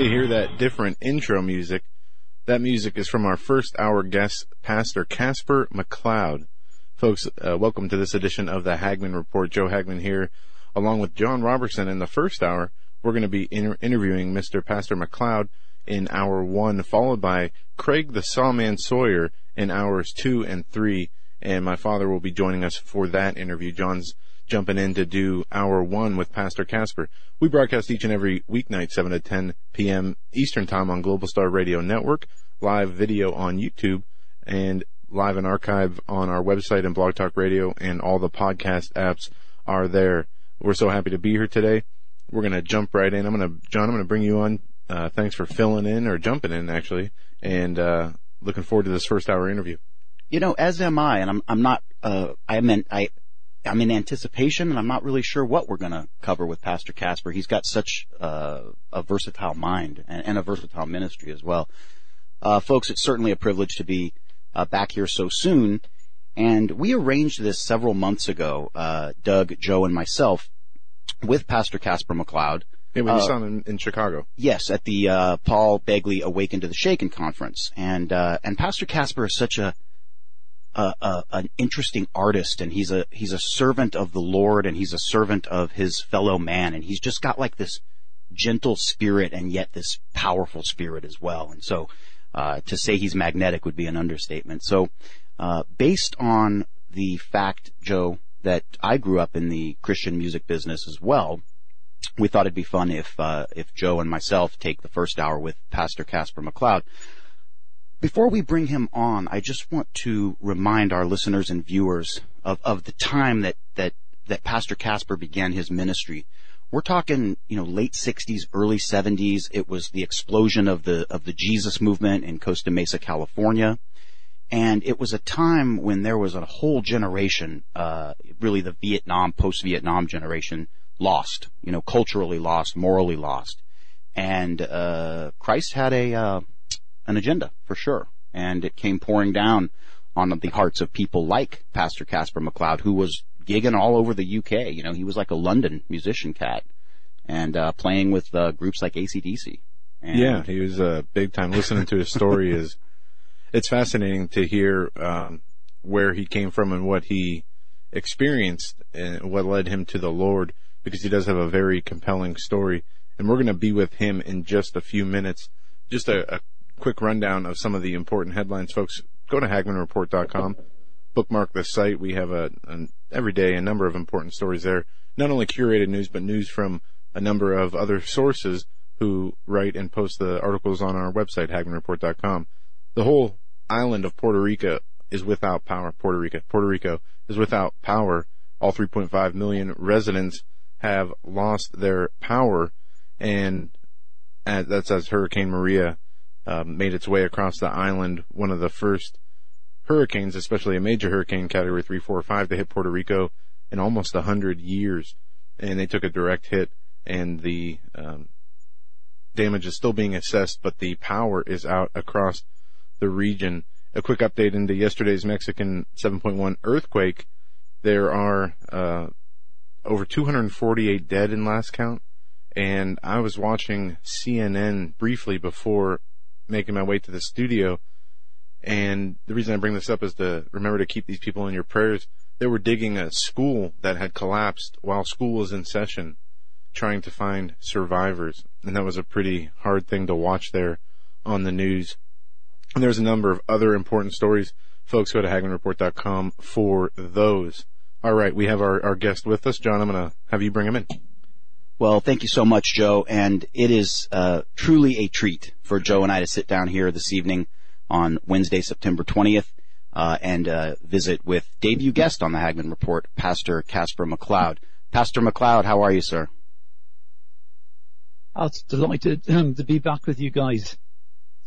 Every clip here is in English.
You hear that different intro music. That music is from our first hour guest, Pastor Caspar McCloud. Folks, uh, welcome to this edition of the Hagmann Report. Joe Hagmann here, along with John Robertson. In the first hour, we're going to be inter- interviewing Mr. Pastor McCloud in hour one, followed by Craig the Saw Man Sawyer in hours two and three. And my father will be joining us for that interview. John's jumping in to do hour one with Pastor Caspar. We broadcast each and every weeknight, 7 to 10 p.m. Eastern Time on Global Star Radio Network, live video on YouTube, and live and archive on our website and Blog Talk Radio, and all the podcast apps are there. We're so happy to be here today. We're going to jump right in. I'm going to, John, I'm going to bring you on. Uh, thanks for filling in or jumping in actually, and, uh, looking forward to this first hour interview. You know, as am I, and I'm I'm not. Uh, I meant I. I'm in anticipation, and I'm not really sure what we're going to cover with Pastor Caspar. He's got such uh, a versatile mind and, and, a versatile ministry as well. Uh, folks, it's certainly a privilege to be uh, back here so soon. And we arranged this several months ago, uh, Doug, Joe, and myself, with Pastor Caspar McCloud. Yeah, you saw him in, in, Chicago. Yes, at the uh, Paul Begley Awaken to the Shaken conference, and uh, and Pastor Caspar is such a a, a, an interesting artist and he's a he's a servant of the Lord and he's a servant of his fellow man and he's just got like this gentle spirit and yet this powerful spirit as well. And so uh, to say he's magnetic would be an understatement. So uh, based on the fact Joe that I grew up in the Christian music business as well we thought it'd be fun if uh, if Joe and myself take the first hour with Pastor Caspar McCloud before we bring him on, I just want to remind our listeners and viewers of, of the time that, that, that Pastor Caspar began his ministry. We're talking, you know, late 60s, early 70s. It was the explosion of the, of the Jesus movement in Costa Mesa, California. And it was a time when there was a whole generation, uh, really the Vietnam, post-Vietnam generation lost, you know, culturally lost, morally lost. And, uh, Christ had a, uh, an agenda for sure. And it came pouring down on the hearts of people like Pastor Caspar McCloud, who was gigging all over the UK. You know, he was like a London musician cat and, uh, playing with, uh, groups like ACDC. And yeah, he was, uh, big time. Listening to his story is, it's fascinating to hear, um, where he came from and what he experienced and what led him to the Lord because he does have a very compelling story. And we're going to be with him in just a few minutes. Just a, a quick rundown of some of the important headlines, folks. Go to HagmannReport.com, bookmark the site. We have a, an every day a number of important stories there. Not only curated news, but news from a number of other sources who write and post the articles on our website, HagmannReport.com. The whole island of Puerto Rico is without power. Puerto Rico, Puerto Rico is without power. All 3.5 million residents have lost their power, and uh, that's as Hurricane Maria um, made its way across the island. One of the first hurricanes, especially a major hurricane, category three, four, five, to hit Puerto Rico in almost a hundred years, and they took a direct hit. And the um, damage is still being assessed, but the power is out across the region. A quick update into yesterday's Mexican 7.1 earthquake. There are uh, over 248 dead in last count, and I was watching CNN briefly before making my way to the studio. And the reason I bring this up is to remember to keep these people in your prayers. They were digging a school that had collapsed while school was in session, trying to find survivors. And that was a pretty hard thing to watch there on the news. And there's a number of other important stories. Folks, go to HagmannReport.com for those. All right, we have our, our guest with us. John, I'm going to have you bring him in. Well, thank you so much, Joe. And it is uh, truly a treat for Joe and I to sit down here this evening on Wednesday, September 20th, uh, and uh, visit with debut guest on the Hagmann Report, Pastor Caspar McCloud. Pastor McCloud, how are you, sir? I was delighted um, to be back with you guys.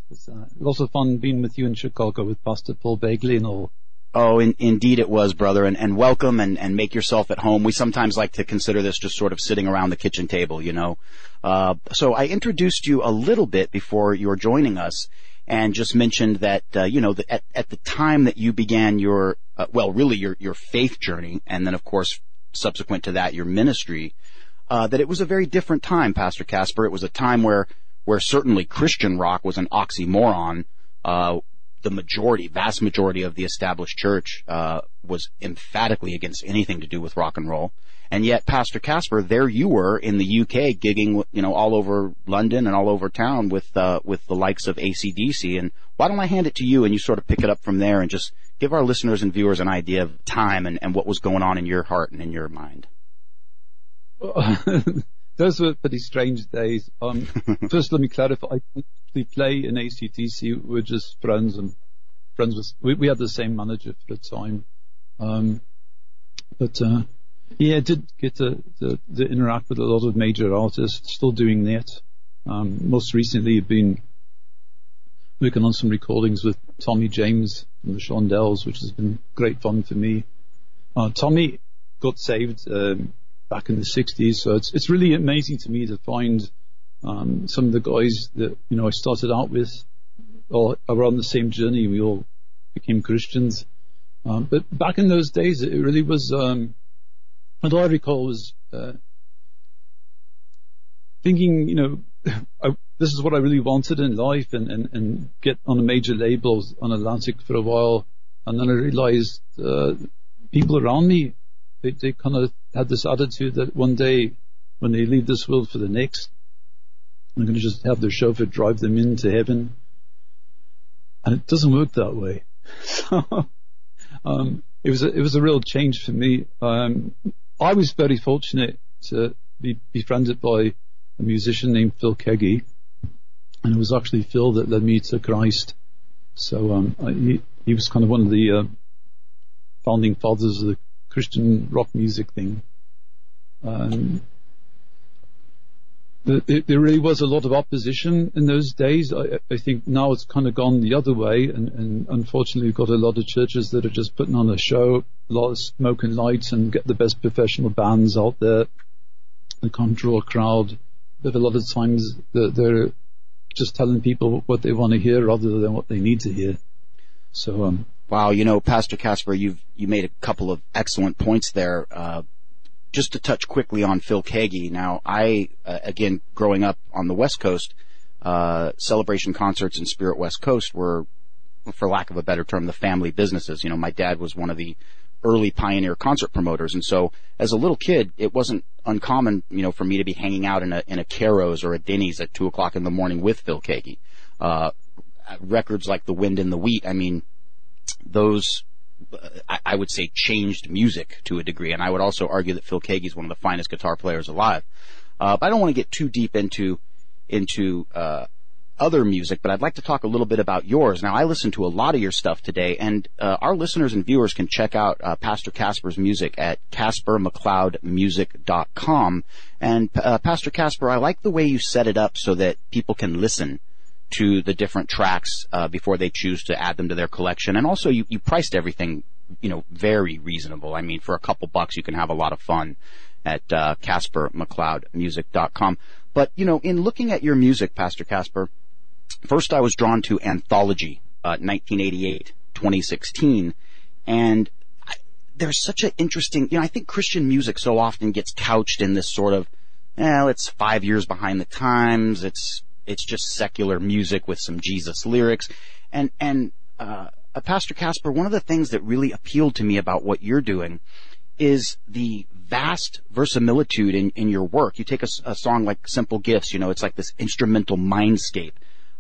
It's uh, lots of fun being with you in Chicago with Pastor Paul Begley and all. Oh, in, indeed it was, brother, and, and welcome and, and make yourself at home. We sometimes like to consider this just sort of sitting around the kitchen table, you know. Uh, so I introduced you a little bit before you were joining us and just mentioned that, uh, you know, at, at the time that you began your, uh, well, really your, your faith journey, and then of course, subsequent to that, your ministry, uh, that it was a very different time, Pastor Caspar. It was a time where, where certainly Christian rock was an oxymoron, uh, the majority, vast majority of the established church uh, was emphatically against anything to do with rock and roll. And yet, Pastor Caspar, there you were in the UK, gigging, you know, all over London and all over town with uh, with the likes of ACDC. And why don't I hand it to you and you sort of pick it up from there and just give our listeners and viewers an idea of time and, and what was going on in your heart and in your mind. Those were pretty strange days. Um, first, let me clarify. We play in ACDC. We're just friends and friends with. We, we had the same manager for the time, um, but uh, yeah, I did get to, to, to, interact with a lot of major artists. Still doing that. Um, most recently, I've been working on some recordings with Tommy James and the Shondells, which has been great fun for me. Uh, Tommy got saved. Um, back in the 60s. So it's, it's really amazing to me to find um, some of the guys that, you know, I started out with all on the same journey. We all became Christians. Um, but back in those days, it really was, um, what I recall was, uh, thinking, you know, I, this is what I really wanted in life and, and, and get on a major label on Atlantic for a while. And then I realized, uh, people around me they, they kind of had this attitude that one day when they leave this world for the next, they're going to just have their chauffeur drive them into heaven. And it doesn't work that way. So, um, it was a, it was a real change for me. Um, I was very fortunate to be befriended by a musician named Phil Keaggy, and it was actually Phil that led me to Christ. So um, I, he, he was kind of one of the uh, founding fathers of the Christian rock music thing. Um, there really was a lot of opposition in those days. I, I think now it's kind of gone the other way, and, and, unfortunately, we've got a lot of churches that are just putting on a show, a lot of smoke and lights, and get the best professional bands out there. They can't draw a crowd, but a lot of times they're, they're just telling people what they want to hear rather than what they need to hear. So, um, Wow, you know, Pastor Caspar, you've you made a couple of excellent points there. Uh, just to touch quickly on Phil Keaggy. Now, I uh, again, growing up on the West Coast, uh, celebration concerts and Spirit West Coast were, for lack of a better term, the family businesses. You know, my dad was one of the early pioneer concert promoters, and so as a little kid, it wasn't uncommon, you know, for me to be hanging out in a in a Carrows or a Denny's at two o'clock in the morning with Phil Keaggy. Uh, records like The Wind and the Wheat. I mean, those I would say changed music to a degree, and I would also argue that Phil Keaggy is one of the finest guitar players alive. Uh, but I don't want to get too deep into into uh, other music, but I'd like to talk a little bit about yours. Now, I listened to a lot of your stuff today, and uh, our listeners and viewers can check out uh, Pastor Caspar's music at CasparMcCloudMusic.com. And uh, Pastor Caspar, I like the way you set it up so that people can listen to the different tracks uh, before they choose to add them to their collection. And also, you, you priced everything, you know, very reasonable. I mean, for a couple bucks, you can have a lot of fun at uh, CasparMcCloudMusic.com. But you know, in looking at your music, Pastor Caspar, first I was drawn to Anthology, uh, 1988, 2016, and I, there's such an interesting, you know, I think Christian music so often gets couched in this sort of, well, it's five years behind the times. It's it's just secular music with some Jesus lyrics. And, and, uh, uh, Pastor Caspar, one of the things that really appealed to me about what you're doing is the vast verisimilitude in, in your work. You take a, a song like Simple Gifts, you know, it's like this instrumental mindscape.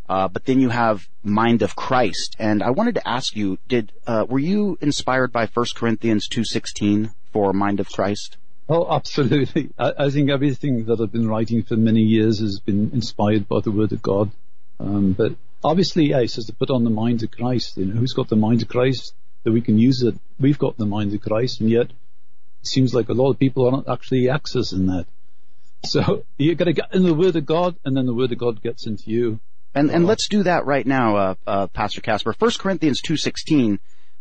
Uh, but then you have Mind of Christ, and I wanted to ask you: Did uh, were you inspired by 1 Corinthians two sixteen for Mind of Christ? Oh, absolutely. I, I, think everything that I've been writing for many years has been inspired by the Word of God. Um, but obviously, yeah, it says to put on the mind of Christ. You know, who's got the mind of Christ that we can use it? We've got the mind of Christ, and yet it seems like a lot of people aren't actually accessing that. So you've got to get in the Word of God, and then the Word of God gets into you. And and let's do that right now, uh, uh, Pastor Caspar. First Corinthians two sixteen,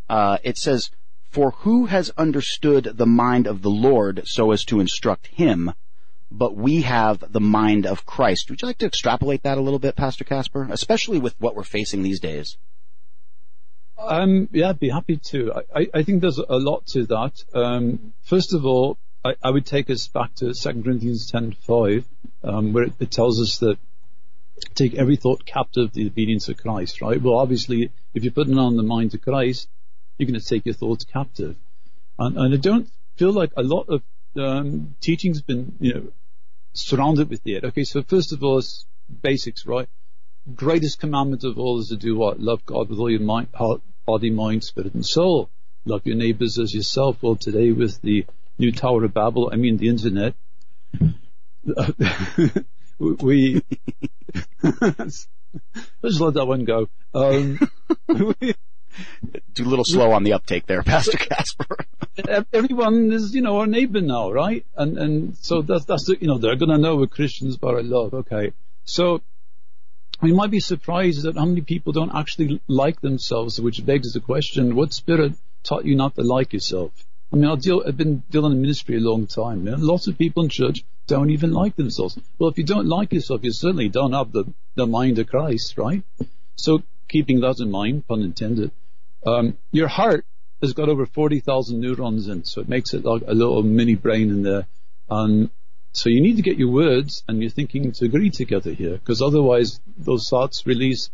uh, it says, "For who has understood the mind of the Lord so as to instruct him? But we have the mind of Christ." Would you like to extrapolate that a little bit, Pastor Caspar, especially with what we're facing these days? Um, yeah, I'd be happy to. I, I think there's a lot to that. Um, first of all, I, I, would take us back to 2 Corinthians 10:5, um, where it, it, tells us that take every thought captive to the obedience of Christ. Right? Well, obviously, if you're putting on the mind of Christ, you're going to take your thoughts captive. And, and I don't feel like a lot of um, teaching's been, you know, surrounded with it. Okay, so first of all, it's basics, right? Greatest commandment of all is to do what? Love God with all your mind, heart, body, mind, spirit, and soul. Love your neighbors as yourself. Well, today with the new Tower of Babel, I mean the internet, we, let's let that one go. Um, we, Do a little slow on the uptake there, Pastor Caspar. everyone is, you know, our neighbor now, right? And and so that's that's the, you know they're gonna know we're Christians by our love. Okay, so we might be surprised at how many people don't actually like themselves, which begs the question: What spirit taught you not to like yourself? I mean, I deal, I've been dealing in ministry a long time. Man. Lots of people in church don't even like themselves. Well, if you don't like yourself, you certainly don't have the, the mind of Christ, right? So keeping that in mind, pun intended, um, your heart has got over 40,000 neurons in, so it makes it like a little mini brain in there. And so you need to get your words and your thinking to agree together here, because otherwise those thoughts release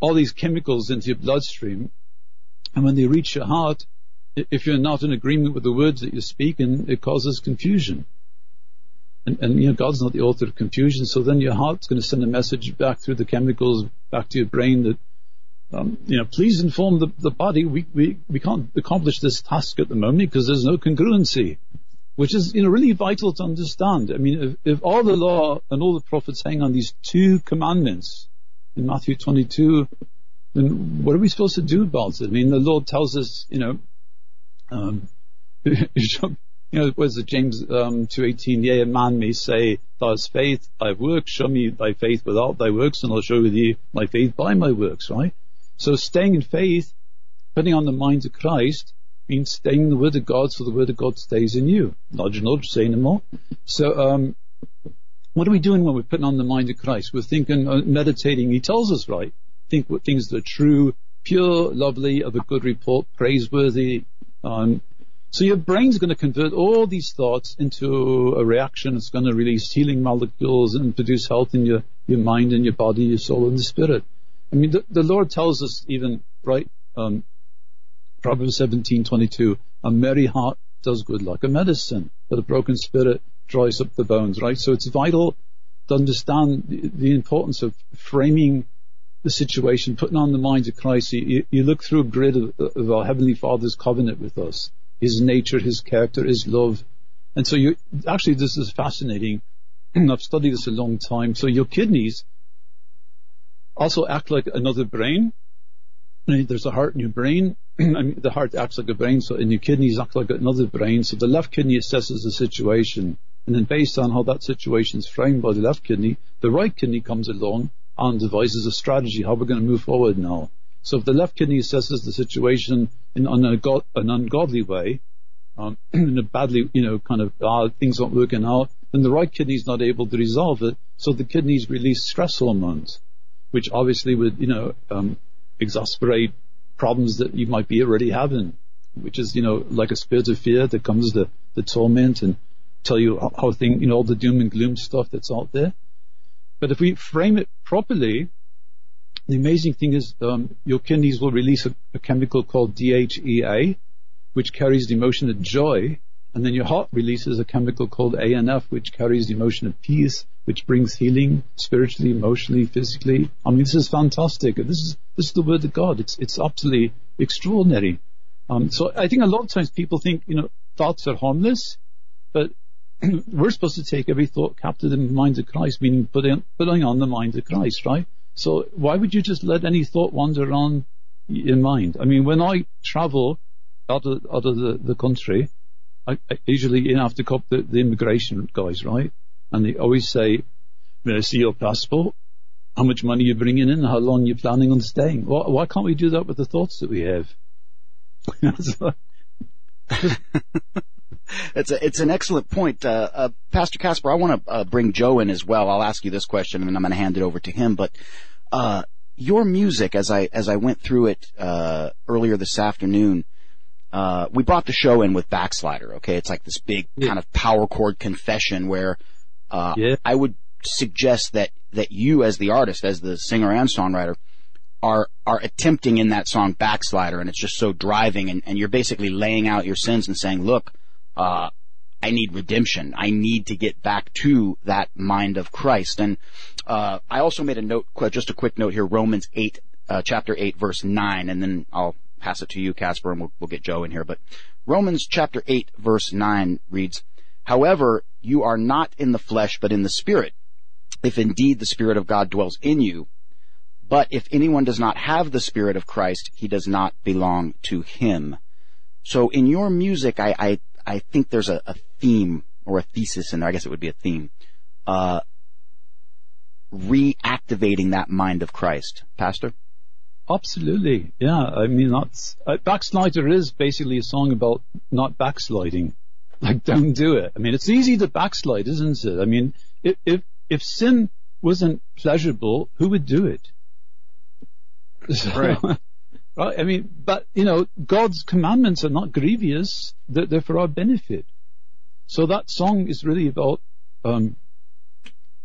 all these chemicals into your bloodstream. And when they reach your heart, if you're not in agreement with the words that you're speaking, it causes confusion. And, and, you know, God's not the author of confusion, so then your heart's going to send a message back through the chemicals back to your brain that, um, you know, please inform the, the body. We, we, we can't accomplish this task at the moment because there's no congruency, which is, you know, really vital to understand. I mean, if, if all the law and all the prophets hang on these two commandments in Matthew 22, then what are we supposed to do about it? I mean, the Lord tells us, you know, um, you know, was it James um, 2.18, yea, a man may say, thou hast faith, have works, show me thy faith without thy works, and I'll show thee my faith by my works, right? So staying in faith, putting on the mind of Christ, means staying in the Word of God so the Word of God stays in you. Nudge, nudge, say no more. So, um, what are we doing when we're putting on the mind of Christ? We're thinking, uh, meditating. He tells us, right? Think what things that are true, pure, lovely, of a good report, praiseworthy, um, so your brain's going to convert all these thoughts into a reaction. It's going to release healing molecules and produce health in your, your mind and your body, your soul and the spirit. I mean, the, the Lord tells us even, right, um, Proverbs 17:22, a merry heart does good like a medicine, but a broken spirit dries up the bones, right? So it's vital to understand the, the importance of framing the situation, putting on the mind of Christ, you, you look through a grid of, of, our Heavenly Father's covenant with us, His nature, His character, His love. And so you, actually this is fascinating. I've studied this a long time. So your kidneys also act like another brain. There's a heart in your brain. The heart acts like a brain, so and your kidneys act like another brain. So the left kidney assesses the situation, and then based on how that situation is framed by the left kidney, the right kidney comes along and devises a strategy how we're going to move forward now. So if the left kidney assesses the situation in an, an ungodly way, um, in a badly, you know, kind of uh, things aren't working out, then the right kidney is not able to resolve it. So the kidneys release stress hormones, which obviously would, you know, um, exasperate problems that you might be already having, which is, you know, like a spirit of fear that comes to, the torment and tell you how, how thing, you know, all the doom and gloom stuff that's out there. But if we frame it properly, the amazing thing is um, your kidneys will release a, a, chemical called DHEA, which carries the emotion of joy, and then your heart releases a chemical called ANF, which carries the emotion of peace, which brings healing spiritually, emotionally, physically. I mean, this is fantastic. This is this is the word of God. It's it's absolutely extraordinary. Um, so I think a lot of times people think you know thoughts are harmless, but we're supposed to take every thought captive in the mind of Christ, meaning putting, putting on the mind of Christ, right? So why would you just let any thought wander on in mind? I mean, when I travel out of, out of the, the country, I, I usually you have to cop the, the immigration guys, right? And they always say, "May I see your passport? How much money you're bringing in? How long you're planning on staying? Why, why can't we do that with the thoughts that we have?" it's a, it's an excellent point, uh, uh, Pastor Caspar. I want to uh, bring Joe in as well. I'll ask you this question, and then I'm going to hand it over to him. But uh, your music, as I as I went through it uh, earlier this afternoon, uh, we brought the show in with Backslider. Okay, it's like this big yeah. kind of power chord confession where yeah. I would suggest that that you, as the artist, as the singer and songwriter, are are attempting in that song backslider and it's just so driving and, and you're basically laying out your sins and saying look uh, I need redemption. I need to get back to that mind of Christ. And uh, I also made a note, just a quick note here, Romans 8, uh, chapter 8, verse 9, and then I'll pass it to you, Caspar, and we'll, we'll get Joe in here. But Romans chapter 8, verse 9 reads, However, you are not in the flesh, but in the Spirit, if indeed the Spirit of God dwells in you. But if anyone does not have the Spirit of Christ, he does not belong to him. So in your music, I, I I think there's a, a, theme or a thesis in there. I guess it would be a theme. Uh, reactivating that mind of Christ, Pastor. Absolutely, yeah. I mean, that's uh, backslider is basically a song about not backsliding. Like, don't do it. I mean, it's easy to backslide, isn't it? I mean, if if, if sin wasn't pleasurable, who would do it? So, right. Right? I mean, but, you know, God's commandments are not grievous. They're, they're for our benefit. So that song is really about, um,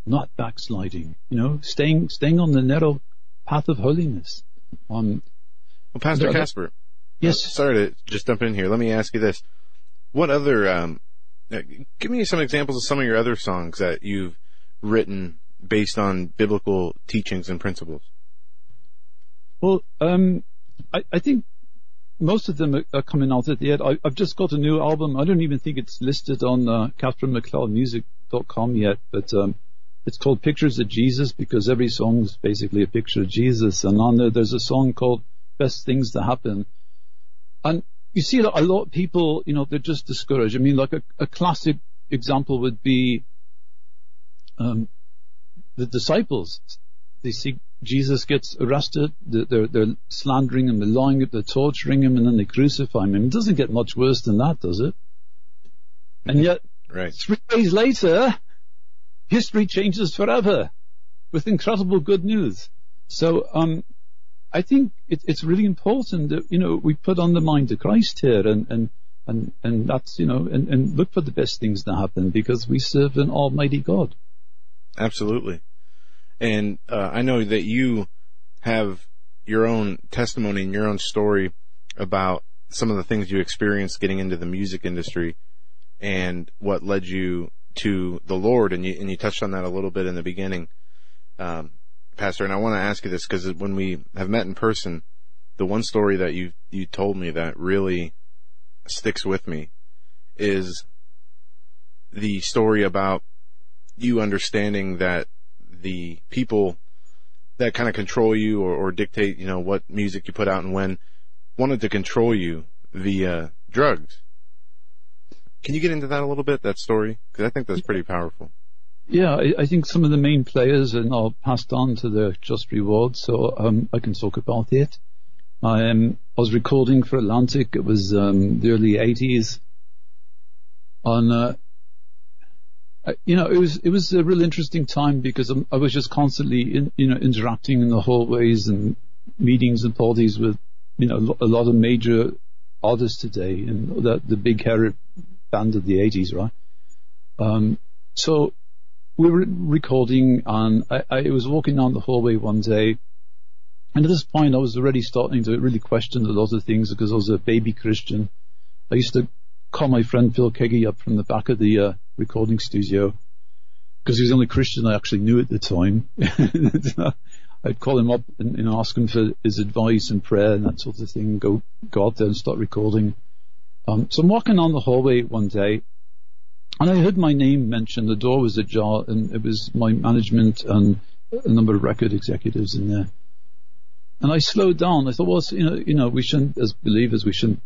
not backsliding, you know, staying, staying on the narrow path of holiness. Um, well, Pastor Caspar. Yes. Uh, sorry to just jump in here. Let me ask you this. What other, um, uh, give me some examples of some of your other songs that you've written based on biblical teachings and principles. Well, um, I, I think most of them are, coming out at the end. I, have just got a new album. I don't even think it's listed on uh, CasparMcCloudmusic.com yet, but um, it's called Pictures of Jesus because every song is basically a picture of Jesus. And on there, there's a song called Best Things to Happen. And you see a lot of people, you know, they're just discouraged. I mean, like a, a classic example would be um, the disciples. They see Jesus gets arrested, they're, they're slandering him, they're lying, they're torturing him, and then they crucify him. It doesn't get much worse than that, does it? And yet, right. three days later, history changes forever with incredible good news. So, um, I think it, it's really important that, you know, we put on the mind of Christ here and, and, and, and that's, you know, and, and look for the best things to happen because we serve an almighty God. Absolutely. And uh, I know that you have your own testimony and your own story about some of the things you experienced getting into the music industry and what led you to the Lord. And you, and you touched on that a little bit in the beginning, um, Pastor. And I want to ask you this because when we have met in person, the one story that you you told me that really sticks with me is the story about you understanding that the people that kind of control you or, or dictate, you know, what music you put out and when wanted to control you via drugs. Can you get into that a little bit, that story? Because I think that's pretty powerful. Yeah, I, I, think some of the main players are now passed on to their just reward, so um, I can talk about it. I, um, I was recording for Atlantic. It was um, the early 80s. On uh, you know, it was it was a real interesting time because I was just constantly, in, you know, interacting in the hallways and meetings and parties with, you know, a lot of major artists today and the the big hairy band of the '80s, right? Um, so we were recording, and I, I was walking down the hallway one day, and at this point I was already starting to really question a lot of things because I was a baby Christian. I used to call my friend Phil Keaggy up from the back of the uh, recording studio because he was the only Christian I actually knew at the time. I'd call him up and, and, ask him for his advice and prayer and that sort of thing. Go go out there and start recording. Um, so I'm walking on the hallway one day, and I heard my name mentioned. The door was ajar, and it was my management and a number of record executives in there. And I slowed down. I thought, well, you know, you know, we shouldn't, as believers, we shouldn't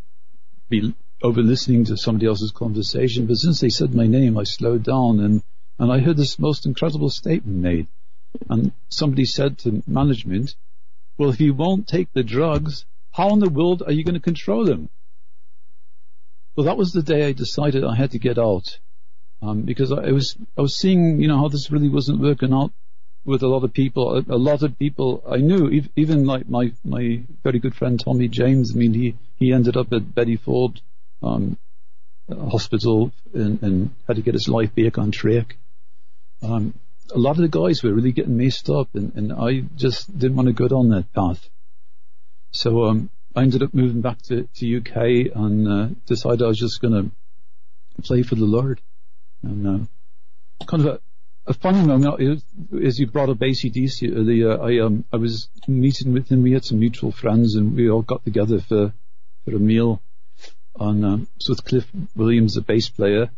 be over listening to somebody else's conversation, but since they said my name, I slowed down and, and I heard this most incredible statement made. And somebody said to management, well, if you won't take the drugs, how in the world are you going to control them? Well, that was the day I decided I had to get out. Um, because I was, I was seeing, you know, how this really wasn't working out with a lot of people. A, a lot of people I knew, even like my, my very good friend Tommy James, I mean, he, he ended up at Betty Ford, um, hospital and, and, had to get his life back on track. Um, a lot of the guys were really getting messed up and, and I just didn't want to go down that path. So, um, I ended up moving back to, to UK and, uh, decided I was just going to play for the Lord. And, kind of a, a funny moment is you brought up ACDC. Uh, the, uh, I, um, I was meeting with him. We had some mutual friends and we all got together for, for a meal on, um, with Cliff Williams, the bass player.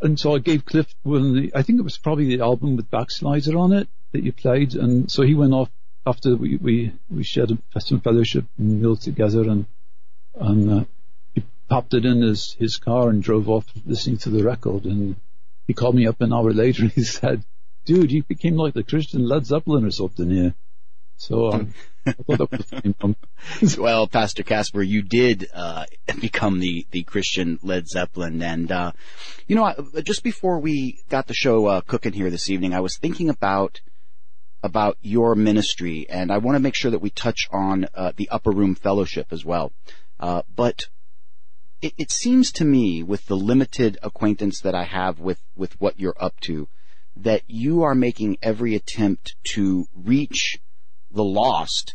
And so I gave Cliff one the, I think it was probably the album with Backslider on it that you played. And so he went off after we, we, we shared some fellowship and meal together and, and, uh, popped it in his, his car and drove off listening to the record and he called me up an hour later and he said, dude, you became like the Christian Led Zeppelin or something here. So, um, well, Pastor Caspar, you did uh, become the the Christian Led Zeppelin, and uh, you know, just before we got the show uh, cooking here this evening, I was thinking about about your ministry, and I want to make sure that we touch on uh, the Upper Room Fellowship as well. Uh, but it, it seems to me, with the limited acquaintance that I have with with what you're up to, that you are making every attempt to reach the lost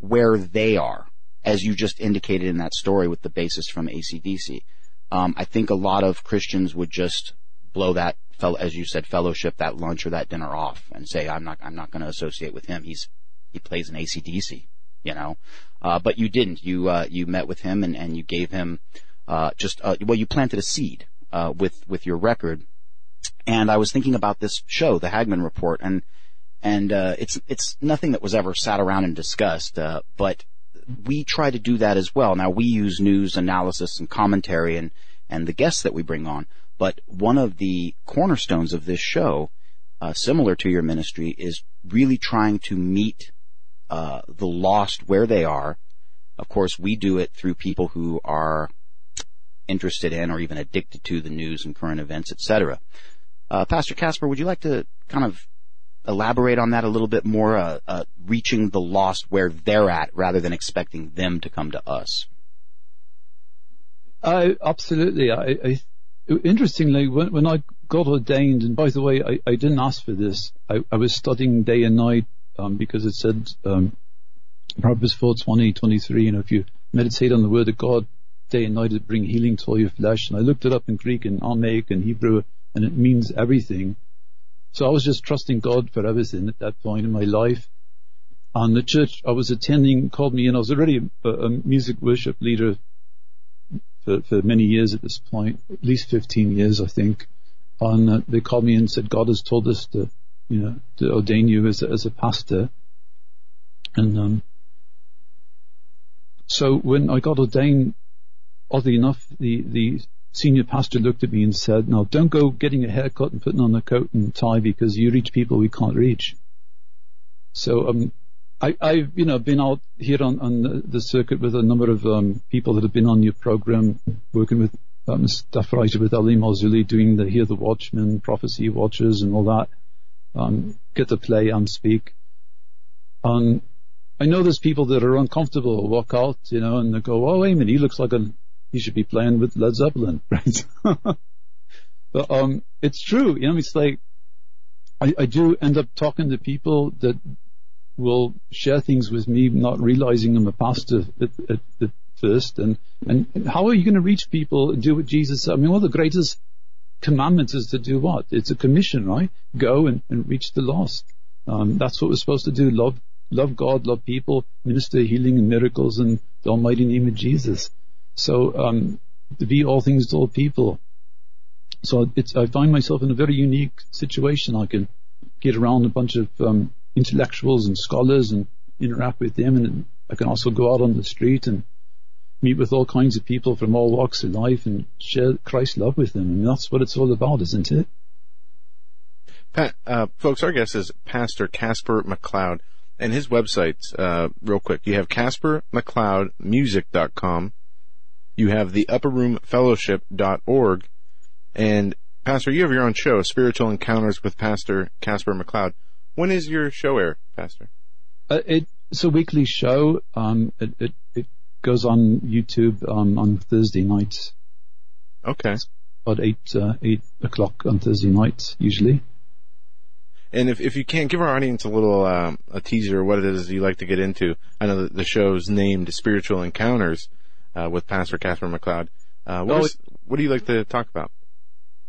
where they are, as you just indicated in that story with the basis from ACDC. Um, I think a lot of Christians would just blow that, as you said, fellowship, that lunch or that dinner off, and say, "I'm not, I'm not going to associate with him. He's, he plays an ACDC." You know, uh, but you didn't. You uh, you met with him and, and you gave him uh, just uh, well, you planted a seed uh, with with your record. And I was thinking about this show, the Hagman Report, and and uh, it's it's nothing that was ever sat around and discussed, uh, but we try to do that as well. Now we use news analysis and commentary and and the guests that we bring on, but one of the cornerstones of this show, uh, similar to your ministry, is really trying to meet uh, the lost where they are. Of course, we do it through people who are interested in or even addicted to the news and current events, etc. Uh, Pastor Caspar, would you like to kind of elaborate on that a little bit more, uh, uh, reaching the lost where they're at rather than expecting them to come to us? I absolutely. I, I interestingly, when, when, I got ordained, and by the way, I, I didn't ask for this. I, I was studying day and night um, because it said um, Proverbs 4, 20, 23, you know, if you meditate on the word of God day and night, it bring healing to all your flesh. And I looked it up in Greek and Aramaic and Hebrew, and it means everything. So I was just trusting God for everything at that point in my life. And the church I was attending called me in. I was already a, a music worship leader for, for, many years at this point, at least 15 years, I think. And uh, they called me and said, God has told us to, you know, to ordain you as a, as a pastor. And, um, so when I got ordained, oddly enough, the, the senior pastor looked at me and said, no, don't go getting a haircut and putting on a coat and tie because you reach people we can't reach. So, um, I, I've, you know, been out here on, on the, circuit with a number of, um, people that have been on your program, working with, um, staff writer with L.A. Marzulli doing the Hear the Watchman, Prophecy Watchers and all that. Um, get to play and speak. Um, I know there's people that are uncomfortable, walk out, you know, and they go, oh, wait a minute, he looks like a he should be playing with Led Zeppelin, right? but um, it's true. You know, it's like I, I do end up talking to people that will share things with me, not realizing I'm a pastor at, at, at first. And and how are you going to reach people and do what Jesus said? I mean, one of the greatest commandments is to do what? It's a commission, right? Go and, and reach the lost. Um, that's what we're supposed to do. Love, love God, love people, minister healing and miracles in the almighty name of Jesus. So um, to be all things to all people. So I find myself in a very unique situation. I can get around a bunch of um, intellectuals and scholars and interact with them, and I can also go out on the street and meet with all kinds of people from all walks of life and share Christ's love with them. I mean, that's what it's all about, isn't it? Pat, uh, folks, our guest is Pastor Caspar McCloud, and his websites, uh, real quick. You have CasparMcCloudMusic.com. You have the UpperRoomFellowship.org, and Pastor, you have your own show, Spiritual Encounters with Pastor Caspar McCloud. When is your show air, Pastor? Uh, it, it's a weekly show. Um, it, it, it goes on YouTube um, on Thursday nights. Okay. About eight uh, eight o'clock on Thursday nights usually. And if if you can give our audience a little um, a teaser of what it is you like to get into, I know that the show's named Spiritual Encounters uh, with Pastor Catherine McCloud. Uh, what, is, what do you like to talk about?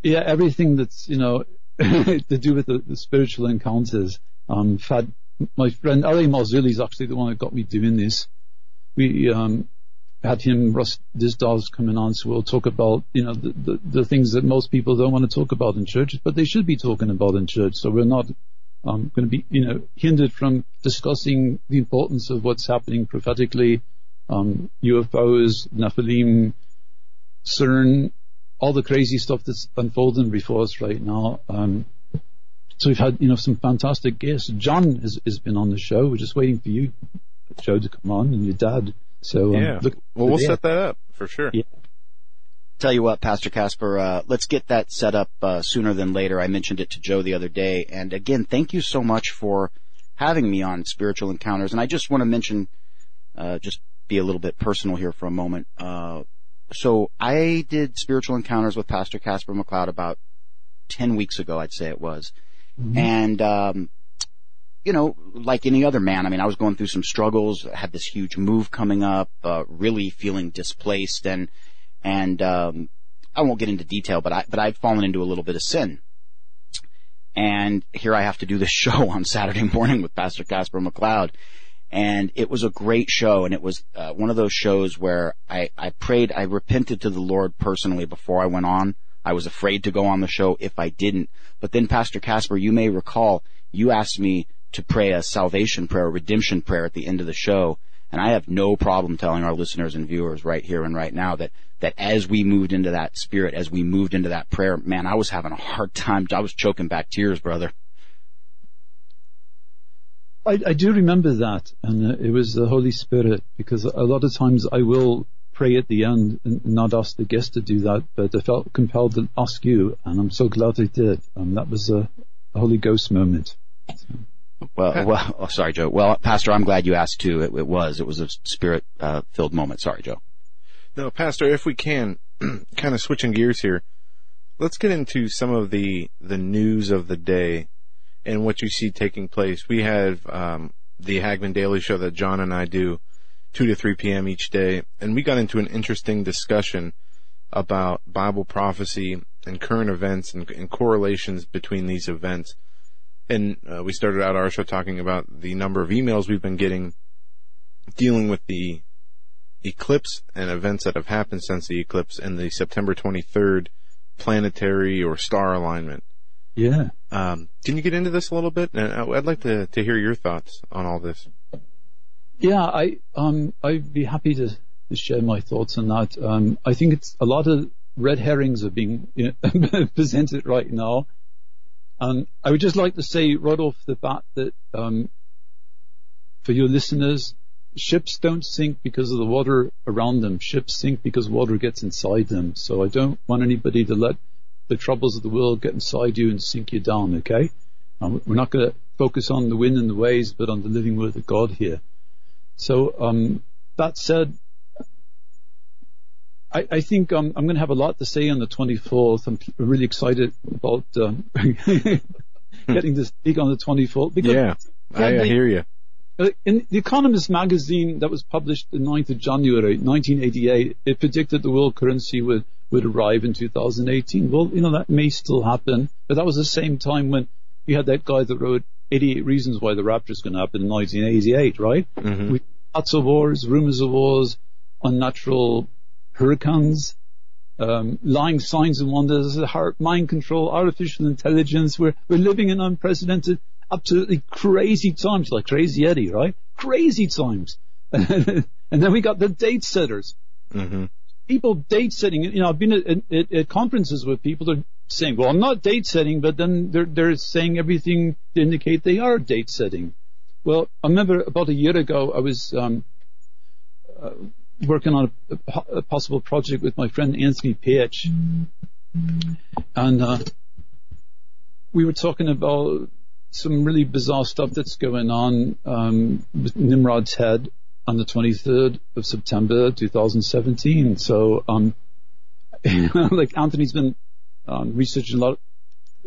Yeah, everything that's you know to do with the, the spiritual encounters. Um, had my friend L.A. Marzulli is actually the one that got me doing this. We um, had him, Russ Dizdar's coming on, so we'll talk about you know the, the the things that most people don't want to talk about in church, but they should be talking about in church. So we're not um, going to be you know hindered from discussing the importance of what's happening prophetically, um, UFOs, Nephilim, CERN, all the crazy stuff that's unfolding before us right now. Um, so we've had, you know, some fantastic guests. John has, has been on the show. We're just waiting for you, Joe, to come on, and your dad. So um, yeah. look, well, we'll yeah. set that up for sure. Yeah. Tell you what, Pastor Caspar, uh, let's get that set up uh, sooner than later. I mentioned it to Joe the other day, and again, thank you so much for having me on Spiritual Encounters. And I just want to mention, uh, just be a little bit personal here for a moment. Uh, so I did Spiritual Encounters with Pastor Caspar McCloud about ten weeks ago, I'd say it was, and um, you know, like any other man, I mean, I was going through some struggles, had this huge move coming up, uh, really feeling displaced and, and, um, I won't get into detail, but I, but I'd fallen into a little bit of sin. And here I have to do this show on Saturday morning with Pastor Caspar McCloud. And it was a great show. And it was, uh, one of those shows where I, I prayed, I repented to the Lord personally before I went on. I was afraid to go on the show if I didn't. But then Pastor Caspar, you may recall, you asked me to pray a salvation prayer, a redemption prayer at the end of the show. And I have no problem telling our listeners and viewers right here and right now that, that as we moved into that spirit, as we moved into that prayer, man, I was having a hard time. I was choking back tears, brother. I, I do remember that, and uh, it was the Holy Spirit, because a lot of times I will pray at the end and not ask the guest to do that, but I felt compelled to ask you, and I'm so glad I did. Um, that was a, a Holy Ghost moment. Well, well, oh, sorry, Joe. Well, Pastor, I'm glad you asked too. It, it was, it was a spirit, uh, filled moment. Sorry, Joe. No, Pastor, if we can, kind of switching gears here, let's get into some of the the news of the day and what you see taking place. We have um, the Hagmann Daily Show that John and I do, two to three p.m. each day, and we got into an interesting discussion about Bible prophecy and current events and, and correlations between these events. And uh, we started out our show talking about the number of emails we've been getting dealing with the eclipse and events that have happened since the eclipse and the September 23rd planetary or star alignment. Yeah. Um, can you get into this a little bit? I- I'd like to, to hear your thoughts on all this. Yeah, I um I'd be happy to, to share my thoughts on that. Um, I think it's a lot of red herrings are being you know, presented right now. Um, I would just like to say right off the bat that um, for your listeners, ships don't sink because of the water around them. Ships sink because water gets inside them. So I don't want anybody to let the troubles of the world get inside you and sink you down. Okay, um, we're not going to focus on the wind and the waves, but on the living word of God here. So um, that said, I, I think um, I'm going to have a lot to say on the 24th. I'm really excited about um, getting to speak on the 24th. Because Yeah, I, I the- hear you. uh, In The Economist magazine that was published the 9th of January 1988, it predicted the world currency would, would arrive in 2018. Well, you know, that may still happen, but that was the same time when you had that guy that wrote 88 Reasons Why the Rapture is going to happen in 1988, right? Mhm. We lots of wars, rumors of wars, unnatural hurricanes, um, lying signs and wonders, heart, mind control, artificial intelligence. We're, we're living in unprecedented, absolutely crazy times, like Crazy Eddie, right? Crazy times. and then we got the date setters. Mm-hmm. People date setting, you know, I've been at, at, at conferences with people that are saying, well, I'm not date setting, but then they're, they're saying everything to indicate they are date setting. Well, I remember about a year ago, I was, um, uh, working on a, a, possible project with my friend Anthony Patch. And, uh, we were talking about some really bizarre stuff that's going on um, with Nimrod's head on the 23rd of September 2017. So, um, like Anthony's been um, researching a lot,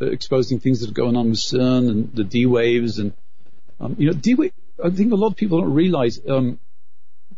uh, exposing things that are going on with CERN and the D waves, and um, you know, D wave. I think a lot of people don't realize um,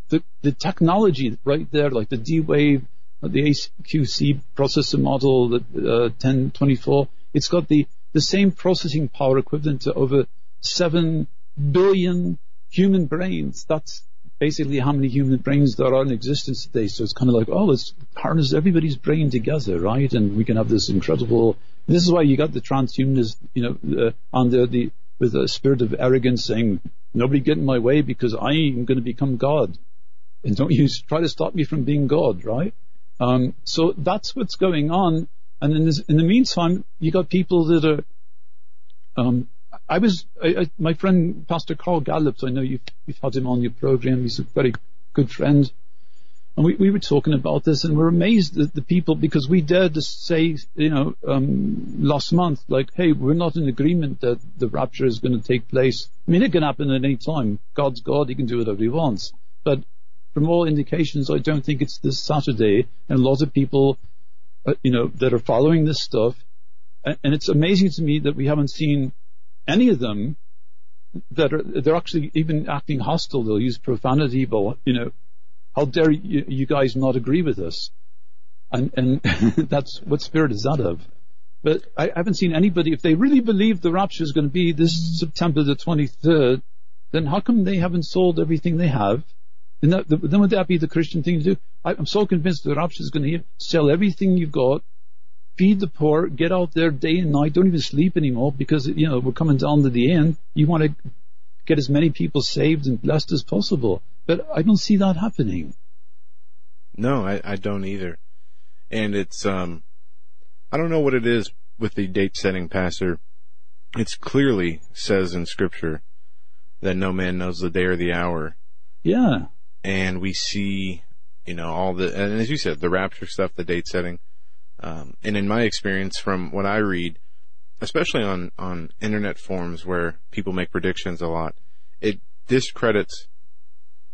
the the technology right there, like the D wave, the AQC processor model, the uh, 1024. It's got the the same processing power equivalent to over 7 billion human brains. That's basically how many human brains there are in existence today. So it's kind of like, oh, let's harness everybody's brain together, right? And we can have this incredible. This is why you got the transhumanists, you know, uh, on the, the with a spirit of arrogance, saying nobody get in my way because I am going to become God, and don't you try to stop me from being God, right? Um, so that's what's going on. And in, this, in the meantime, you got people that are. Um, I was I, I, my friend Pastor Carl Gallups. I know you've, you've had him on your program. He's a very good friend, and we, we were talking about this, and we're amazed at the people because we dared to say, you know, um, last month, like, hey, we're not in agreement that the rapture is going to take place. I mean, it can happen at any time. God's God; He can do whatever He wants. But from all indications, I don't think it's this Saturday, and a lot of people uh, you know, that are following this stuff. And it's amazing to me that we haven't seen any of them that are, they're actually even acting hostile. They'll use profanity, but, you know, how dare you, you guys not agree with us? And, and that's, what spirit is that of? But I haven't seen anybody, if they really believe the rapture is going to be this September the 23rd, then how come they haven't sold everything they have? And that, then would that be the Christian thing to do? I, am so convinced the rapture is going to sell everything you've got, feed the poor, get out there day and night, don't even sleep anymore because, you know, we're coming down to the end. You want to get as many people saved and blessed as possible. But I don't see that happening. No, I, I don't either. And it's, um, I don't know what it is with the date setting pastor. It's clearly says in scripture that no man knows the day or the hour. Yeah. And we see you know, all the, and as you said, the rapture stuff, the date setting. Um, and in my experience from what I read, especially on, on internet forums where people make predictions a lot, it discredits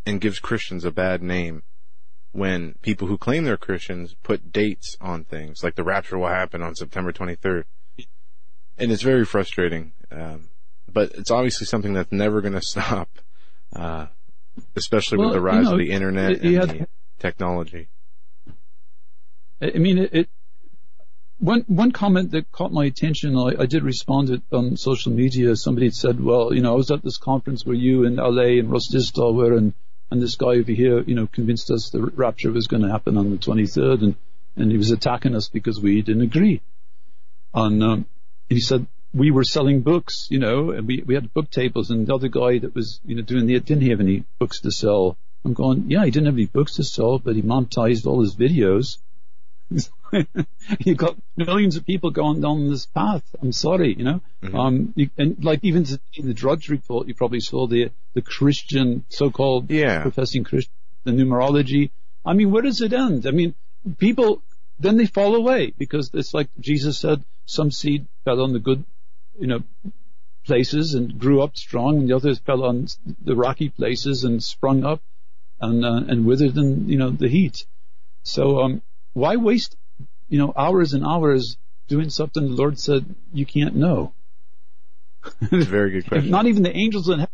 and gives Christians a bad name when people who claim they're Christians put dates on things, like the rapture will happen on September 23rd. And it's very frustrating. Um, but it's obviously something that's never going to stop, uh, especially well, with the rise you know, of the internet. and had, the, technology. I mean, it, it one one comment that caught my attention, I, I did respond it on social media. Somebody said, "Well, you know, I was at this conference where you and LA and Dizdar were, and and this guy over here, you know, convinced us the rapture was going to happen on the 23rd, and and he was attacking us because we didn't agree." And um, he said we were selling books, you know, and we we had book tables, and the other guy that was, you know, doing the didn't have any books to sell. I'm going, yeah, he didn't have any books to sell, but he monetized all his videos. you got millions of people going down this path. I'm sorry, you know. Mm-hmm. Um, you, and like even in the Drudge Report, you probably saw the the Christian, so-called yeah. professing Christian, the numerology. I mean, where does it end? I mean, people then they fall away because it's like Jesus said, some seed fell on the good, you know, places and grew up strong, and the others fell on the rocky places and sprung up and uh, and withered in you know the heat. So um, why waste you know hours and hours doing something the Lord said you can't know? It's a very good question. Not even the angels in heaven.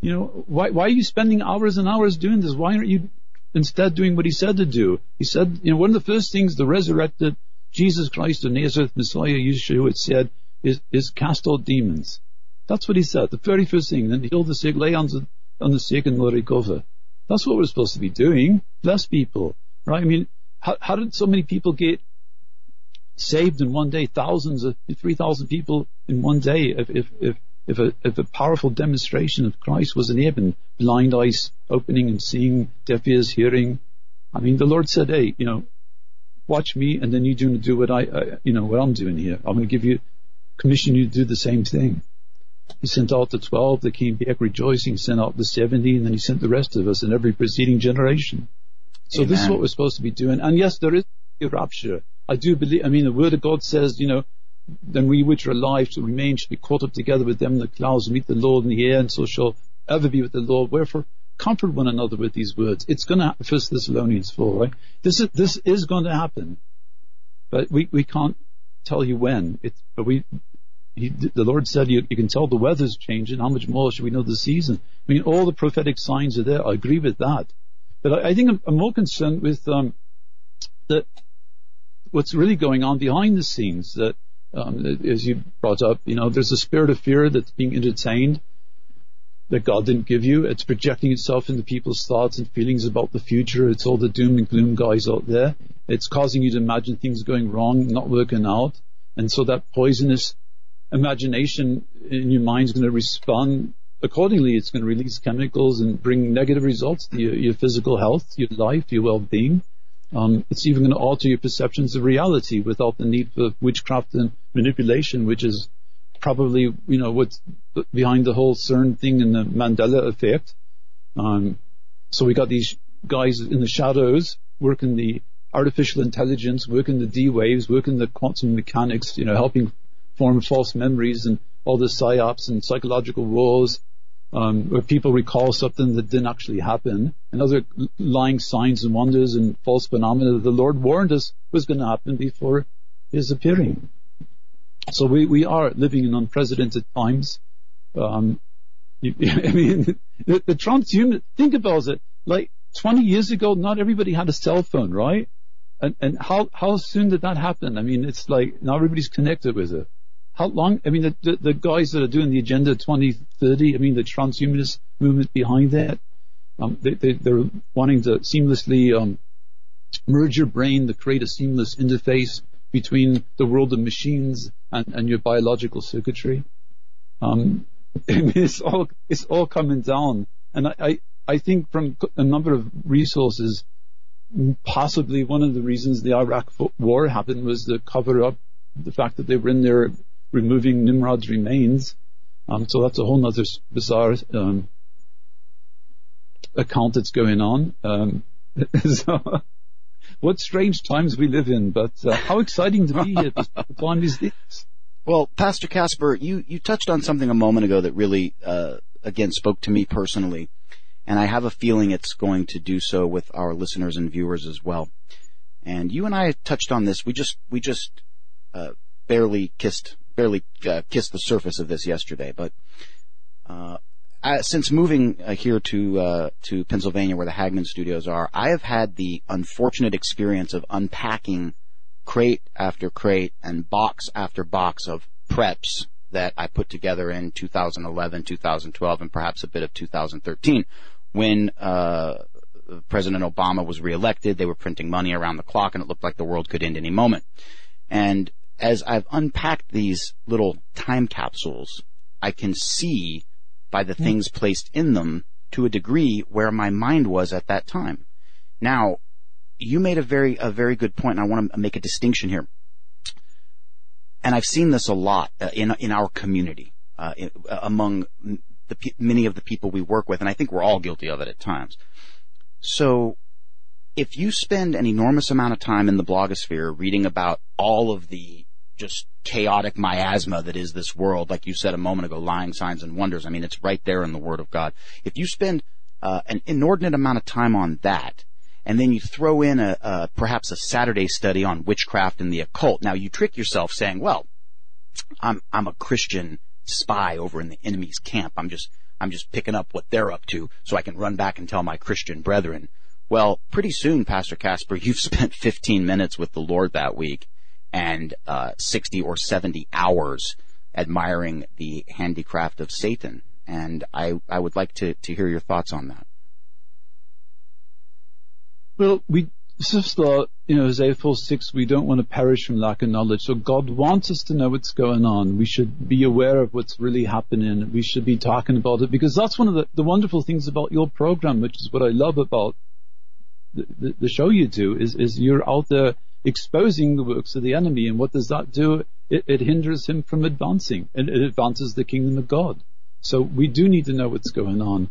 You know why why are you spending hours and hours doing this? Why aren't you instead doing what He said to do? He said you know one of the first things the resurrected Jesus Christ of Nazareth, Messiah Yeshua said is is cast out demons. That's what he said. The very first thing. Then heal the sick, lay on the, on the sick, and will recover. That's what we're supposed to be doing. Bless people, right? I mean, how, how did so many people get saved in one day? Thousands of, 3,000 people in one day if, if, if, if a, if a powerful demonstration of Christ was enabled, blind eyes opening and seeing, deaf ears hearing, I mean, the Lord said, hey, you know, watch me and then you're going to do what I, uh, you know, what I'm doing here. I'm going to give you, commission you to do the same thing. He sent out the 12 they came back rejoicing, sent out the 70, and then he sent the rest of us in every preceding generation. So Amen. this is what we're supposed to be doing. And yes, there is a rapture. I do believe, I mean, the word of God says, you know, then we which are alive to remain should be caught up together with them in the clouds and meet the Lord in the air and so shall ever be with the Lord. Wherefore, comfort one another with these words. It's going to happen. First Thessalonians 4, right? This is, this is going to happen. But we, we can't tell you when. It's, but we, he, the Lord said you, you, can tell the weather's changing. How much more should we know the season? I mean, all the prophetic signs are there. I agree with that. But I, I think I'm, I'm, more concerned with, um, that what's really going on behind the scenes that, um, as you brought up, you know, there's a spirit of fear that's being entertained that God didn't give you. It's projecting itself into people's thoughts and feelings about the future. It's all the doom and gloom guys out there. It's causing you to imagine things going wrong, not working out. And so that poisonous imagination in your mind is going to respond accordingly. It's going to release chemicals and bring negative results to your, your physical health, your life, your well-being. Um, it's even going to alter your perceptions of reality without the need for witchcraft and manipulation, which is probably, you know, what's behind the whole CERN thing and the Mandela effect. Um, so we got these guys in the shadows working the artificial intelligence, working the D waves, working the quantum mechanics, you know, helping form false memories and all the psyops and psychological wars, um, where people recall something that didn't actually happen, and other lying signs and wonders and false phenomena that the Lord warned us was going to happen before His appearing. So we, we are living in unprecedented times. Um, I mean, the, the transhuman, think about it. Like 20 years ago, not everybody had a cell phone, right? And, and how, how soon did that happen? I mean, it's like now everybody's connected with it. How long, I mean, the, the, the guys that are doing the Agenda 2030, I mean, the transhumanist movement behind that, um, they, they, they're wanting to seamlessly, um, merge your brain to create a seamless interface between the world of machines and, and your biological circuitry. Um, it's all it's all coming down, and I, I, I think from a number of resources, possibly one of the reasons the Iraq war happened was to cover up the fact that they were in there removing Nimrod's remains. Um, so that's a whole other bizarre um, account that's going on. Um, so what strange times we live in, but uh, how exciting to be here upon these days. Well, Pastor Caspar, you, you touched on something a moment ago that really, uh, again, spoke to me personally, and I have a feeling it's going to do so with our listeners and viewers as well. And you and I touched on this. We just, we just, uh, barely kissed, barely uh, kissed the surface of this yesterday, but, uh, uh, since moving uh, here to uh, to Pennsylvania, where the Hagmann Studios are, I have had the unfortunate experience of unpacking crate after crate and box after box of preps that I put together in 2011, 2012, and perhaps a bit of 2013, when uh, President Obama was reelected. They were printing money around the clock, and it looked like the world could end any moment. And as I've unpacked these little time capsules, I can see by the things placed in them to a degree where my mind was at that time. Now, you made a very, a very good point and I want to make a distinction here. And I've seen this a lot uh, in, in our community, uh, in, uh, among the, many of the people we work with, and I think we're all guilty of it at times. So, if you spend an enormous amount of time in the blogosphere reading about all of the just chaotic miasma that is this world, like you said a moment ago, lying signs and wonders. I mean, it's right there in the Word of God. If you spend uh, an inordinate amount of time on that, and then you throw in a, a perhaps a Saturday study on witchcraft and the occult, now you trick yourself saying, "Well, I'm I'm a Christian spy over in the enemy's camp. I'm just I'm just picking up what they're up to, so I can run back and tell my Christian brethren." Well, pretty soon, Pastor Caspar, you've spent 15 minutes with the Lord that week and uh, 60 or 70 hours admiring the handicraft of Satan. And I, I would like to, to hear your thoughts on that. Well, we just thought, you know, Isaiah 4 6, we don't want to perish from lack of knowledge. So God wants us to know what's going on. We should be aware of what's really happening. We should be talking about it because that's one of the, the wonderful things about your program, which is what I love about the, the, the show you do is, is you're out there exposing the works of the enemy. And what does that do? It, it hinders him from advancing and it advances the kingdom of God. So we do need to know what's going on.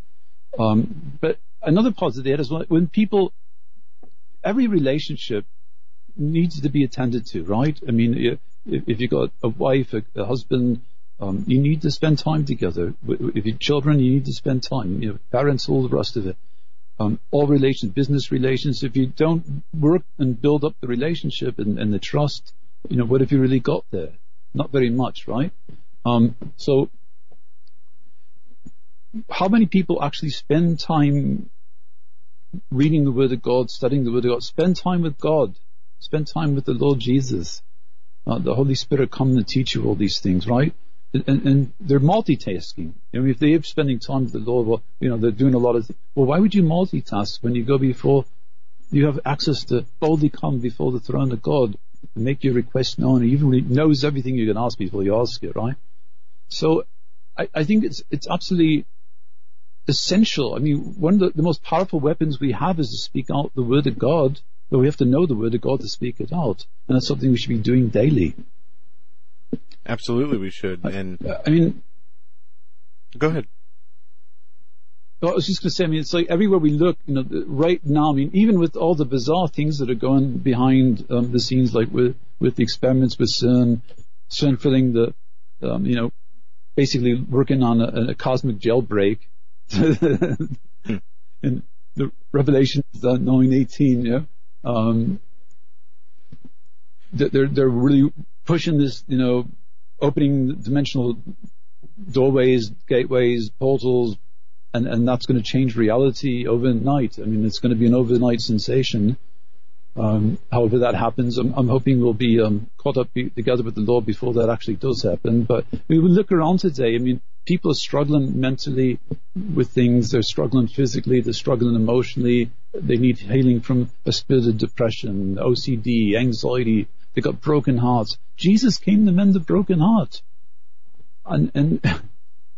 Um, but another part of that is when people, every relationship needs to be attended to, right? I mean, if, if you've got a wife, a, a husband, um, you need to spend time together. If you're children, you need to spend time. You know, parents, all the rest of it. Um, all relations, business relations. If you don't work and build up the relationship and, and the trust, you know, what have you really got there? Not very much, right? Um, so, how many people actually spend time reading the Word of God, studying the Word of God? Spend time with God. Spend time with the Lord Jesus. Uh, the Holy Spirit come and teach you all these things, right? And, and they're multitasking. I mean, if they're spending time with the Lord, well, you know, they're doing a lot of. Th- well, why would you multitask when you go before? You have access to boldly come before the throne of God and make your request known. He even knows everything you can ask before you ask it, right? So, I, I think it's it's absolutely essential. I mean, one of the, the most powerful weapons we have is to speak out the word of God, but we have to know the word of God to speak it out, and that's something we should be doing daily. Absolutely, we should. And I mean, go ahead. Well, I was just going to say, I mean, it's like everywhere we look, you know, right now, I mean, even with all the bizarre things that are going behind um, the scenes, like with, with the experiments with CERN, CERN filling the, um, you know, basically working on a, a cosmic jailbreak. hmm. And the Revelation uh, 918, yeah. Um, they're, they're really pushing this, you know, opening dimensional doorways, gateways, portals, and, and that's going to change reality overnight. I mean, it's going to be an overnight sensation. Um, however that happens, I'm, I'm hoping we'll be um, caught up be, together with the Lord before that actually does happen. But we look around today. I mean, people are struggling mentally with things. They're struggling physically. They're struggling emotionally. They need healing from a spirit of depression, OCD, anxiety, they got broken hearts. Jesus came to mend the broken heart. And, and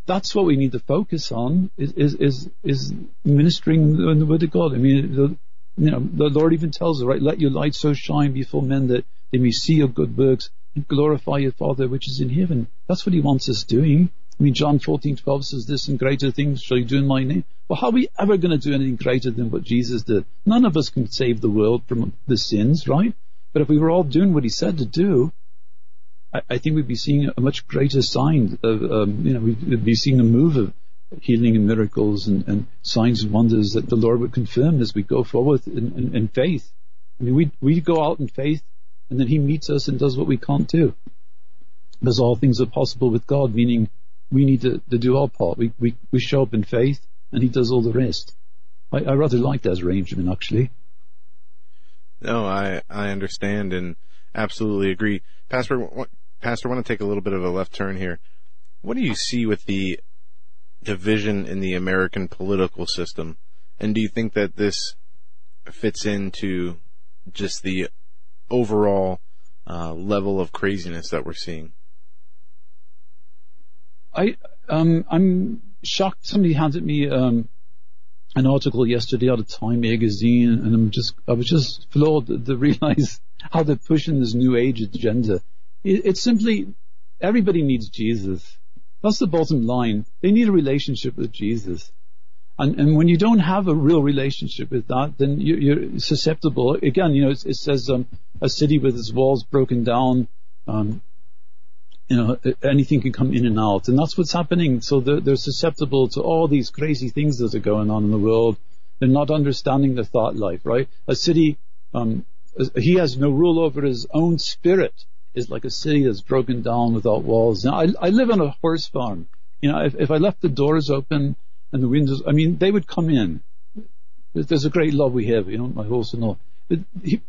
that's what we need to focus on is, is, is, is ministering in the word of God. I mean, the, you know, the Lord even tells us, right, let your light so shine before men that they may see your good works and glorify your Father which is in heaven. That's what he wants us doing. I mean, John 14, 12 says this and greater things shall you do in my name. Well, how are we ever going to do anything greater than what Jesus did? None of us can save the world from the sins, right? But if we were all doing what he said to do, I, I think we'd be seeing a much greater sign of, um, you know, we'd be seeing a move of healing and miracles and, and, signs and wonders that the Lord would confirm as we go forward in, in, in faith. I mean, we we go out in faith, and then He meets us and does what we can't do. Because all things are possible with God, meaning we need to, to do our part. We, we we show up in faith, and He does all the rest. I, I rather like that arrangement, actually. No, I I understand and absolutely agree, Pastor. Pastor, I want to take a little bit of a left turn here. What do you see with the division in the American political system, and do you think that this fits into just the overall uh, level of craziness that we're seeing? I um I'm shocked. Somebody handed me um an article yesterday out of Time magazine, and I'm just, I was just floored to realize how they're pushing this new age agenda. It, it's simply, everybody needs Jesus. That's the bottom line. They need a relationship with Jesus. And, and when you don't have a real relationship with that, then you, are susceptible. Again, you know, it, it says um, a city with its walls broken down, um, you know, anything can come in and out. And that's what's happening. So they're, they're, susceptible to all these crazy things that are going on in the world. They're not understanding the thought life, right? A city, um, he has no rule over his own spirit is like a city that's broken down without walls. Now, I, I live on a horse farm. You know, if, if I left the doors open and the windows, I mean, they would come in. There's a great love we have, you know, my horse and all. But,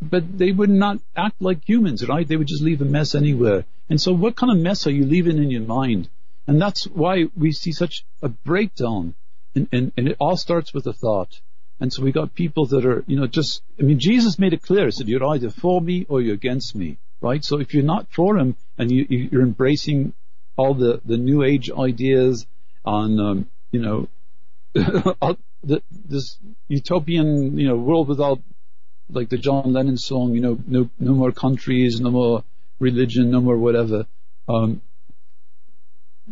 but they would not act like humans, right? They would just leave a mess anywhere. And so what kind of mess are you leaving in your mind? And that's why we see such a breakdown. And, and, and it all starts with a thought. And so we got people that are, you know, just, I mean, Jesus made it clear. He said, you're either for me or you're against me, right? So if you're not for him and you, you're embracing all the, the new age ideas on, um, you know, this utopian, you know, world without like the John Lennon song, you know, no, no more countries, no more religion, no more whatever. Um,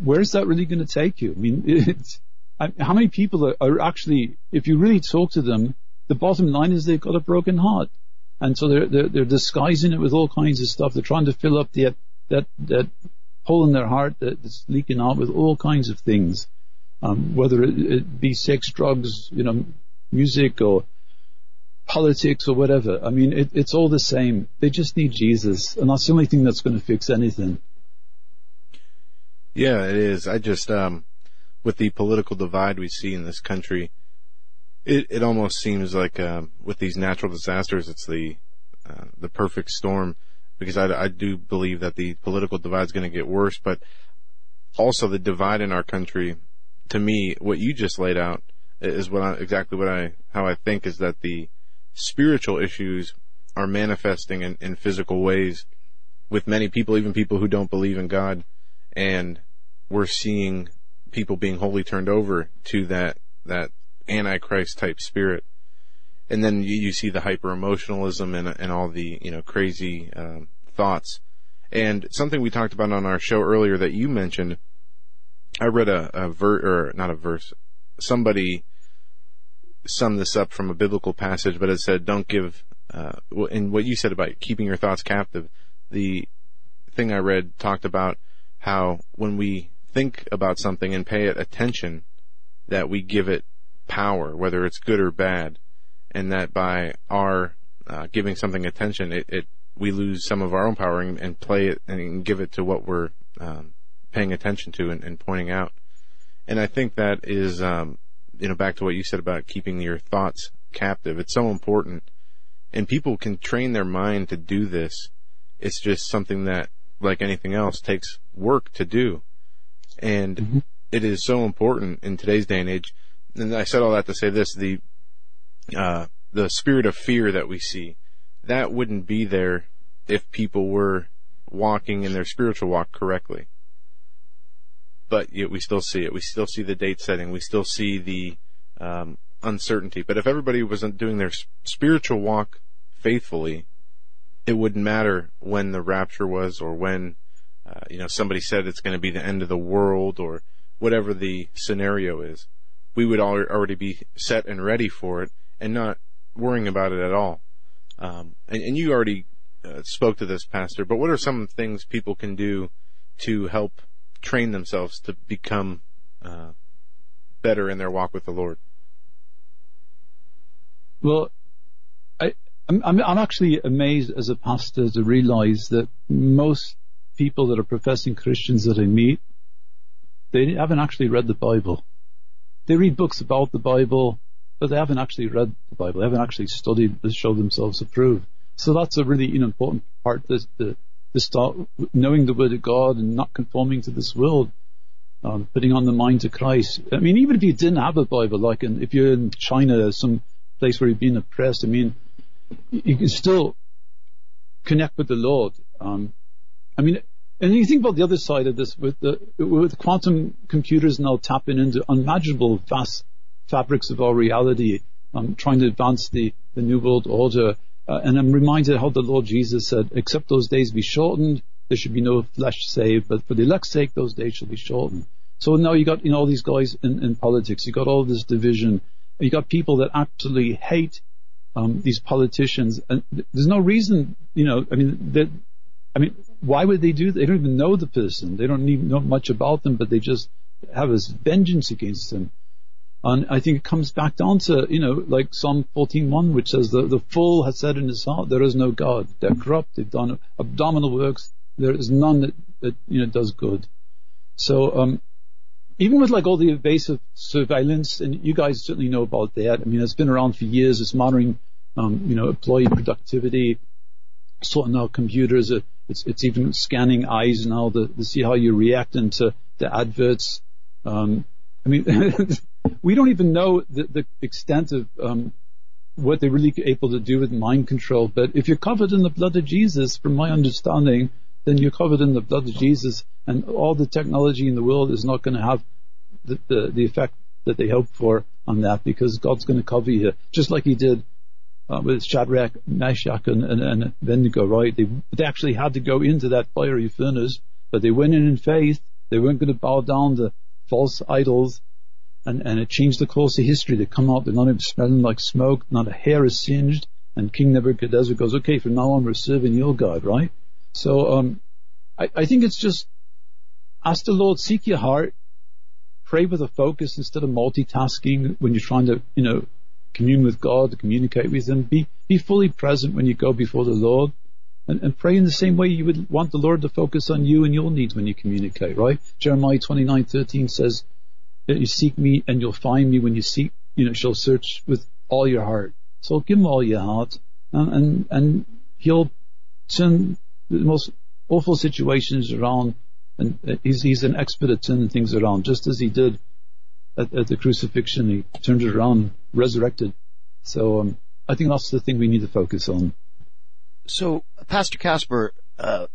where's that really going to take you? I mean, it's, how many people are, are, actually, if you really talk to them, the bottom line is they've got a broken heart. And so they're, they're, they're disguising it with all kinds of stuff. They're trying to fill up the, that, that hole in their heart that's leaking out with all kinds of things. Um, whether it, it, be sex, drugs, you know, music or politics or whatever. I mean, it, it's all the same. They just need Jesus, and that's the only thing that's going to fix anything. Yeah, it is. I just, um, with the political divide we see in this country, it, it almost seems like, uh, with these natural disasters, it's the, uh, the perfect storm because I, I do believe that the political divide is going to get worse, but also the divide in our country, to me, what you just laid out is what I, exactly what I, how I think is that the spiritual issues are manifesting in, in physical ways with many people, even people who don't believe in God. And we're seeing people being wholly turned over to that, that antichrist type spirit. And then you, you see the hyper emotionalism and, and all the, you know, crazy, um, thoughts. And something we talked about on our show earlier that you mentioned, I read a, a verse, or not a verse, somebody summed this up from a biblical passage, but it said, don't give, uh, and what you said about keeping your thoughts captive, the thing I read talked about how when we think about something and pay it attention, that we give it power, whether it's good or bad, and that by our uh, giving something attention, it, it, we lose some of our own power and, and play it and give it to what we're um, paying attention to and, and, pointing out. And I think that is, um, you know, back to what you said about keeping your thoughts captive. It's so important, and people can train their mind to do this. It's just something that, like anything else, takes work to do, and mm-hmm. it is so important in today's day and age. And I said all that to say this: the uh, the spirit of fear that we see, that wouldn't be there if people were walking in their spiritual walk correctly but yet we still see it. We still see the date setting. We still see the um, uncertainty. But if everybody wasn't doing their spiritual walk faithfully, it wouldn't matter when the rapture was or when uh, you know somebody said it's going to be the end of the world or whatever the scenario is. We would already be set and ready for it and not worrying about it at all. Um, and, and, you already uh, spoke to this, Pastor. But what are some things people can do to help train themselves to become uh, better in their walk with the Lord? Well, I, I'm, I'm actually amazed as a pastor to realize that most people that are professing Christians that I meet, they haven't actually read the Bible. They read books about the Bible, but they haven't actually read the Bible. They haven't actually studied to show themselves approved. So that's a really important part that the, to start knowing the Word of God and not conforming to this world, um, putting on the mind of Christ. I mean, even if you didn't have a Bible, like in, if you're in China, some place where you've been oppressed, I mean, you can still connect with the Lord. Um, I mean, and you think about the other side of this with the with quantum computers now tapping into unimaginable vast fabrics of our reality, um, trying to advance the, the new world order. Uh, and I'm reminded how the Lord Jesus said, except those days be shortened, there should be no flesh saved, but for the elect's sake, those days shall be shortened. So now you got, you know, all these guys in, in politics, you got all this division, you got people that absolutely hate, um, these politicians, and there's no reason, you know, I mean, that, I mean, why would they do that? They don't even know the person. They don't even know much about them, but they just have this vengeance against them. And I think it comes back down to, you know, like Psalm 14.1, which says, the, the fool has said in his heart, there is no God. They're corrupt. They've done abominable works. There is none that, that you know, does good. So, um, even with like all the invasive surveillance, and you guys certainly know about that. I mean, it's been around for years. It's monitoring, um, you know, employee productivity, sorting out computers. It's, it's even scanning eyes now to, to see how you react into the adverts. Um, I mean, we don't even know the, the extent of um, what they're really able to do with mind control. But if you're covered in the blood of Jesus, from my understanding, then you're covered in the blood of Jesus, and all the technology in the world is not going to have the, the, the effect that they hope for on that because God's going to cover you, just like He did uh, with Shadrach, Meshach, and, and, and Abednego, right? They, they actually had to go into that fiery furnace, but they went in in faith. They weren't going to bow down to false idols. And, and it changed the course of history. They come out, they're not smelling like smoke, not a hair is singed. And King Nebuchadnezzar goes, okay, from now on we're serving your God, right? So, um, I, I think it's just ask the Lord, seek your heart, pray with a focus instead of multitasking when you're trying to, you know, commune with God, communicate with Him. Be, be fully present when you go before the Lord and, and pray in the same way you would want the Lord to focus on you and your needs when you communicate, right? Jeremiah 29:13 says, you seek me and you'll find me when you seek, you know, shall search with all your heart. So give him all your heart and, and, and he'll turn the most awful situations around and he's, he's an expert at turning things around, just as he did at, at the crucifixion. He turned it around, resurrected. So um, I think that's the thing we need to focus on. So, Pastor Caspar, uh,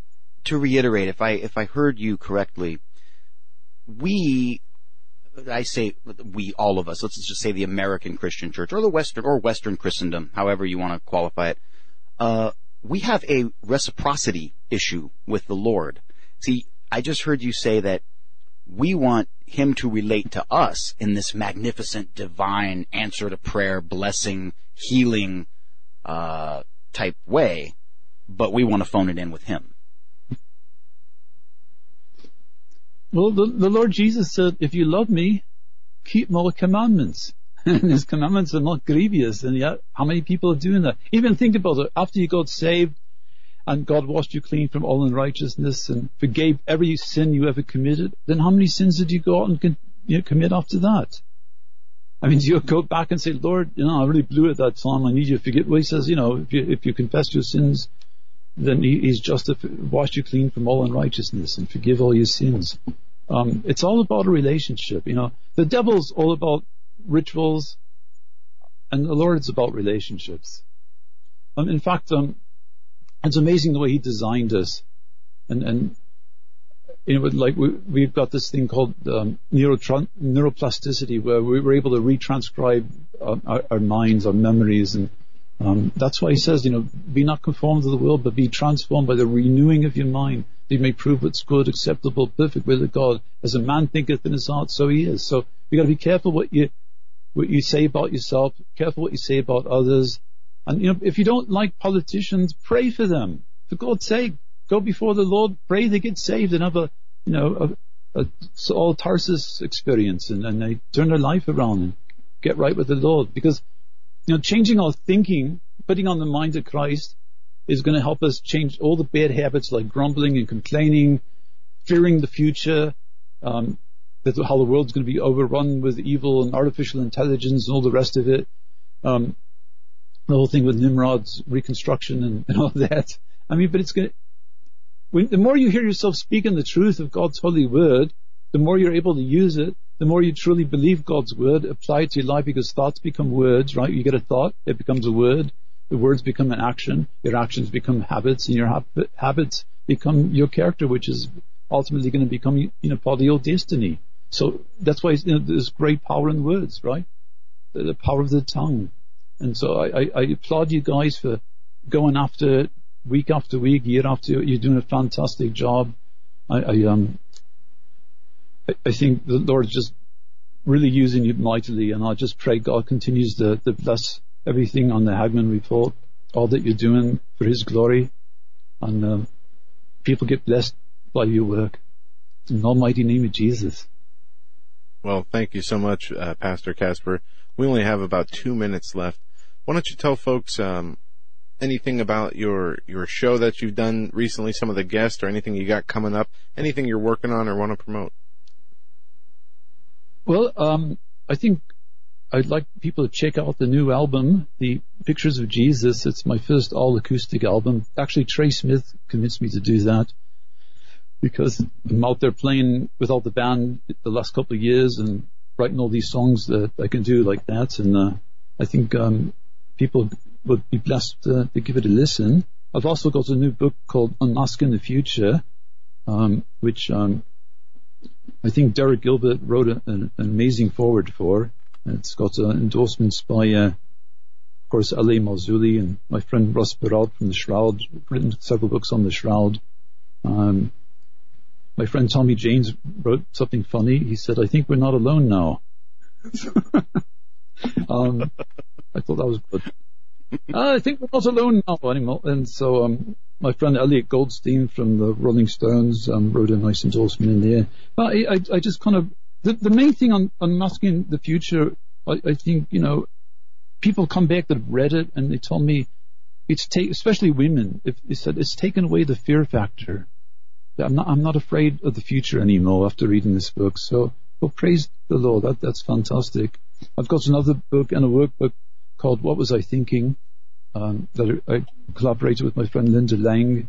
to reiterate, if I if I heard you correctly, we, I say we, all of us. Let's just say the American Christian Church or the Western or Western Christendom, however you want to qualify it. Uh, we have a reciprocity issue with the Lord. See, I just heard you say that we want him to relate to us in this magnificent divine answer to prayer, blessing, healing, uh, type way, but we want to phone it in with him. Well, the, the Lord Jesus said, if you love me, keep my commandments. and his commandments are not grievous. And yet, how many people are doing that? Even think about it. After you got saved, and God washed you clean from all unrighteousness and forgave every sin you ever committed, then how many sins did you go out and you know, commit after that? I mean, do you go back and say, Lord, you know, I really blew it that time. I need you to forget. Well, he says, you know, if you, if you confess your sins, then he, he's just to wash you clean from all unrighteousness and forgive all your sins. Um, it's all about a relationship. You know, the devil's all about rituals and the Lord's about relationships. Um, in fact, um, it's amazing the way he designed us. And, and, you know, like we, have got this thing called um, neuroplasticity where we were able to retranscribe uh, our, our, minds, our memories, and um, that's why he says, you know, be not conformed to the world, but be transformed by the renewing of your mind. That you may prove what's good, acceptable, perfect will of God. As a man thinketh in his heart, so he is. So you got to be careful what you what you say about yourself, careful what you say about others, and you know, if you don't like politicians, pray for them. For God's sake, go before the Lord, pray they get saved and have a, you know, a, a Saul Tarsus experience and, and they turn their life around and get right with the Lord. Because, you know, changing our thinking, putting on the mind of Christ is going to help us change all the bad habits like grumbling and complaining, fearing the future, um, that how the world's going to be overrun with evil and artificial intelligence and all the rest of it. Um, the whole thing with Nimrod's reconstruction and, and all that. I mean, but it's going to, the more you hear yourself speaking the truth of God's holy word, the more you're able to use it, the more you truly believe God's word, apply it to your life because thoughts become words, right? You get a thought, it becomes a word. The words become an action. Your actions become habits and your habits become your character, which is ultimately going to become, you know, part of your destiny. So that's why you know, there's great power in words, right? The, the power of the tongue. And so I, I, I applaud you guys for going after week after week, year after year. You're doing a fantastic job. I, I um, I, think the Lord is just really using you mightily, and I just pray God continues to, to bless everything on the Hagmann report, all that you're doing for His glory, and uh, people get blessed by your work. In the almighty name of Jesus. Well, thank you so much, uh, Pastor Caspar. We only have about two minutes left. Why don't you tell folks um, anything about your your show that you've done recently, some of the guests, or anything you got coming up, anything you're working on or want to promote? Well, um, I think I'd like people to check out the new album, The Pictures of Jesus. It's my first all acoustic album. Actually, Trey Smith convinced me to do that because I'm out there playing without the band the last couple of years and writing all these songs that I can do like that. And uh, I think um, people would be blessed to, to give it a listen. I've also got a new book called Unmasking the Future, um, which um, I think Derek Gilbert wrote a, an, an, amazing forward for. It's got uh, endorsements by uh, of course, L.A. Marzulli and my friend Russ Breault from the Shroud, written several books on the Shroud. Um, my friend Tommy James wrote something funny. He said, I think we're not alone now. um, I thought that was good. Uh, I think we're not alone now anymore. And so, um, my friend Elliot Goldstein from the Rolling Stones, um, wrote a nice endorsement in there. But I, I, I just kind of, the, the main thing on, Unmasking the future, I, I think, you know, people come back that have read it and they tell me it's take, especially women, if they said it's taken away the fear factor. I'm not, I'm not afraid of the future anymore after reading this book. So, well, praise the Lord. That, that's fantastic. I've got another book and a workbook called What Was I Thinking? Um, that I collaborated with my friend Linda Lang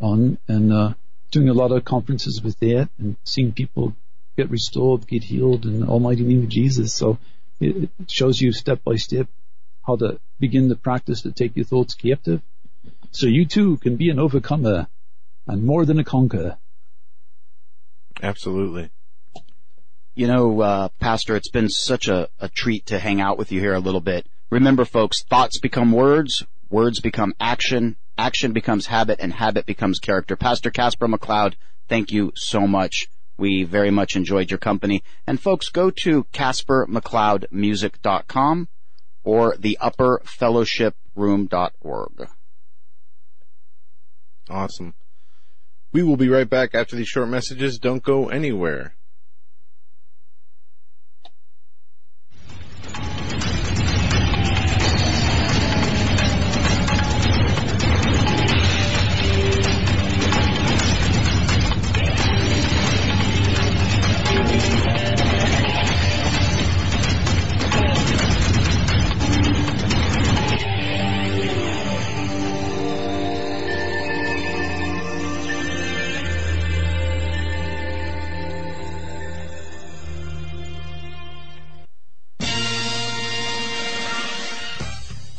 on and, uh, doing a lot of conferences with that and seeing people get restored, get healed in the almighty name of Jesus. So it, it shows you step by step how to begin the practice to take your thoughts captive. So you too can be an overcomer and more than a conqueror. Absolutely. You know, uh, Pastor, it's been such a, a treat to hang out with you here a little bit. Remember folks, thoughts become words, words become action, action becomes habit, and habit becomes character. Pastor Caspar McCloud, thank you so much. We very much enjoyed your company. And folks, go to CasparMcCloudMusic.com or theupperfellowshiproom.org. Awesome. We will be right back after these short messages. Don't go anywhere.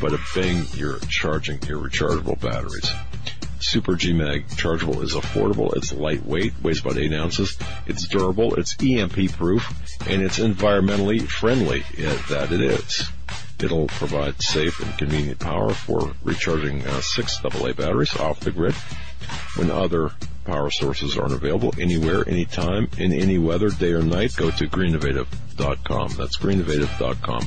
but a bang, you're charging your rechargeable batteries. Super GMAG chargeable is affordable, it's lightweight, weighs about 8 ounces, it's durable, it's EMP proof, and it's environmentally friendly that it is. It'll provide safe and convenient power for recharging uh, six AA batteries off the grid when other power sources aren't available anywhere, anytime, in any weather, day or night. Go to greennovative.com. That's greennovative.com.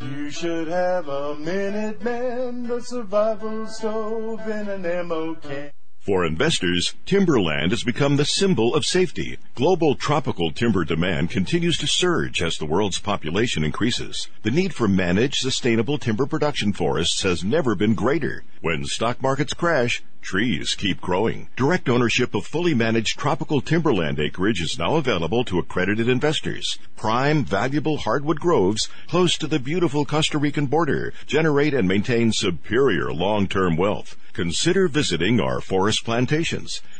You should have a Minuteman, the survival stove in an ammo can. For investors, timberland has become the symbol of safety. Global tropical timber demand continues to surge as the world's population increases. The need for managed, sustainable timber production forests has never been greater. When stock markets crash, trees keep growing. Direct ownership of fully managed tropical timberland acreage is now available to accredited investors. Prime, valuable hardwood groves close to the beautiful Costa Rican border generate and maintain superior long-term wealth. Consider visiting our forest plantations.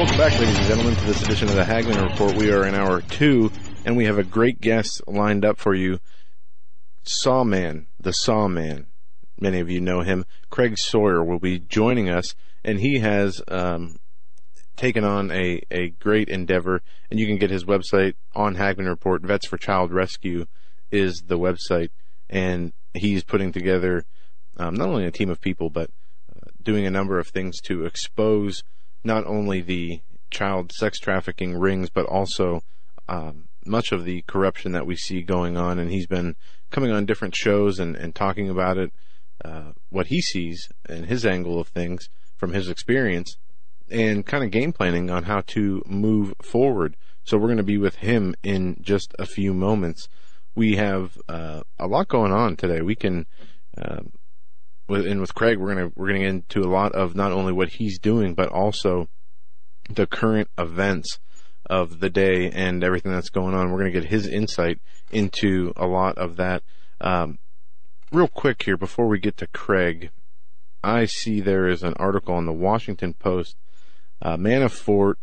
Welcome back, ladies and gentlemen, to this edition of the Hagmann Report. We are in hour two, and we have a great guest lined up for you. Saw Man, the Saw Man. Many of you know him. Craig Sawyer will be joining us, and he has um, taken on a, a great endeavor. And you can get his website on Hagmann Report. Vets for Child Rescue is the website, and he's putting together um, not only a team of people, but uh, doing a number of things to expose not only the child sex trafficking rings, but also um, much of the corruption that we see going on. And he's been coming on different shows and, and talking about it, uh, what he sees and his angle of things from his experience, and kind of game planning on how to move forward. So we're going to be with him in just a few moments. We have uh, a lot going on today. We can. Um, with, and with Craig, we're gonna we're gonna get into a lot of not only what he's doing, but also the current events of the day and everything that's going on. We're gonna get his insight into a lot of that. Um, real quick here before we get to Craig, I see there is an article on the Washington Post. Uh, Manafort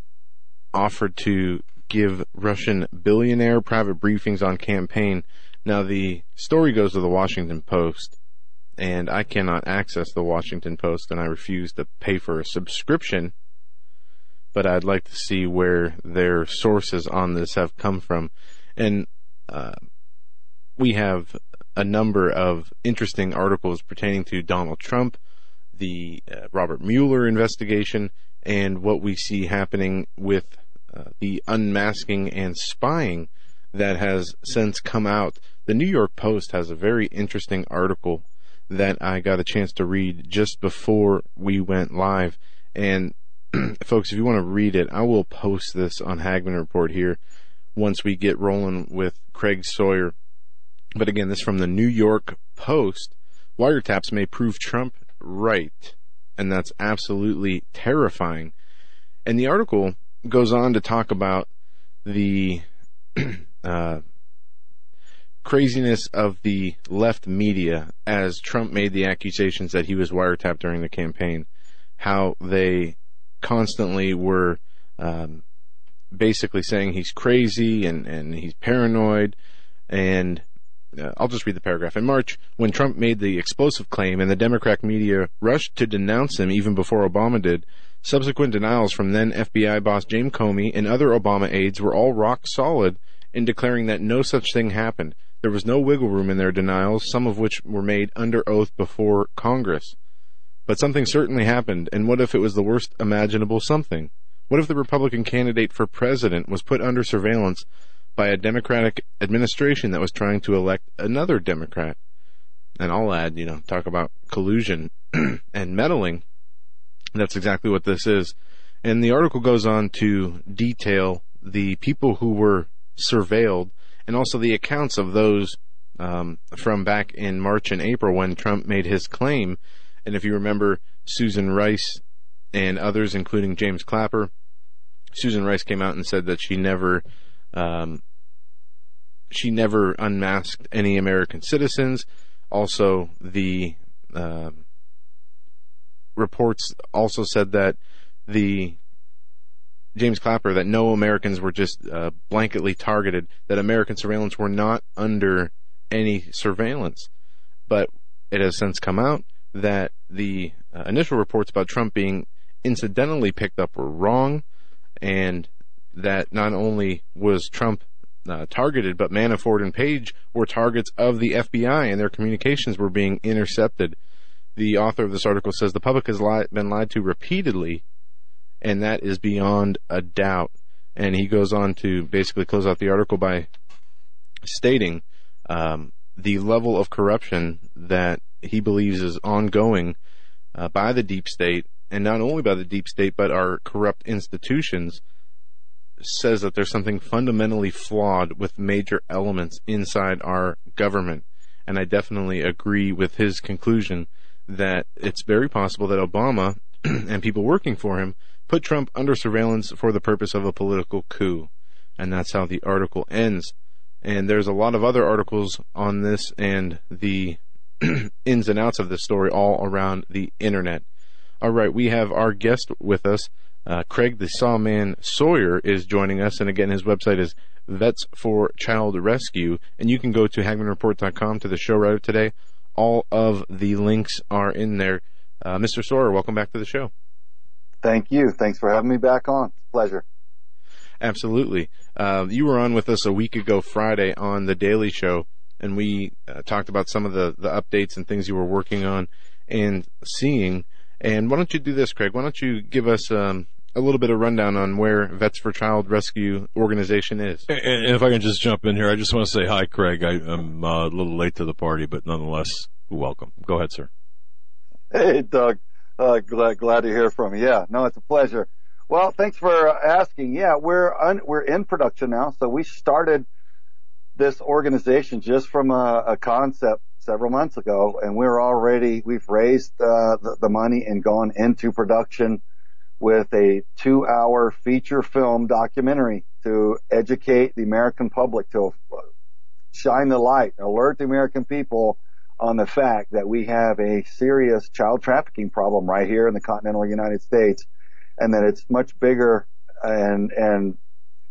offered to give Russian billionaire private briefings on campaign. Now the story goes to the Washington Post and I cannot access the Washington Post, and I refuse to pay for a subscription. But I'd like to see where their sources on this have come from, and uh, we have a number of interesting articles pertaining to Donald Trump, the uh, Robert Mueller investigation, and what we see happening with uh, the unmasking and spying that has since come out. The New York Post has a very interesting article that I got a chance to read just before we went live. And folks, if you want to read it, I will post this on Hagmann Report here once we get rolling with Craig Sawyer. But again, this from the New York Post. Wiretaps may prove Trump right. And that's absolutely terrifying. And the article goes on to talk about the uh, craziness of the left media as Trump made the accusations that he was wiretapped during the campaign, how they constantly were um, basically saying he's crazy and, and he's paranoid. And uh, I'll just read the paragraph. In March, when Trump made the explosive claim and the Democrat media rushed to denounce him even before Obama did, subsequent denials from then FBI boss James Comey and other Obama aides were all rock solid in declaring that no such thing happened. There was no wiggle room in their denials, some of which were made under oath before Congress. But something certainly happened, and what if it was the worst imaginable something? What if the Republican candidate for president was put under surveillance by a Democratic administration that was trying to elect another Democrat? And I'll add, you know, talk about collusion and meddling. That's exactly what this is. And the article goes on to detail the people who were surveilled and also the accounts of those um, from back in March and April when Trump made his claim. And if you remember, Susan Rice and others, including James Clapper, Susan Rice came out and said that she never, um, she never unmasked any American citizens. Also, the uh, reports also said that the James Clapper that no Americans were just uh, blanketly targeted, that American surveillance were not under any surveillance. But it has since come out that the uh, initial reports about Trump being incidentally picked up were wrong, and that not only was Trump uh, targeted, but Manafort and Page were targets of the FBI, and their communications were being intercepted. The author of this article says the public has li- been lied to repeatedly and that is beyond a doubt. And he goes on to basically close out the article by stating um, the level of corruption that he believes is ongoing uh, by the deep state, and not only by the deep state, but our corrupt institutions, says that there's something fundamentally flawed with major elements inside our government. And I definitely agree with his conclusion that it's very possible that Obama and people working for him put Trump under surveillance for the purpose of a political coup. And that's how the article ends. And there's a lot of other articles on this and the ins and outs of the story all around the internet. All right, we have our guest with us. Uh, Craig the Saw Man Sawyer is joining us, and again, his website is Vets for Child Rescue, and you can go to HagmannReport.com to the show right today. All of the links are in there. Uh, Mr. Sawyer, welcome back to the show. Thank you. Thanks for having me back on. Pleasure. Absolutely. Uh, you were on with us a week ago Friday on the Daily Show, and we uh, talked about some of the, the updates and things you were working on and seeing. And why don't you do this, Craig? Why don't you give us um, a little bit of rundown on where Vets for Child Rescue organization is? And, and if I can just jump in here, I just want to say hi, Craig. I, am uh, a little late to the party, but nonetheless, welcome. Go ahead, sir. Hey, Doug. Uh, glad glad to hear from you. Yeah, no, it's a pleasure. Well, thanks for asking. Yeah, we're un, we're in production now. So we started this organization just from a, a concept several months ago, and we're already we've raised uh, the, the money and gone into production with a two-hour feature film documentary to educate the American public to shine the light, alert the American people on the fact that we have a serious child trafficking problem right here in the continental United States and that it's much bigger and, and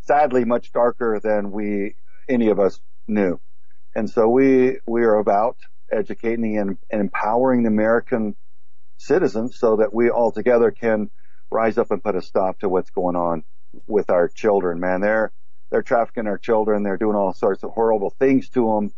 sadly much darker than we, any of us knew. And so we, we are about educating and, and empowering the American citizens so that we all together can rise up and put a stop to what's going on with our children, man. They're, they're trafficking our children. They're doing all sorts of horrible things to them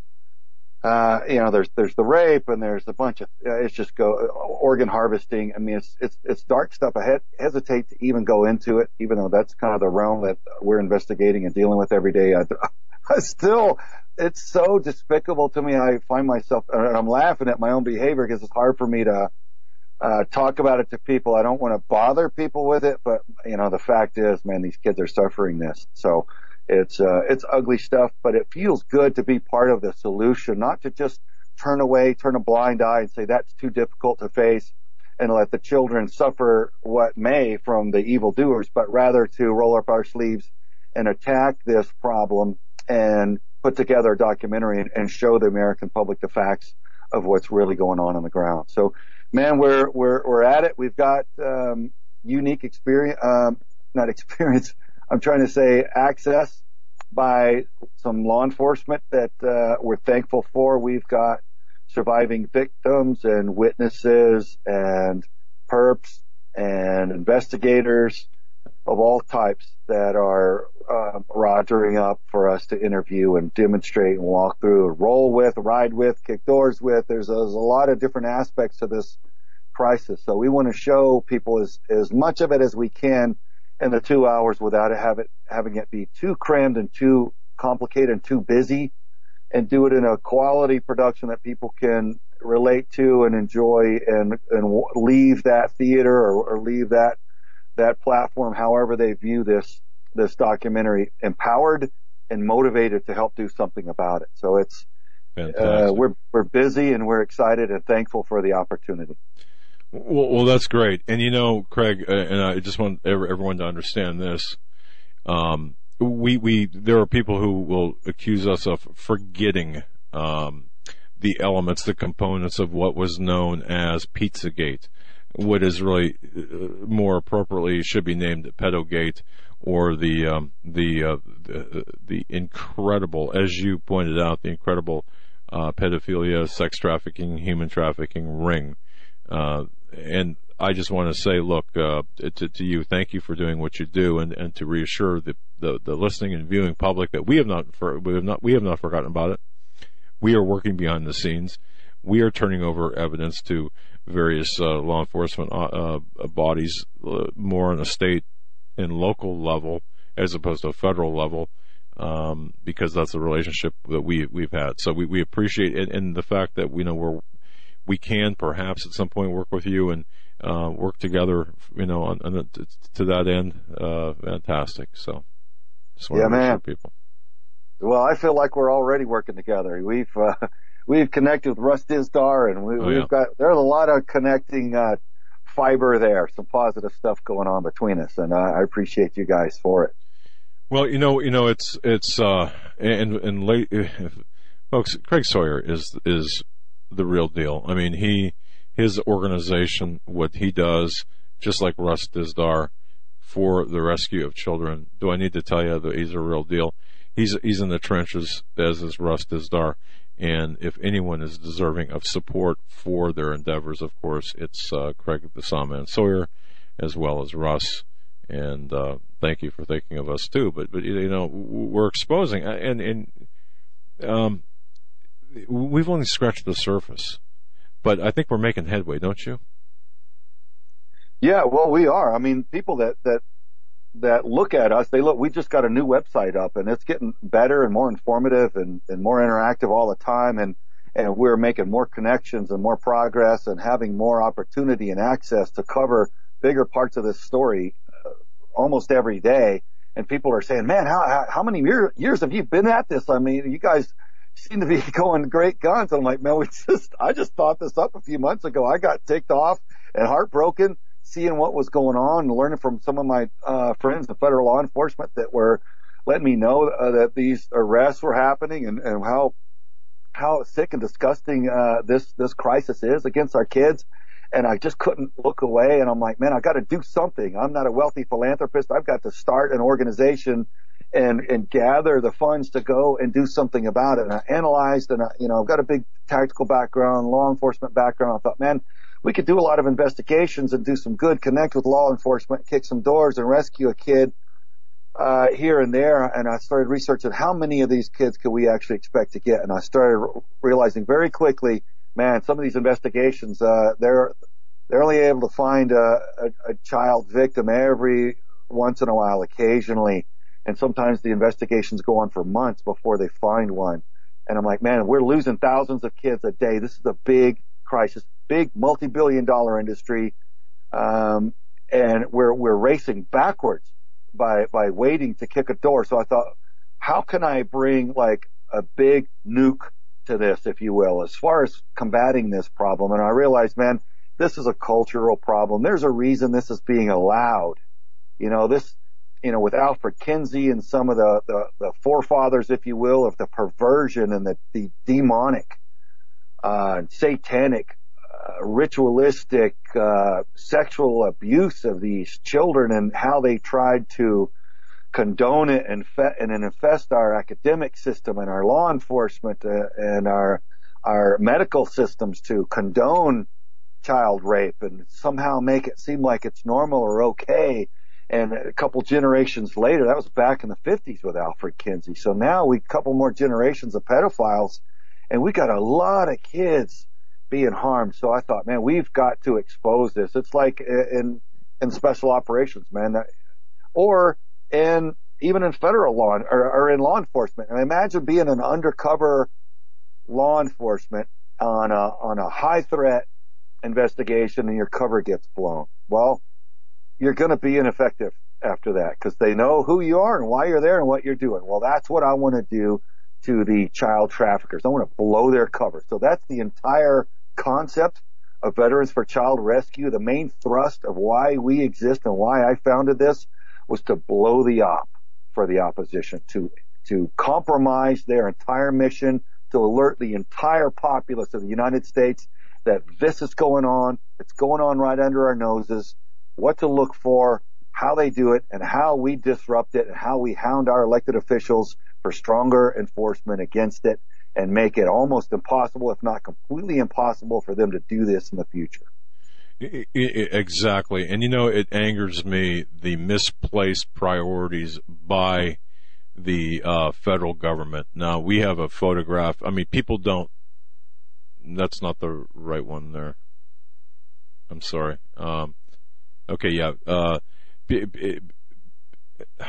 uh, you know, there's there's the rape and there's a bunch of uh, it's just go organ harvesting. I mean, it's it's it's dark stuff. I he- hesitate to even go into it, even though that's kind of the realm that we're investigating and dealing with every day. I, I still, it's so despicable to me. I find myself, and I'm laughing at my own behavior because it's hard for me to uh, talk about it to people. I don't want to bother people with it, but you know, the fact is, man, these kids are suffering this. So it's uh, it's ugly stuff, but it feels good to be part of the solution, not to just turn away, turn a blind eye, and say that's too difficult to face, and let the children suffer what may from the evildoers, but rather to roll up our sleeves and attack this problem and put together a documentary and, and show the American public the facts of what's really going on on the ground. So, man, we're we're we're at it. We've got um, unique experience, um, not experience I'm trying to say access by some law enforcement that uh, we're thankful for. We've got surviving victims and witnesses and perps and investigators of all types that are uh, rogering up for us to interview and demonstrate and walk through and roll with, ride with, kick doors with. There's, there's a lot of different aspects to this crisis. So we want to show people as, as much of it as we can in the two hours without it have it, having it be too crammed and too complicated and too busy and do it in a quality production that people can relate to and enjoy and, and leave that theater or, or leave that, that platform, however they view this, this documentary empowered and motivated to help do something about it. So it's, uh, we're, we're busy and we're excited and thankful for the opportunity. Well, well, that's great. And you know, Craig, uh, and I just want everyone to understand this. Um, we, we, there are people who will accuse us of forgetting, um, the elements, the components of what was known as Pizzagate. What is really uh, more appropriately should be named Pedogate or the, um, the, uh, the, the incredible, as you pointed out, the incredible, uh, pedophilia, sex trafficking, human trafficking ring. Uh, and I just want to say, look, uh, to, to, you, thank you for doing what you do, and, and to reassure the, the, the listening and viewing public that we have not for, we have not we have not forgotten about it. We are working behind the scenes. we are turning over evidence to various uh, law enforcement uh, uh, bodies, uh, more on a state and local level as opposed to a federal level, um, because that's the relationship that we we've had. So we, we appreciate it, and the fact that we know we're we can perhaps at some point work with you and uh, work together, you know, on, on to that end. Uh, fantastic. So, just yeah, man. people. Well, I feel like we're already working together. We've uh, we've connected with Russ Dizdar, and we, have oh, yeah. got there's a lot of connecting uh, fiber there. Some positive stuff going on between us, and I appreciate you guys for it. Well, you know, you know, it's it's uh, and and late, folks. Craig Sawyer is is the real deal. I mean, he his organization, what he does, just like Russ Dizdar for the rescue of children. Do I need to tell you that he's a real deal? He's he's in the trenches, as is Russ Dizdar. And if anyone is deserving of support for their endeavors, of course, it's uh, Craig the Saw Man Sawyer, as well as Russ. And uh, thank you for thinking of us too. But but you know we're exposing and and um, we've only scratched the surface but I think we're making headway, don't you? Yeah, well, we are. I mean, people that that that look at us, they look. We just got a new website up, and it's getting better and more informative and, and more interactive all the time, and and we're making more connections and more progress and having more opportunity and access to cover bigger parts of this story uh, almost every day. And people are saying, "Man, how how, many year, years have you been at this? I mean, you guys." Seem to be going great guns. I'm like, man, we just, I just thought this up a few months ago. I got ticked off and heartbroken seeing what was going on learning from some of my, uh, friends in federal law enforcement that were letting me know uh, that these arrests were happening and, and how, how sick and disgusting, uh, this, this crisis is against our kids. And I just couldn't look away. And I'm like, man, I got to do something. I'm not a wealthy philanthropist. I've got to start an organization and and gather the funds to go and do something about it. And I analyzed, and I, you know, I've got a big tactical background, law enforcement background. I thought, man, we could do a lot of investigations and do some good, connect with law enforcement, kick some doors, and rescue a kid uh, here and there. And I started researching how many of these kids could we actually expect to get. And I started realizing very quickly, man, some of these investigations, uh, they're they're only able to find a, a, a child victim every once in a while, occasionally and sometimes the investigations go on for months before they find one. And I'm like, man, we're losing thousands of kids a day. This is a big crisis, big multi-billion dollar industry. Um, and we're, we're racing backwards by, by waiting to kick a door. So I thought, how can I bring like a big nuke to this, if you will, as far as combating this problem? And I realized, man, this is a cultural problem. There's a reason this is being allowed. You know, this, you know, with Alfred Kinsey and some of the, the, the forefathers, if you will, of the perversion and the, the demonic, uh, satanic, uh, ritualistic, uh, sexual abuse of these children and how they tried to condone it and, fe- and infest our academic system and our law enforcement uh, and our, our medical systems to condone child rape and somehow make it seem like it's normal or okay and a couple generations later, that was back in the 50s with Alfred Kinsey. So now we couple more generations of pedophiles and we got a lot of kids being harmed. So I thought, man, we've got to expose this. It's like in, in special operations, man, that, or in, even in federal law or, or in law enforcement. And imagine being an undercover law enforcement on a, on a high threat investigation and your cover gets blown. Well, you're going to be ineffective after that because they know who you are and why you're there and what you're doing. Well, that's what I want to do to the child traffickers. I want to blow their cover. So that's the entire concept of Veterans for Child Rescue. The main thrust of why we exist and why I founded this was to blow the op for the opposition, to, to compromise their entire mission, to alert the entire populace of the United States that this is going on. It's going on right under our noses what to look for, how they do it, and how we disrupt it, and how we hound our elected officials for stronger enforcement against it and make it almost impossible, if not completely impossible, for them to do this in the future. Exactly. And you know, it angers me the misplaced priorities by the uh, federal government. Now, we have a photograph. I mean, people don't that's not the right one there. I'm sorry. Um, okay, yeah. Uh, b- b-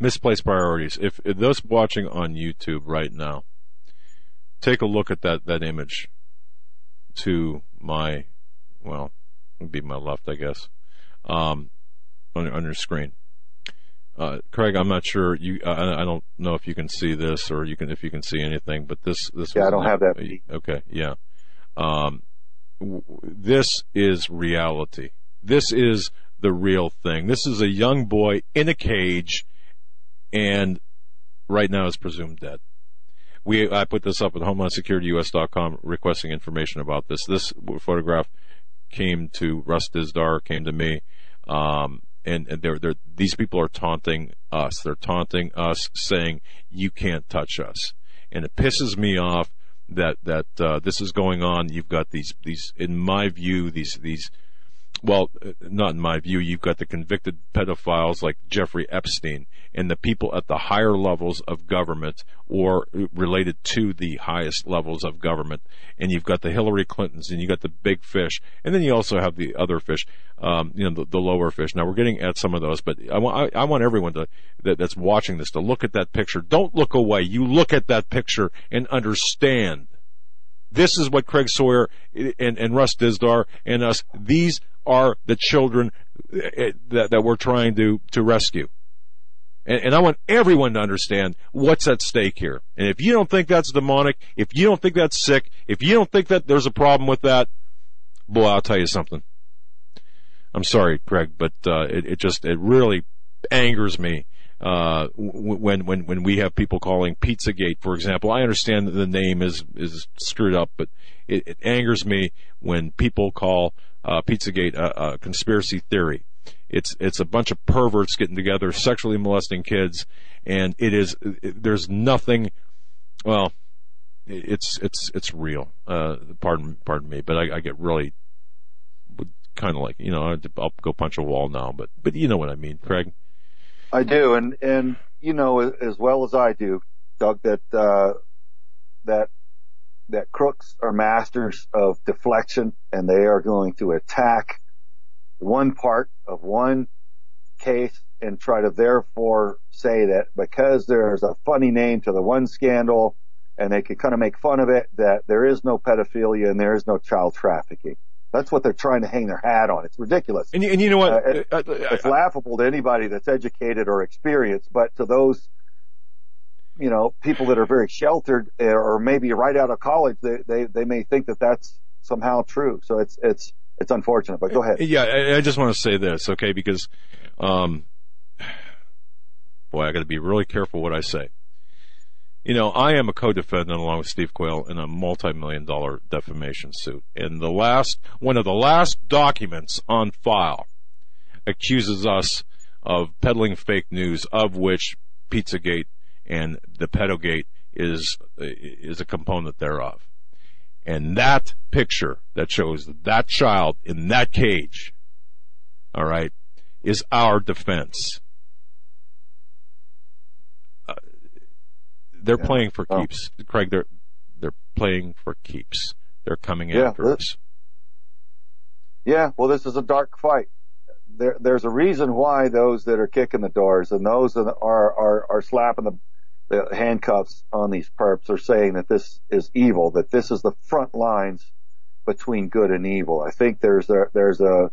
misplaced priorities. If, if those watching on YouTube right now, take a look at that that image to my, well, would be my left, I guess, um, on, on your screen. Uh, Craig, I'm not sure you. I, I don't know if you can see this or you can if you can see anything, but this this. Yeah, I don't have that. Okay, yeah. Um, w- this is reality. This is the real thing. This is a young boy in a cage, and right now is presumed dead. We I put this up at HomelandSecurityUS.com requesting information about this. This photograph came to Russ Dizdar, came to me, um, and, and they're, they're, these people are taunting us. They're taunting us, saying you can't touch us, and it pisses me off that that uh, this is going on. You've got these these, in my view, these these well, uh, not in my view, you've got the convicted pedophiles like Jeffrey Epstein and the people at the higher levels of government or related to the highest levels of government. And you've got the Hillary Clintons and you've got the big fish. And then you also have the other fish, um, you know, the, the lower fish. Now we're getting at some of those, but I want, I, I want everyone to, that, that's watching this to look at that picture. Don't look away. You look at that picture and understand. This is what Craig Sawyer and, and Russ Dizdar and us, these are the children eh, that, that we're trying to, to rescue. And, and I want everyone to understand what's at stake here. And if you don't think that's demonic, if you don't think that's sick, if you don't think that there's a problem with that, boy, I'll tell you something. I'm sorry, Craig, but uh, it, it just it really angers me uh, when when when we have people calling Pizzagate, for example. I understand that the name is is screwed up, but it, it angers me when people call uh, Pizzagate a, a conspiracy theory. It's it's a bunch of perverts getting together, sexually molesting kids, and it is it, there's nothing. Well, it's it's it's real. Uh, pardon pardon me, but I, I get really kind of like you know I'll go punch a wall now, but but you know what I mean, Craig. I do, and and you know as well as I do, Doug, that uh, that that crooks are masters of deflection, and they are going to attack one part of one case and try to therefore say that because there's a funny name to the one scandal, and they can kind of make fun of it, that there is no pedophilia and there is no child trafficking. That's what they're trying to hang their hat on. It's ridiculous. And, you- and you know what? Uh, it- Uh, uh, it's laughable to anybody that's educated or experienced, but to those, you know, people that are very sheltered uh, or maybe right out of college, they, they, they may think that that's somehow true. So it's, it's, it's unfortunate, but go ahead. Yeah, I, I just want to say this, okay? Because, um, boy, I got to be really careful what I say. You know, I am a co-defendant along with Steve Quayle in a multi-million dollar defamation suit. And the last, one of the last documents on file accuses us of peddling fake news, of which Pizzagate and the Pedogate is, is a component thereof. And that picture that shows that child in that cage, all right, is our defense. Uh, they're Yeah. playing for Oh. keeps, Craig. They're they're playing for keeps. They're coming Yeah, after that- us. Yeah, well, this is a dark fight. There, there's a reason why those that are kicking the doors and those that are, are, are slapping the, the handcuffs on these perps are saying that this is evil, that this is the front lines between good and evil. I think there's a, there's a,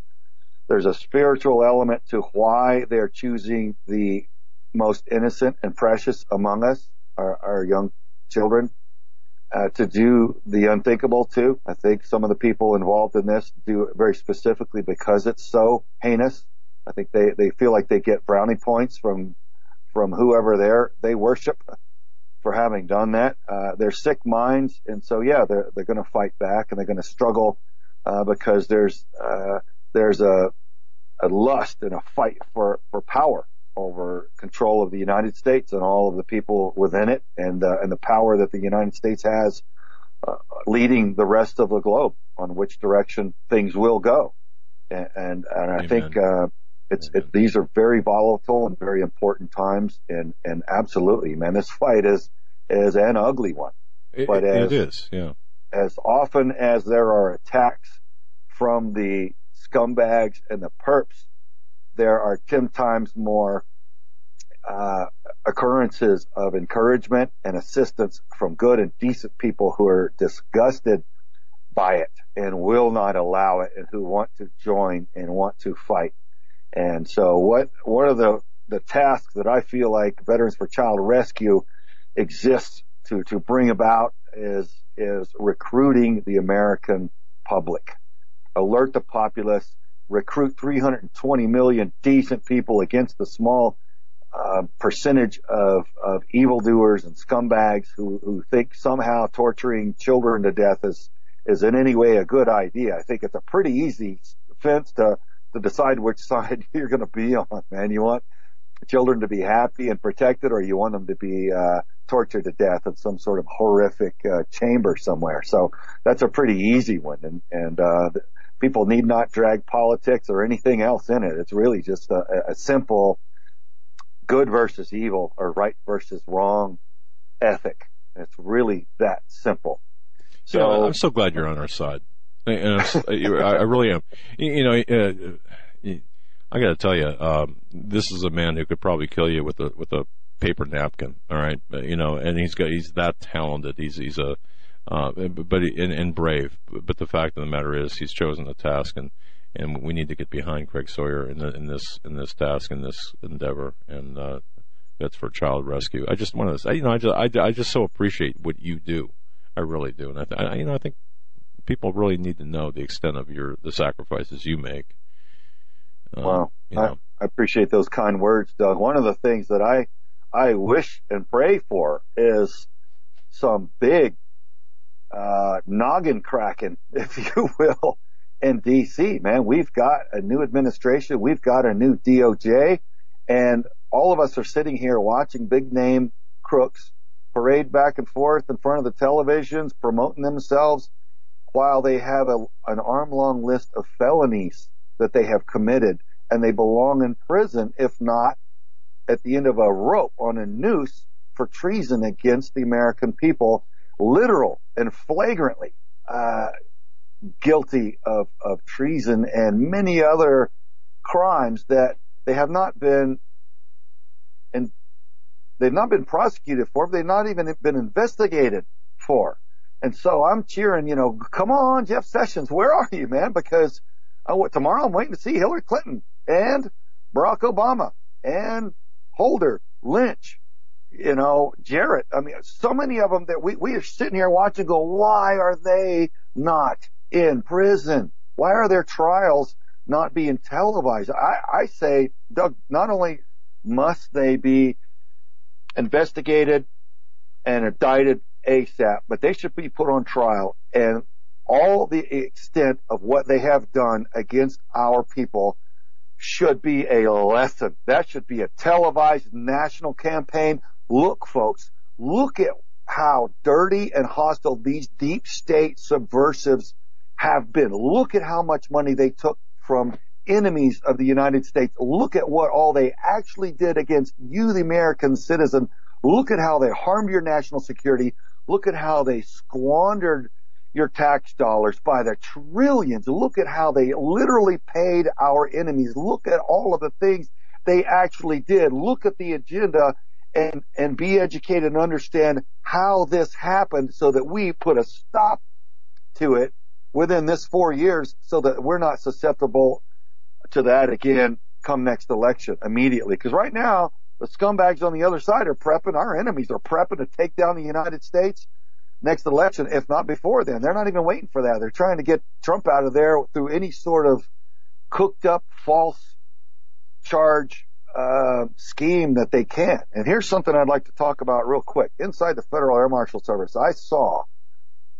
there's a spiritual element to why they're choosing the most innocent and precious among us, our, our young children, uh, to do the unthinkable too. I think some of the people involved in this do it very specifically because it's so heinous. I think they, they feel like they get brownie points from, from whoever they're, they worship for having done that. Uh, they're sick minds. And so, yeah, they're, they're going to fight back and they're going to struggle, uh, because there's, uh, there's a, a lust and a fight for, for power over control of the United States and all of the people within it and, uh, and the power that the United States has, uh, leading the rest of the globe on which direction things will go. And, and, and I Amen. think, uh, it's, it, these are very volatile and very important times and, and absolutely, man, this fight is, is an ugly one. It, But it- as- it is, yeah. as often as there are attacks from the scumbags and the perps, there are 10 times more uh, occurrences of encouragement and assistance from good and decent people who are disgusted by it and will not allow it and who want to join and want to fight. And so what, one of the, the tasks that I feel like Veterans for Child Rescue exists to, to bring about is, is recruiting the American public. Alert the populace, recruit 320 million decent people against the small uh, percentage of, of evildoers and scumbags who, who think somehow torturing children to death is, is in any way a good idea. I think it's a pretty easy fence to, to decide which side you're going to be on, man. You want children to be happy and protected or you want them to be, uh, tortured to death in some sort of horrific, uh, chamber somewhere. So that's a pretty easy one. And, and, uh, people need not drag politics or anything else in it. It's really just a, a simple, good versus evil or right versus wrong ethic. It's really that simple. So yeah, I'm so glad you're on our side. And I really am. You know, uh, I got to tell you, um, this is a man who could probably kill you with a with a paper napkin. All right, you know, and he's got he's that talented. He's he's a uh, but he, and, and brave. But the fact of the matter is, he's chosen the task, and and we need to get behind Craig Sawyer in, the, in this in this task in this endeavor, and uh, that's for child rescue. I just want to, you know, I just I, I just so appreciate what you do. I really do, and I, th- I you know I think people really need to know the extent of your the sacrifices you make. Um, well, you know. I, I appreciate those kind words, Doug. One of the things that I I wish and pray for is some big uh, noggin cracking, if you will, in DC, man. We've got a new administration. We've got a new DOJ and all of us are sitting here watching big name crooks parade back and forth in front of the televisions, promoting themselves while they have a, an arm long list of felonies that they have committed and they belong in prison, if not at the end of a rope on a noose for treason against the American people, literal and flagrantly. Uh, guilty of, of treason and many other crimes that they have not been and they've not been prosecuted for, they've not even been investigated for. And so I'm cheering, you know, come on, Jeff Sessions, where are you, man? Because oh, tomorrow I'm waiting to see Hillary Clinton and Barack Obama and Holder, Lynch, you know, Jarrett. I mean, so many of them that we, we are sitting here watching go, why are they not in prison? Why are their trials not being televised? I, I say, Doug, not only must they be investigated and indicted ASAP, but they should be put on trial and all the extent of what they have done against our people should be a lesson. That should be a televised national campaign. Look, folks, look at how dirty and hostile these deep state subversives have been. Look at how much money they took from enemies of the United States. Look at what all they actually did against you, the American citizen. Look at how they harmed your national security. Look at how they squandered your tax dollars by the trillions. Look at how they literally paid our enemies. Look at all of the things they actually did. Look at the agenda and, and be educated and understand how this happened so that we put a stop to it within this four years so that we're not susceptible to that again come next election immediately. Because right now, the scumbags on the other side are prepping, our enemies are prepping to take down the United States next election, if not before then. They're not even waiting for that. They're trying to get Trump out of there through any sort of cooked up false charge uh, scheme that they can. And here's something I'd like to talk about real quick. Inside the Federal Air Marshal Service, I saw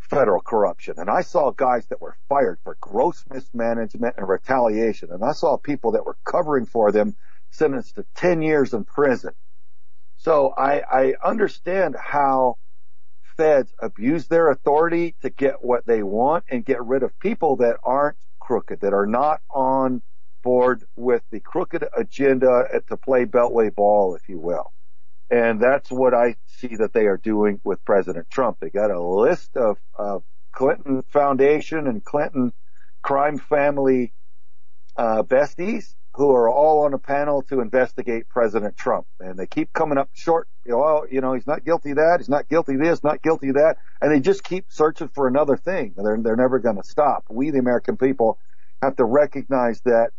federal corruption. And I saw guys that were fired for gross mismanagement and retaliation. And I saw people that were covering for them sentenced to 10 years in prison. So I, I understand how feds abuse their authority to get what they want and get rid of people that aren't crooked, that are not on board with the crooked agenda to play beltway ball, if you will. And that's what I see that they are doing with President Trump. They got a list of, of Clinton Foundation and Clinton crime family uh, besties who are all on a panel to investigate President Trump, and they keep coming up short. You know, oh, you know, he's not guilty of that. He's not guilty of this. Not guilty of that. And they just keep searching for another thing. They're they're never going to stop. We, the American people, have to recognize that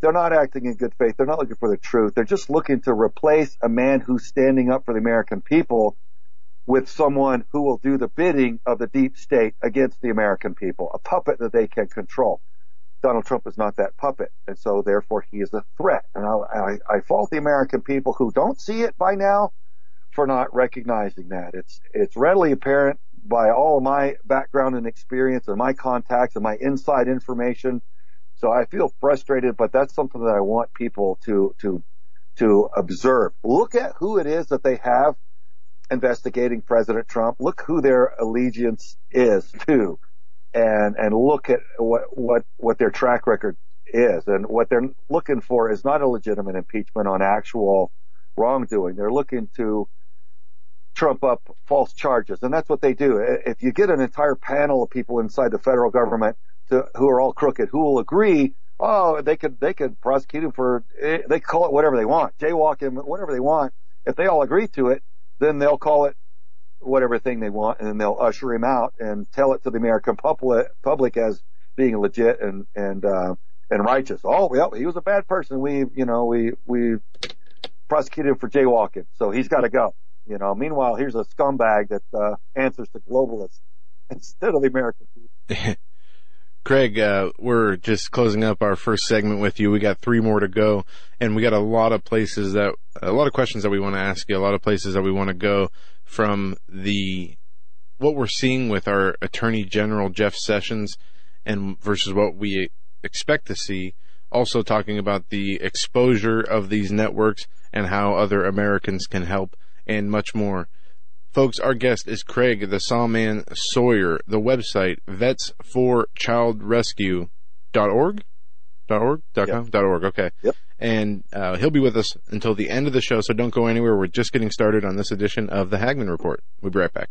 they're not acting in good faith. They're not looking for the truth. They're just looking to replace a man who's standing up for the American people with someone who will do the bidding of the deep state against the American people, a puppet that they can control. Donald Trump is not that puppet, and so therefore he is a threat. And I, I, I fault the American people who don't see it by now for not recognizing that. It's it's readily apparent by all my background and experience and my contacts and my inside information so I feel frustrated, but that's something that I want people to, to, to observe. Look at who it is that they have investigating President Trump. Look who their allegiance is to and, and look at what, what, what their track record is. And what they're looking for is not a legitimate impeachment on actual wrongdoing. They're looking to trump up false charges. And that's what they do. If you get an entire panel of people inside the federal government to, who are all crooked, who will agree, oh, they could, they could prosecute him for, eh, they call it whatever they want, jaywalk him, whatever they want. If they all agree to it, then they'll call it whatever thing they want and then they'll usher him out and tell it to the American public, public as being legit and, and, uh, and righteous. Oh, well, he was a bad person. We, you know, we, we prosecuted him for jaywalking. So he's got to go. You know, meanwhile, here's a scumbag that, uh, answers to globalists instead of the American people. Craig, uh, we're just closing up our first segment with you. We got three more to go, and we got a lot of places that, a lot of questions that we want to ask you, a lot of places that we want to go from the, what we're seeing with our Attorney General Jeff Sessions and versus what we expect to see. Also talking about the exposure of these networks and how other Americans can help and much more. Folks, our guest is Craig, the Saw Man Sawyer. The website, vetsforchildrescue.org? Dot .org? Dot com? Dot .org, okay. Yep. And uh, he'll be with us until the end of the show, so don't go anywhere. We're just getting started on this edition of the Hagmann Report. We'll be right back.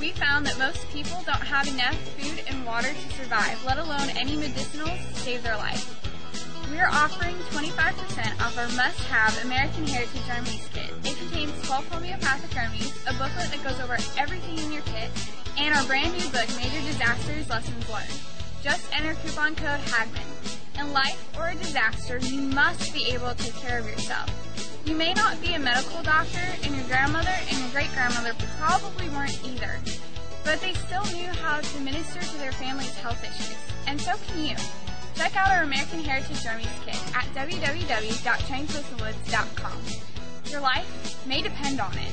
We found that most people don't have enough food and water to survive, let alone any medicinals to save their life. We are offering 25% off our must-have American Heritage Remedies kit. It contains 12 homeopathic remedies, a booklet that goes over everything in your kit, and our brand new book, Major Disasters Lessons Learned. Just enter coupon code HAGMAN. In life or a disaster, you must be able to take care of yourself. You may not be a medical doctor, and your grandmother and your great grandmother probably weren't either, but they still knew how to minister to their family's health issues, and so can you. Check out our American Heritage Remedies kit at www.trainedwiththewoods.com. Your life may depend on it.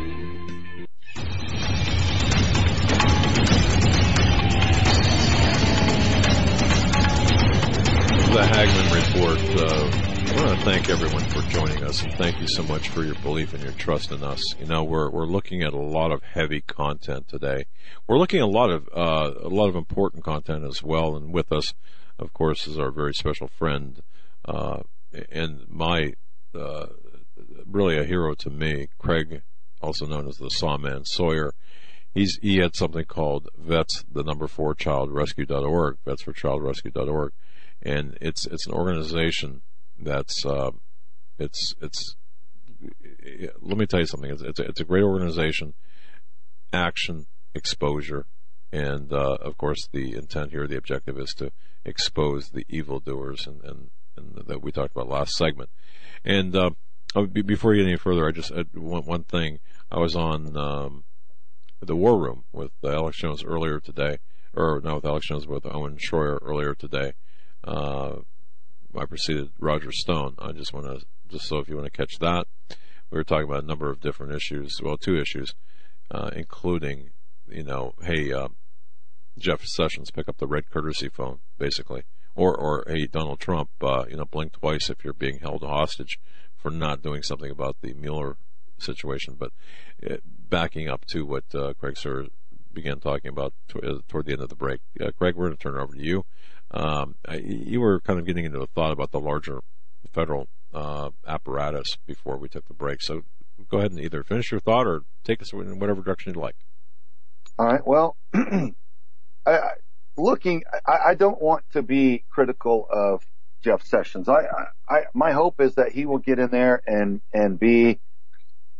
Uh, I want to thank everyone for joining us, and thank you so much for your belief and your trust in us. You know, we're we're looking at a lot of heavy content today. We're looking at a lot of uh, a lot of important content as well, and with us, of course, is our very special friend uh, and my uh, really a hero to me, Craig, also known as the Saw Man Sawyer. He's he had something called Vets, the number four Child Rescue.org, Vets for Child Rescue.org and it's it's an organization that's uh, it's it's let me tell you something. It's it's a, it's a great organization. Action, exposure, and uh, of course the intent here, the objective is to expose the evildoers, and, and, and that we talked about last segment. And uh, oh, before you get any further, I just uh, one one thing. I was on um, the War Room with Alex Jones earlier today, or not with Alex Jones, but with Owen Schroyer earlier today uh, I preceded Roger Stone. I just want to, just so if you want to catch that, we were talking about a number of different issues. Well, two issues, uh, including, you know, hey, uh, Jeff Sessions, pick up the red courtesy phone, basically, or or hey, Donald Trump, uh, you know, blink twice if you're being held hostage for not doing something about the Mueller situation. But uh, backing up to what uh, Craig Sir began talking about toward the end of the break, uh, Craig, we're going to turn it over to you. Um, you were kind of getting into a thought about the larger federal uh, apparatus before we took the break. So go ahead and either finish your thought or take us in whatever direction you'd like. All right. Well, I, looking, I, I, don't want to be critical of Jeff Sessions. I, I, my hope is that he will get in there and and be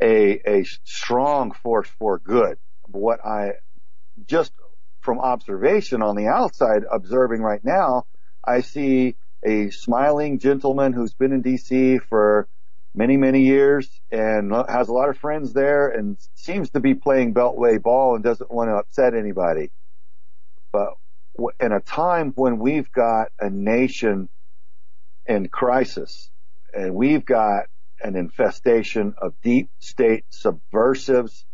a a strong force for good. What I just from observation on the outside observing right now, I see a smiling gentleman who's been in DC for many, many years and has a lot of friends there and seems to be playing beltway ball and doesn't want to upset anybody. But in a time when we've got a nation in crisis and we've got an infestation of deep state subversives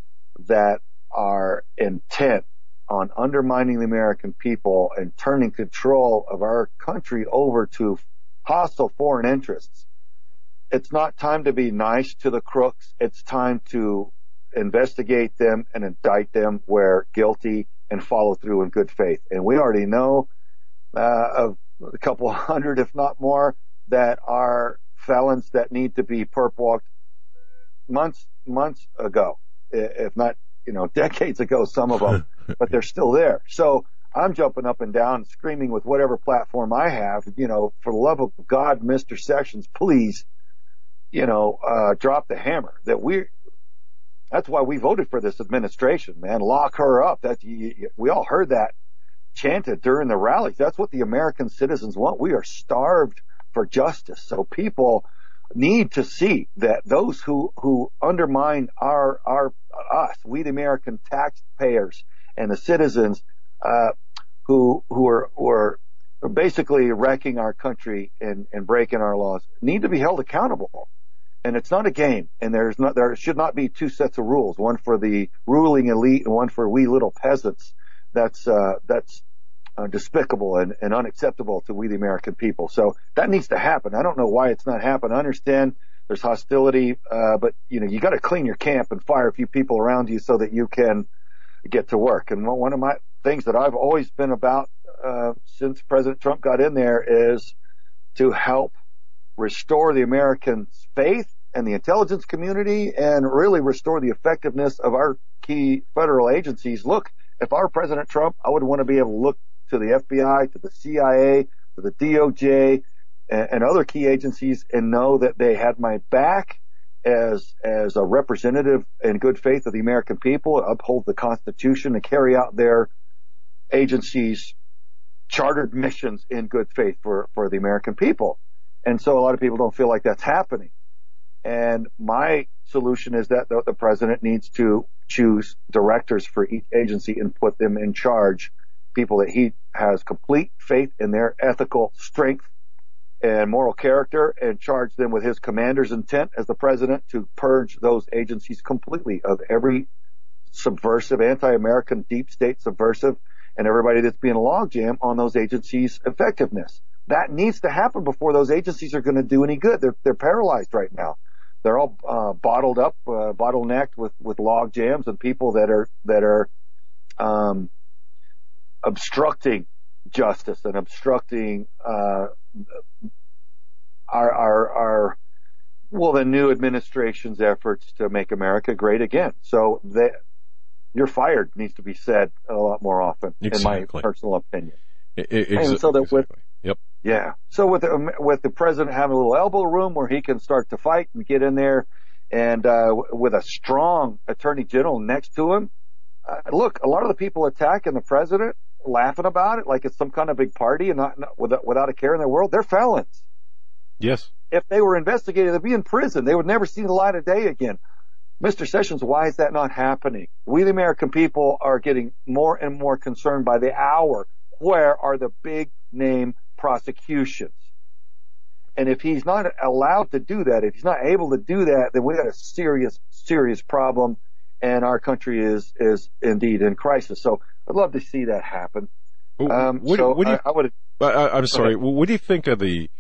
that are intent on undermining the American people and turning control of our country over to hostile foreign interests. It's not time to be nice to the crooks. It's time to investigate them and indict them where guilty and follow through in good faith. And we already know uh, of a couple hundred, if not more, that are felons that need to be perp walked months months ago, if not you know decades ago. Some of them. but they're still there. So I'm jumping up and down, screaming with whatever platform I have, you know, for the love of God, Mr. Sessions, please, you know, uh, drop the hammer that we, that's why we voted for this administration, man. Lock her up. That we all heard that chanted during the rallies. That's what the American citizens want. We are starved for justice. So people need to see that those who, who undermine our, our, us, we the American taxpayers, and the citizens uh, who who are who are basically wrecking our country and, and breaking our laws need to be held accountable. And it's not a game, and there's not there should not be two sets of rules, one for the ruling elite and one for we little peasants. That's uh, that's uh, despicable and, and unacceptable to we the American people. So that needs to happen. I don't know why it's not happening. I understand there's hostility, uh, but you know you got to clean your camp and fire a few people around you so that you can get to work. And one of my things that I've always been about uh, since President Trump got in there is to help restore the Americans' faith and the intelligence community and really restore the effectiveness of our key federal agencies. Look, if I were President Trump, I would want to be able to look to the FBI, to the CIA, to the DOJ, and, and other key agencies and know that they had my back as as a representative in good faith of the American people, uphold the Constitution, and carry out their agencies' chartered missions in good faith for for the American people. And so a lot of people don't feel like that's happening. And my solution is that the, the president needs to choose directors for each agency and put them in charge, people that he has complete faith in their ethical strength and moral character and charge them with his commander's intent as the president to purge those agencies completely of every subversive, anti-American, deep state subversive, and everybody that's being a logjam on those agencies' effectiveness. That needs to happen before those agencies are going to do any good. They're, they're paralyzed right now. They're all uh, bottled up, uh, bottlenecked with with log jams and people that are that are um, obstructing justice and obstructing uh, our, our, our, well, the new administration's efforts to make America great again. So that you're fired needs to be said a lot more often, exactly. in my personal opinion. It, it, and so that exactly. with, yep. yeah. So with the, with the president having a little elbow room where he can start to fight and get in there and, uh, with a strong attorney general next to him, uh, look, a lot of the people attacking the president, laughing about it like it's some kind of big party and not, not without, without a care in their world, they're felons. Yes. If they were investigated, they'd be in prison. They would never see the light of day again. Mr. Sessions, why is that not happening? We, the American people, are getting more and more concerned by the hour. Where are the big name prosecutions? And if he's not allowed to do that, if he's not able to do that, then we got a serious, serious problem and our country is, is indeed in crisis. So I'd love to see that happen. Um, what, so what do you, I, I would, I, am sorry. What do you think of the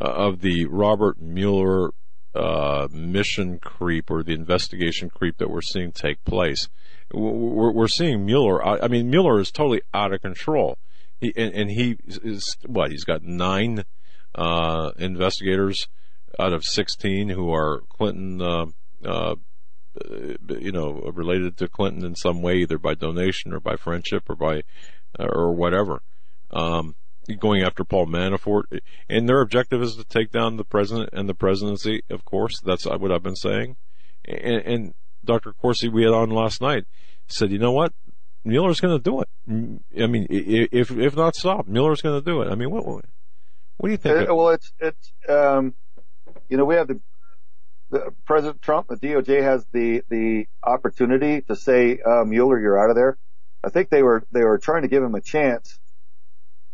uh, of the Robert Mueller uh, mission creep or the investigation creep that we're seeing take place? We're, we're seeing Mueller. I mean, Mueller is totally out of control. He and, and he is what? He's got nine uh, investigators out of sixteen who are Clinton. Uh, uh, you know, related to Clinton in some way, either by donation or by friendship or by or whatever. Um, going after Paul Manafort, and their objective is to take down the president and the presidency. Of course, that's what I've been saying. And, and Dr. Corsi, we had on last night, said, you know what, Mueller's going to do it. I mean, if if not stop, Mueller's going to do it. I mean, what what, what do you think? Uh, well, it's it's um, you know we have the, the President Trump, the DOJ has the the opportunity to say uh, Mueller, you're out of there. I think they were they were trying to give him a chance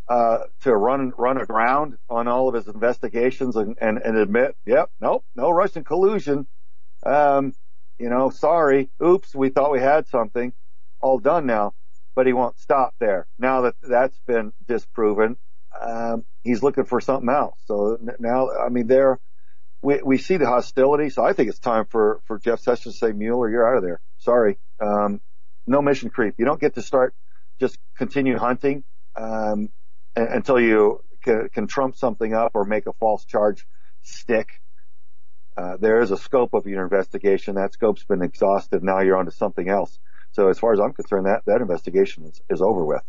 uh, to run run aground on all of his investigations and, and, and admit, yep, nope, no Russian collusion. Um, you know, sorry, oops, we thought we had something, all done now. But he won't stop there. Now that that's been disproven, um, he's looking for something else. So now, I mean, there we we see the hostility. So I think it's time for for Jeff Sessions to say, Mueller, you're out of there. Sorry, um, no mission creep. You don't get to start just continue hunting. Um, until you can, can, trump something up or make a false charge stick. Uh, there is a scope of your investigation. That scope's been exhausted. Now you're onto something else. So as far as I'm concerned, that, that investigation is, is over with.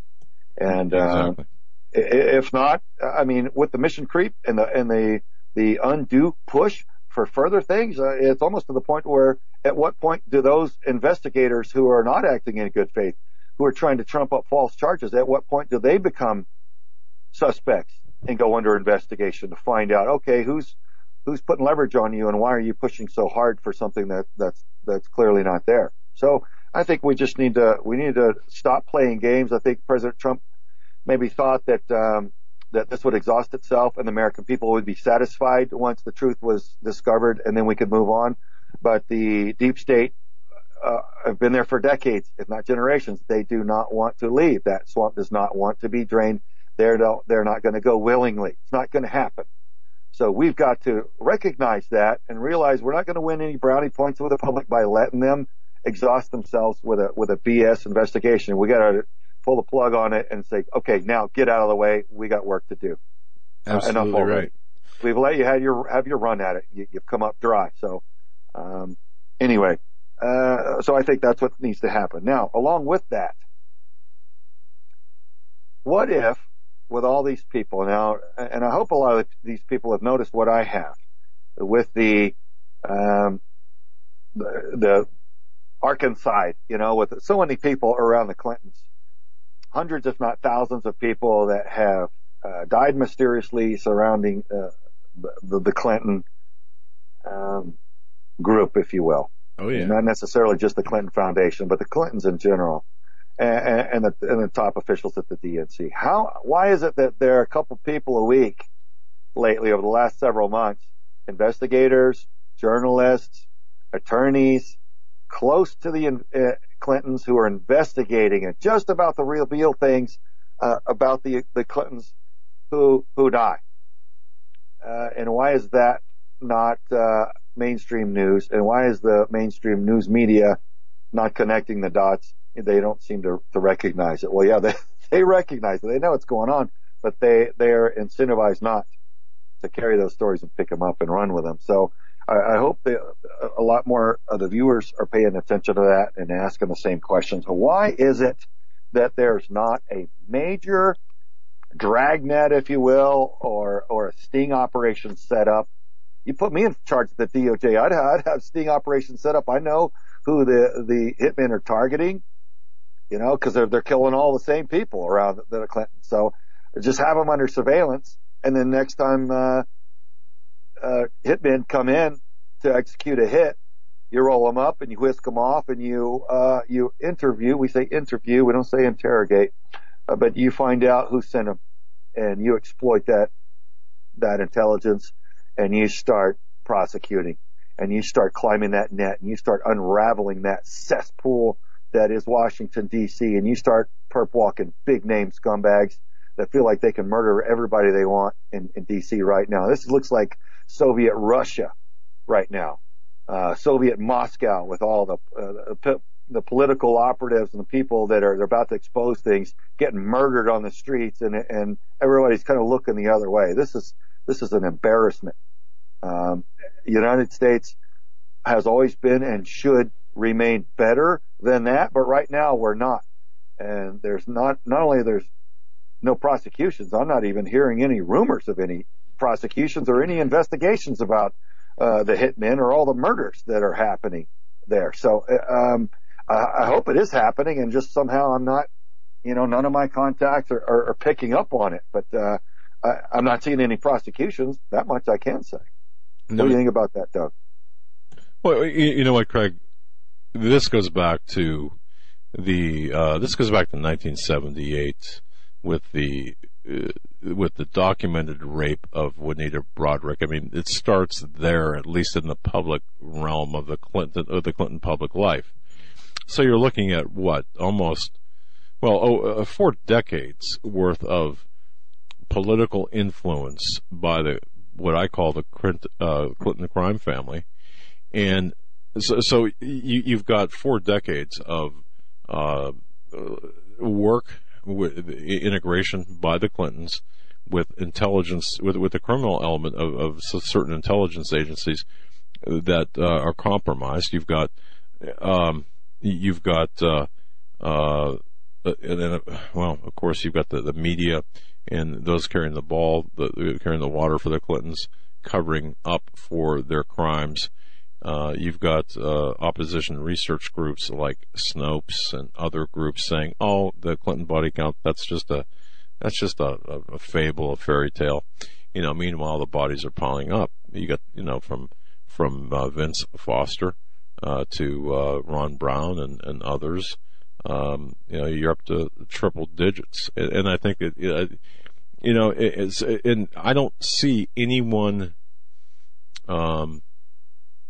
And, uh, exactly. if not, I mean, with the mission creep and the, and the, the undue push for further things, uh, it's almost to the point where at what point do those investigators who are not acting in good faith, who are trying to trump up false charges, at what point do they become suspects and go under investigation to find out, okay, who's, who's putting leverage on you and why are you pushing so hard for something that, that's, that's clearly not there. So I think we just need to, we need to stop playing games. I think President Trump maybe thought that, um, that this would exhaust itself and the American people would be satisfied once the truth was discovered and then we could move on. But the deep state uh, have been there for decades, if not generations. They do not want to leave. That swamp does not want to be drained. They're they're not going to go willingly. It's not going to happen. So we've got to recognize that and realize we're not going to win any brownie points with the public by letting them exhaust themselves with a with a BS investigation. We got to pull the plug on it and say, okay, now get out of the way. We got work to do. Absolutely uh, right. we've let you have your have your run at it. You, have come up dry. So um, anyway, uh, so I think that's what needs to happen. Now, along with that, what if with all these people now, and I hope a lot of these people have noticed what I have with the um, the, the Arkancide, you know, with so many people around the Clintons, hundreds, if not thousands, of people that have uh, died mysteriously surrounding uh, the, the, Clinton um, group, if you will. Oh yeah. Not necessarily just the Clinton Foundation, but the Clintons in general, and, and, the, and the top officials at the DNC. How? Why is it that there are a couple people a week lately over the last several months, investigators, journalists, attorneys, close to the uh, Clintons who are investigating it, just about the real real things uh, about the the Clintons who who die. Uh, and why is that not uh, mainstream news? And why is the mainstream news media not connecting the dots? They don't seem to, to recognize it. Well, yeah, they they recognize it. They know what's going on, but they they are incentivized not to carry those stories and pick them up and run with them. So I, I hope that a lot more of the viewers are paying attention to that and asking the same questions. Why is it that there's not a major dragnet, if you will, or or a sting operation set up? You put me in charge of the DOJ, I'd, I'd have sting operation set up. I know who the the hitmen are targeting, you know, because they're they're killing all the same people around the, the Clinton. So just have them under surveillance, and then next time uh, uh, hitmen come in to execute a hit, you roll them up and you whisk them off and you uh, you interview. We say interview, we don't say interrogate, uh, but you find out who sent them, and you exploit that that intelligence, and you start prosecuting, and you start climbing that net, and you start unraveling that cesspool that is Washington D.C., and you start perp walking big name scumbags that feel like they can murder everybody they want in, in D.C. right now. This looks like Soviet Russia right now. Uh, Soviet Moscow with all the, uh, the, political operatives and the people that are about to expose things getting murdered on the streets and and everybody's kind of looking the other way. This is this is an embarrassment. Um, United States has always been and should remain better than that, but right now we're not. And there's not not only there's no prosecutions. I'm not even hearing any rumors of any prosecutions or any investigations about uh, the hitmen or all the murders that are happening there. So um, I, I hope it is happening, and just somehow I'm not, you know, none of my contacts are, are, are picking up on it. But uh, I, am not seeing any prosecutions. That much I can say. No. What do you think about that, Doug? Well, you, know what, Craig. This goes back to the uh, this goes back to 1978 with the with the documented rape of Juanita Broaddrick. I mean, it starts there, at least in the public realm of the Clinton of the Clinton public life. So you're looking at what almost well, oh, uh, four decades worth of political influence by the what I call the Clinton, uh, Clinton crime family, and so, so you, have got four decades of uh, work with integration by the Clintons with intelligence, with, with the criminal element of, of certain intelligence agencies that uh, are compromised. You've got, um, you've got, uh, uh, and then, well, of course, you've got the, the media and those carrying the ball, the, carrying the water for the Clintons, covering up for their crimes. Uh, you've got uh, opposition research groups like Snopes and other groups saying, "Oh, the Clinton body count that's just a that's just a, a, fable, a fairy tale." You know, meanwhile the bodies are piling up. You got you know from from uh, Vince Foster uh, to uh, Ron Brown and and others. Um, you know, you're up to triple digits, and, and I think it you know, it's and I don't see anyone. Um,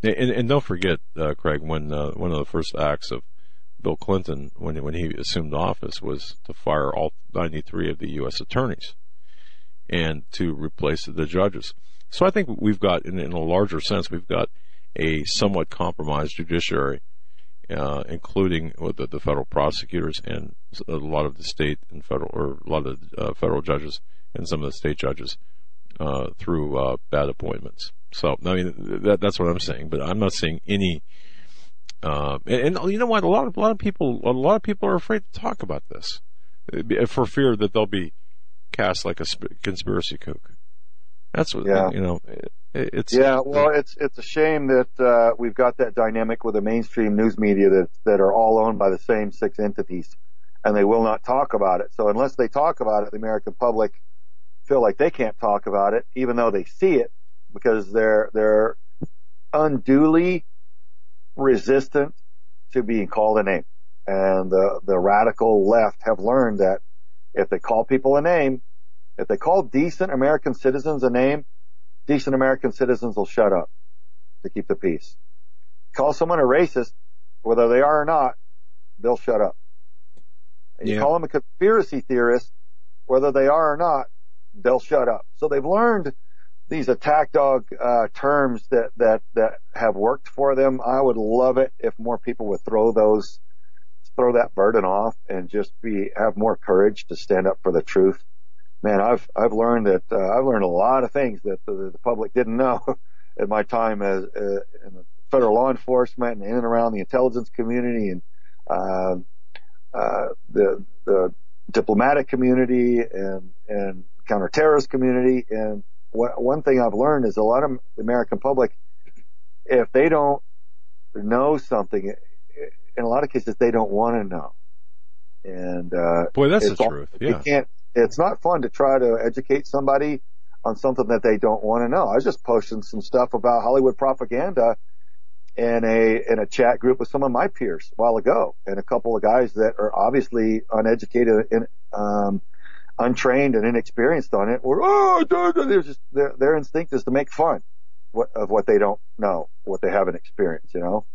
and, and don't forget, uh, Craig, when uh, one of the first acts of Bill Clinton, when when he assumed office, was to fire all 93 of the U.S. attorneys and to replace the judges. So I think we've got, in, in a larger sense, we've got a somewhat compromised judiciary, uh, including the, the, federal prosecutors and a lot of the state and federal, or a lot of the uh, federal judges and some of the state judges uh, through uh, bad appointments. So I mean that, that's what I'm saying. But I'm not seeing any. Uh, and, and you know what? A lot of a lot of people a lot of people are afraid to talk about this uh, for fear that they'll be cast like a sp- conspiracy kook. That's what Yeah. you know. It, it's yeah, well, it's it's a shame that uh, we've got that dynamic with the mainstream news media that that are all owned by the same six entities, and they will not talk about it. So unless they talk about it, the American public feel like they can't talk about it, even though they see it, because they're they're unduly resistant to being called a name. And the the radical left have learned that if they call people a name, if they call decent American citizens a name, decent American citizens will shut up to keep the peace. Call someone a racist, whether they are or not, they'll shut up. You Yeah. call them a conspiracy theorist, whether they are or not, they'll shut up. So they've learned these attack dog uh, terms that that that have worked for them. I would love it if more people would throw those throw that burden off and just be have more courage to stand up for the truth. Man, I've I've learned that uh, I've learned a lot of things that the, the public didn't know in my time as uh, in federal law enforcement and in and around the intelligence community and uh, uh, the the diplomatic community and and counterterrorist community. And one one thing I've learned is a lot of the American public, if they don't know something, in a lot of cases they don't want to know. And uh, Boy, that's the all- truth, yeah. can't. It's not fun to try to educate somebody on something that they don't want to know. I was just posting some stuff about Hollywood propaganda in a in a chat group with some of my peers a while ago, and a couple of guys that are obviously uneducated in, um, untrained and inexperienced on it. Were oh, duh, duh," they're just their their instinct is to make fun of what they don't know, what they haven't experienced, you know.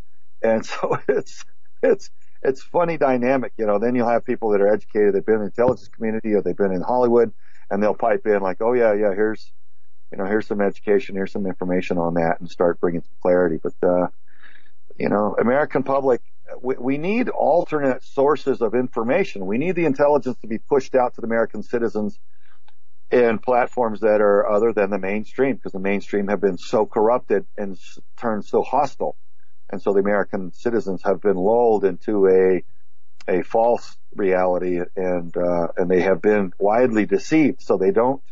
And so it's it's it's funny dynamic, you know. Then you'll have people that are educated, they've been in the intelligence community or they've been in Hollywood, and they'll pipe in like, oh yeah, yeah, here's you know, here's some education, here's some information on that, and start bringing some clarity. But uh, you know, American public, we, need alternate sources of information. We need the intelligence to be pushed out to the American citizens in platforms that are other than the mainstream, because the mainstream have been so corrupted and turned so hostile, and so the American citizens have been lulled into a a false reality, and uh, and they have been widely deceived. So they don't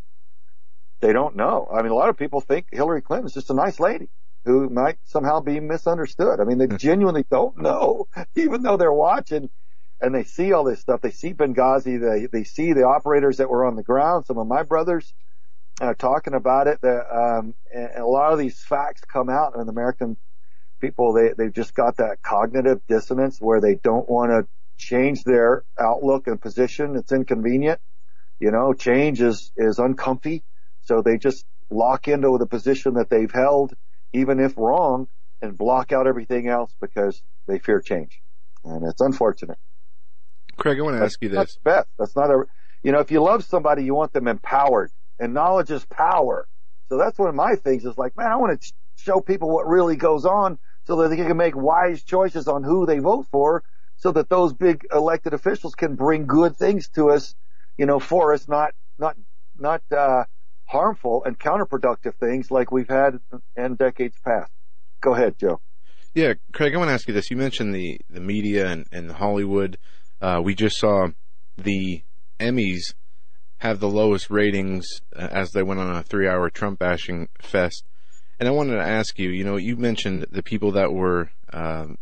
they don't know. I mean, a lot of people think Hillary Clinton is just a nice lady who might somehow be misunderstood. I mean, they genuinely don't know, even though they're watching and they see all this stuff. They see Benghazi. They they see the operators that were on the ground. Some of my brothers are talking about it. That um, and and a lot of these facts come out, and the American people they they've just got that cognitive dissonance where they don't want to change their outlook and position. It's inconvenient. You know, change is is uncomfy, so they just lock into the position that they've held, even if wrong, and block out everything else because they fear change, and it's unfortunate. Craig, I want to ask you That's this. best. That's not a, you know, if you love somebody, you want them empowered and knowledge is power. So that's one of my things is like, man, I want to show people what really goes on so that they can make wise choices on who they vote for so that those big elected officials can bring good things to us, you know, for us, not, not, not, uh, harmful and counterproductive things like we've had in decades past. Go ahead, Joe. Yeah, Craig, I want to ask you this. You mentioned the, the media and, and Hollywood. Uh, we just saw the Emmys have the lowest ratings uh, as they went on a three hour Trump bashing fest. And I wanted to ask you, you know, you mentioned the people that were, um,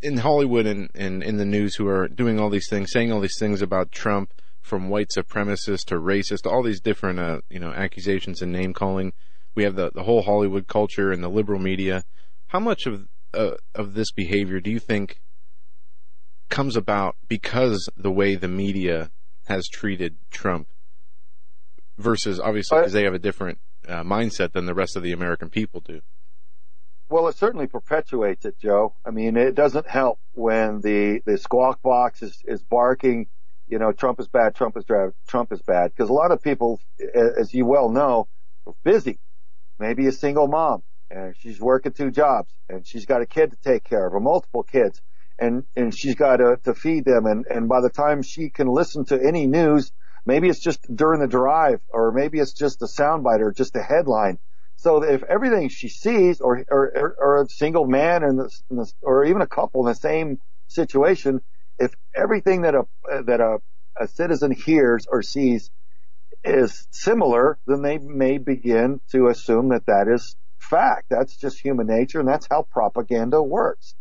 in Hollywood and, and in the news who are doing all these things, saying all these things about Trump from white supremacist to racist, all these different, uh, you know, accusations and name calling. We have the, the whole Hollywood culture and the liberal media. How much of, uh, of this behavior do you think comes about because the way the media has treated Trump versus obviously because they have a different uh, mindset than the rest of the American people do? Well, it certainly perpetuates it, Joe. I mean, it doesn't help when the, the squawk box is, is barking, you know, Trump is bad, Trump is bad, Trump is bad. Because a lot of people, as you well know, are busy. Maybe a single mom and she's working two jobs and she's got a kid to take care of or multiple kids and, and she's got to, to feed them. And, and by the time she can listen to any news, Maybe it's just during the drive, or maybe it's just a soundbite or just a headline. So if everything she sees, or or, or a single man this, or even a couple in the same situation, if everything that a that a, a citizen hears or sees is similar, then they may begin to assume that that is fact. That's just human nature, and that's how propaganda works.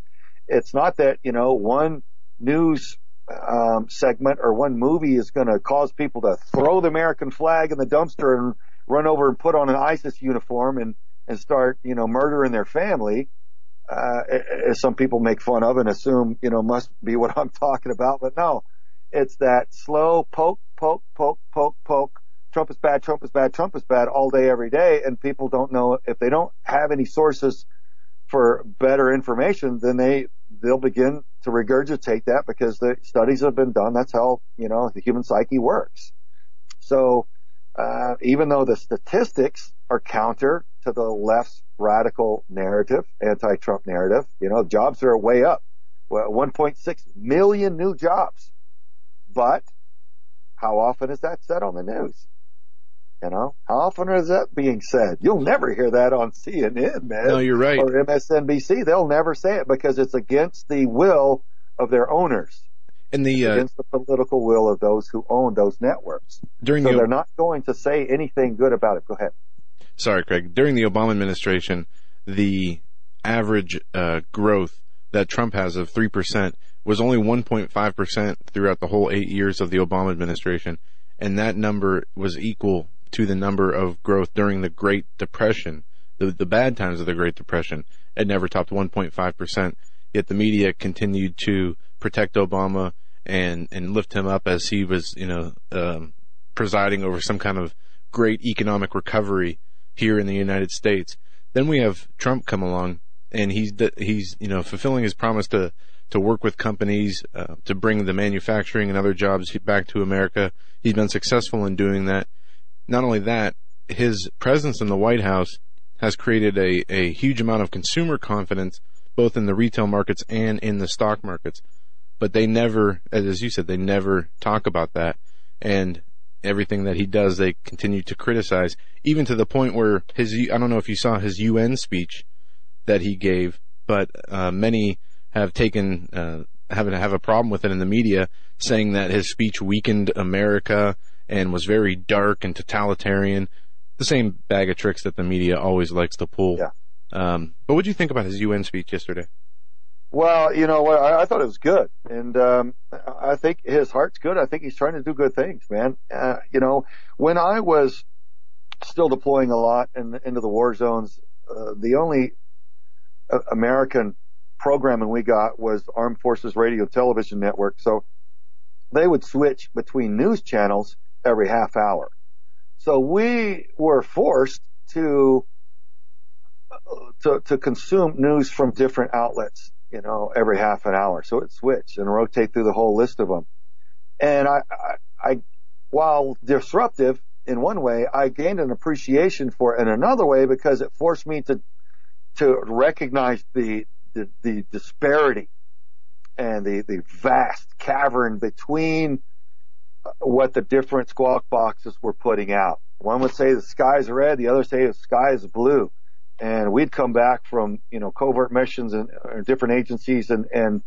It's not that you know one news um, segment or one movie is going to cause people to throw the American flag in the dumpster and run over and put on an ISIS uniform and and start you know murdering their family. Uh, as some people make fun of and assume you know must be what I'm talking about, but no, it's that slow poke, poke, poke, poke, poke. Trump is bad, Trump is bad, Trump is bad all day, every day, and people don't know if they don't have any sources for better information, then they they'll begin to regurgitate that because the studies have been done. That's how you know the human psyche works. So uh, even though the statistics are counter to the left's radical narrative, anti-Trump narrative, you know jobs are way up, well, 1.6 million new jobs. But how often is that said on the news? You know, how often is that being said? You'll never hear that on CNN, man. No, you're right. Or MSNBC. They'll never say it because it's against the will of their owners. And the uh, against the political will of those who own those networks. During so the, they're not going to say anything good about it. Go ahead. Sorry, Craig. During the Obama administration, the average uh, growth that Trump has of three percent was only 1.5 percent throughout the whole eight years of the Obama administration, and that number was equal to the number of growth during the Great Depression, the, the bad times of the Great Depression. It never topped 1.5%. Yet the media continued to protect Obama and, and lift him up as he was, you know, um, presiding over some kind of great economic recovery here in the United States. Then we have Trump come along and he's, he's, you know, fulfilling his promise to, to work with companies, uh, to bring the manufacturing and other jobs back to America. He's been successful in doing that not only that, his presence in the White House has created a, a huge amount of consumer confidence, both in the retail markets and in the stock markets. But they never, as you said, they never talk about that. And everything that he does, they continue to criticize, even to the point where his, I don't know if you saw his UN speech that he gave, but uh, many have taken, uh, have, have a problem with it in the media, saying that his speech weakened America, and was very dark and totalitarian. The same bag of tricks that the media always likes to pull. Yeah. Um, but what do you think about his UN speech yesterday? Well, you know what? I, I thought it was good, and um, I think his heart's good. I think he's trying to do good things, man. Uh, you know, when I was still deploying a lot in, into the war zones, uh, the only uh, American programming we got was Armed Forces Radio Television Network. So they would switch between news channels every half hour. So we were forced to, to, to consume news from different outlets, you know, every half an hour. So it switched and rotate through the whole list of them. And I, I, I while disruptive in one way, I gained an appreciation for it in another way because it forced me to, to recognize the, the, the disparity and the, the vast cavern between uh, what the different squawk boxes were putting out. One would say the sky's red, the other say the sky is blue. And we'd come back from, you know, covert missions and different agencies and, and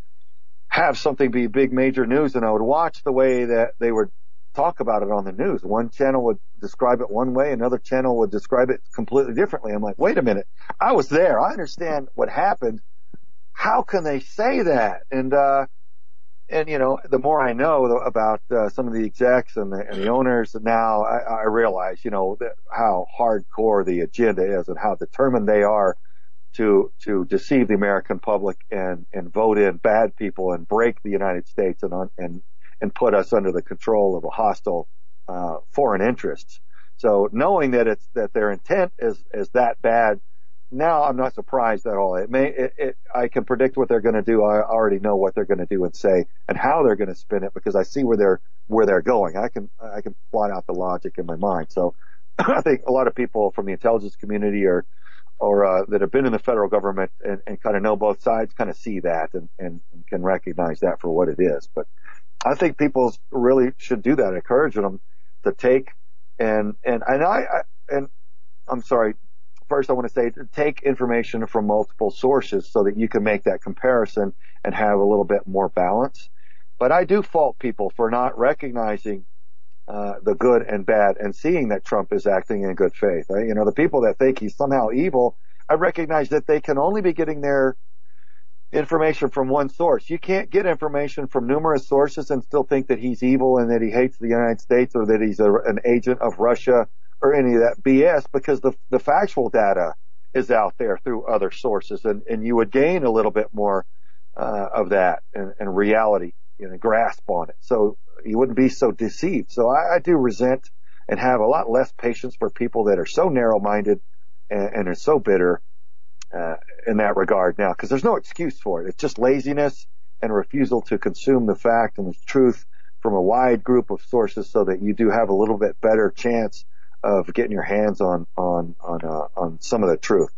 have something be big major news and I would watch the way that they would talk about it on the news. One channel would describe it one way, another channel would describe it completely differently. I'm like, wait a minute. I was there. I understand what happened. How can they say that? And, uh, and you know, the more I know about uh, some of the execs and the, and the owners, now I, I realize, you know, how hardcore the agenda is and how determined they are to to deceive the American public and and vote in bad people and break the United States and and and put us under the control of a hostile uh, foreign interests. So knowing that it's that their intent is is that bad now I'm not surprised at all. It may, it, it, I can predict what they're going to do. I already know what they're going to do and say and how they're going to spin it because I see where they're, where they're going. I can, I can plot out the logic in my mind. So I think a lot of people from the intelligence community or, or, uh, that have been in the federal government and, and kind of know both sides kind of see that and, and can recognize that for what it is. But I think people really should do that, encourage them to take and and and I, I and I'm sorry. First, I want to say take information from multiple sources so that you can make that comparison and have a little bit more balance. But I do fault people for not recognizing uh, the good and bad and seeing that Trump is acting in good faith. You know, the people that think he's somehow evil, I recognize that they can only be getting their information from one source. You can't get information from numerous sources and still think that he's evil and that he hates the United States or that he's a, an agent of Russia or any of that BS because the, the factual data is out there through other sources and, and you would gain a little bit more uh, of that and, and reality, you know, grasp on it. So you wouldn't be so deceived. So I, I do resent and have a lot less patience for people that are so narrow-minded and, and are so bitter uh, in that regard now, because there's no excuse for it. It's just laziness and refusal to consume the fact and the truth from a wide group of sources, so that you do have a little bit better chance of getting your hands on on on uh, on some of the truth.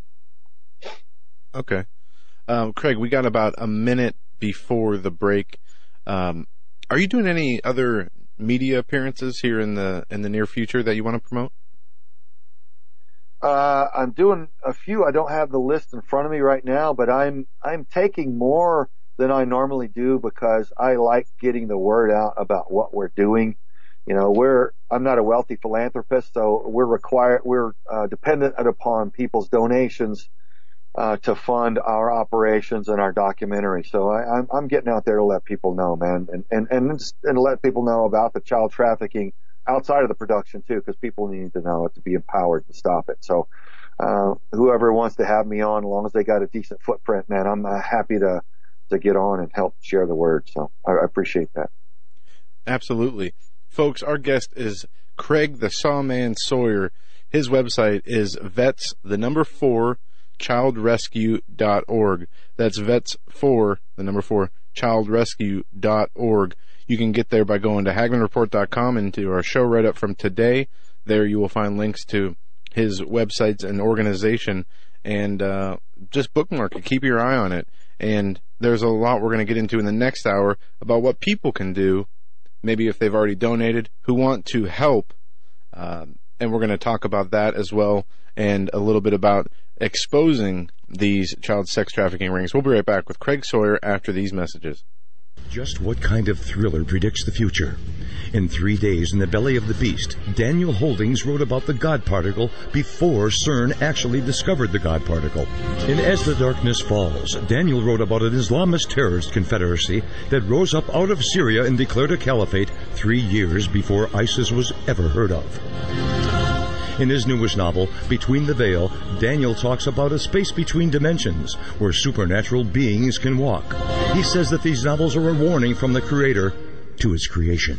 Okay, um, Craig, we got about a minute before the break. Um, are you doing any other media appearances here in the in the near future that you want to promote? Uh, I'm doing a few. I don't have the list in front of me right now, but I'm I'm taking more than I normally do because I like getting the word out about what we're doing. You know, we're I'm not a wealthy philanthropist, so we're required we're uh, dependent upon people's donations uh, to fund our operations and our documentary. So I, I'm I'm getting out there to let people know, man, and and and and let people know about the child trafficking outside of the production too, because people need to know it to be empowered to stop it. So, uh, whoever wants to have me on, as long as they got a decent footprint, man, I'm uh, happy to, to get on and help share the word. So I, I appreciate that. Absolutely. Folks, our guest is Craig the Saw Man Sawyer. His website is vets, the number four, childrescue.org. That's vets four, the number four, childrescue.org. You can get there by going to HagmannReport.com and to our show write up from today. There you will find links to his websites and organization and uh, just bookmark it. Keep your eye on it. And there's a lot we're going to get into in the next hour about what people can do, maybe if they've already donated, who want to help. Um, and we're going to talk about that as well and a little bit about exposing these child sex trafficking rings. We'll be right back with Craig Sawyer after these messages. Just what kind of thriller predicts the future? In three days in the belly of the beast, Daniel Holdings wrote about the God particle before CERN actually discovered the God particle. In As the Darkness Falls, Daniel wrote about an Islamist terrorist confederacy that rose up out of Syria and declared a caliphate three years before ISIS was ever heard of. In his newest novel, Between the Veil, Daniel talks about a space between dimensions where supernatural beings can walk. He says that these novels are a warning from the Creator to his creation.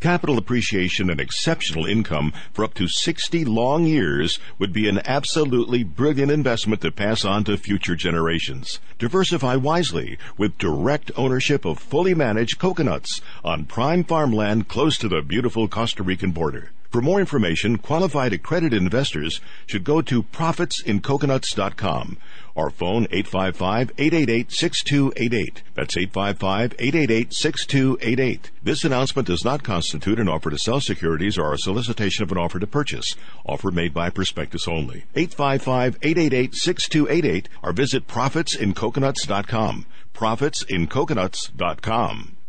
Capital appreciation and exceptional income for up to 60 long years would be an absolutely brilliant investment to pass on to future generations. Diversify wisely with direct ownership of fully managed coconuts on prime farmland close to the beautiful Costa Rican border. For more information, qualified accredited investors should go to profitsincoconuts.com or phone 855-888-6288. That's 855-888-6288. This announcement does not constitute an offer to sell securities or a solicitation of an offer to purchase. Offer made by prospectus only. 855-888-6288 or visit profitsincoconuts.com. Profitsincoconuts.com.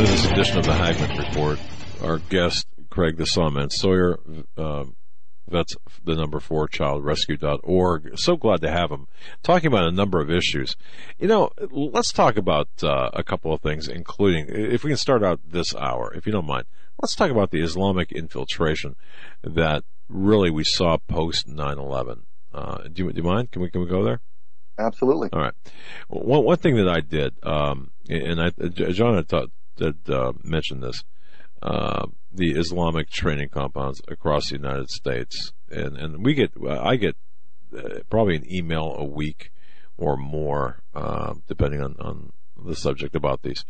To this edition of the Hagmann Report. Our guest, Craig the Saw Man Sawyer, um, that's the number four childrescue.org. So glad to have him talking about a number of issues. You know, let's talk about uh, a couple of things, including, if we can start out this hour, if you don't mind, let's talk about the Islamic infiltration that really we saw post 9-11. Uh, do, you, do you mind? Can we, can we go there? Absolutely. All right. One one thing that I did, um, and I, John had taught, that uh, mentioned this, uh, the Islamic training compounds across the United States, and and we get, I get uh, probably an email a week or more, uh, depending on on the subject about these.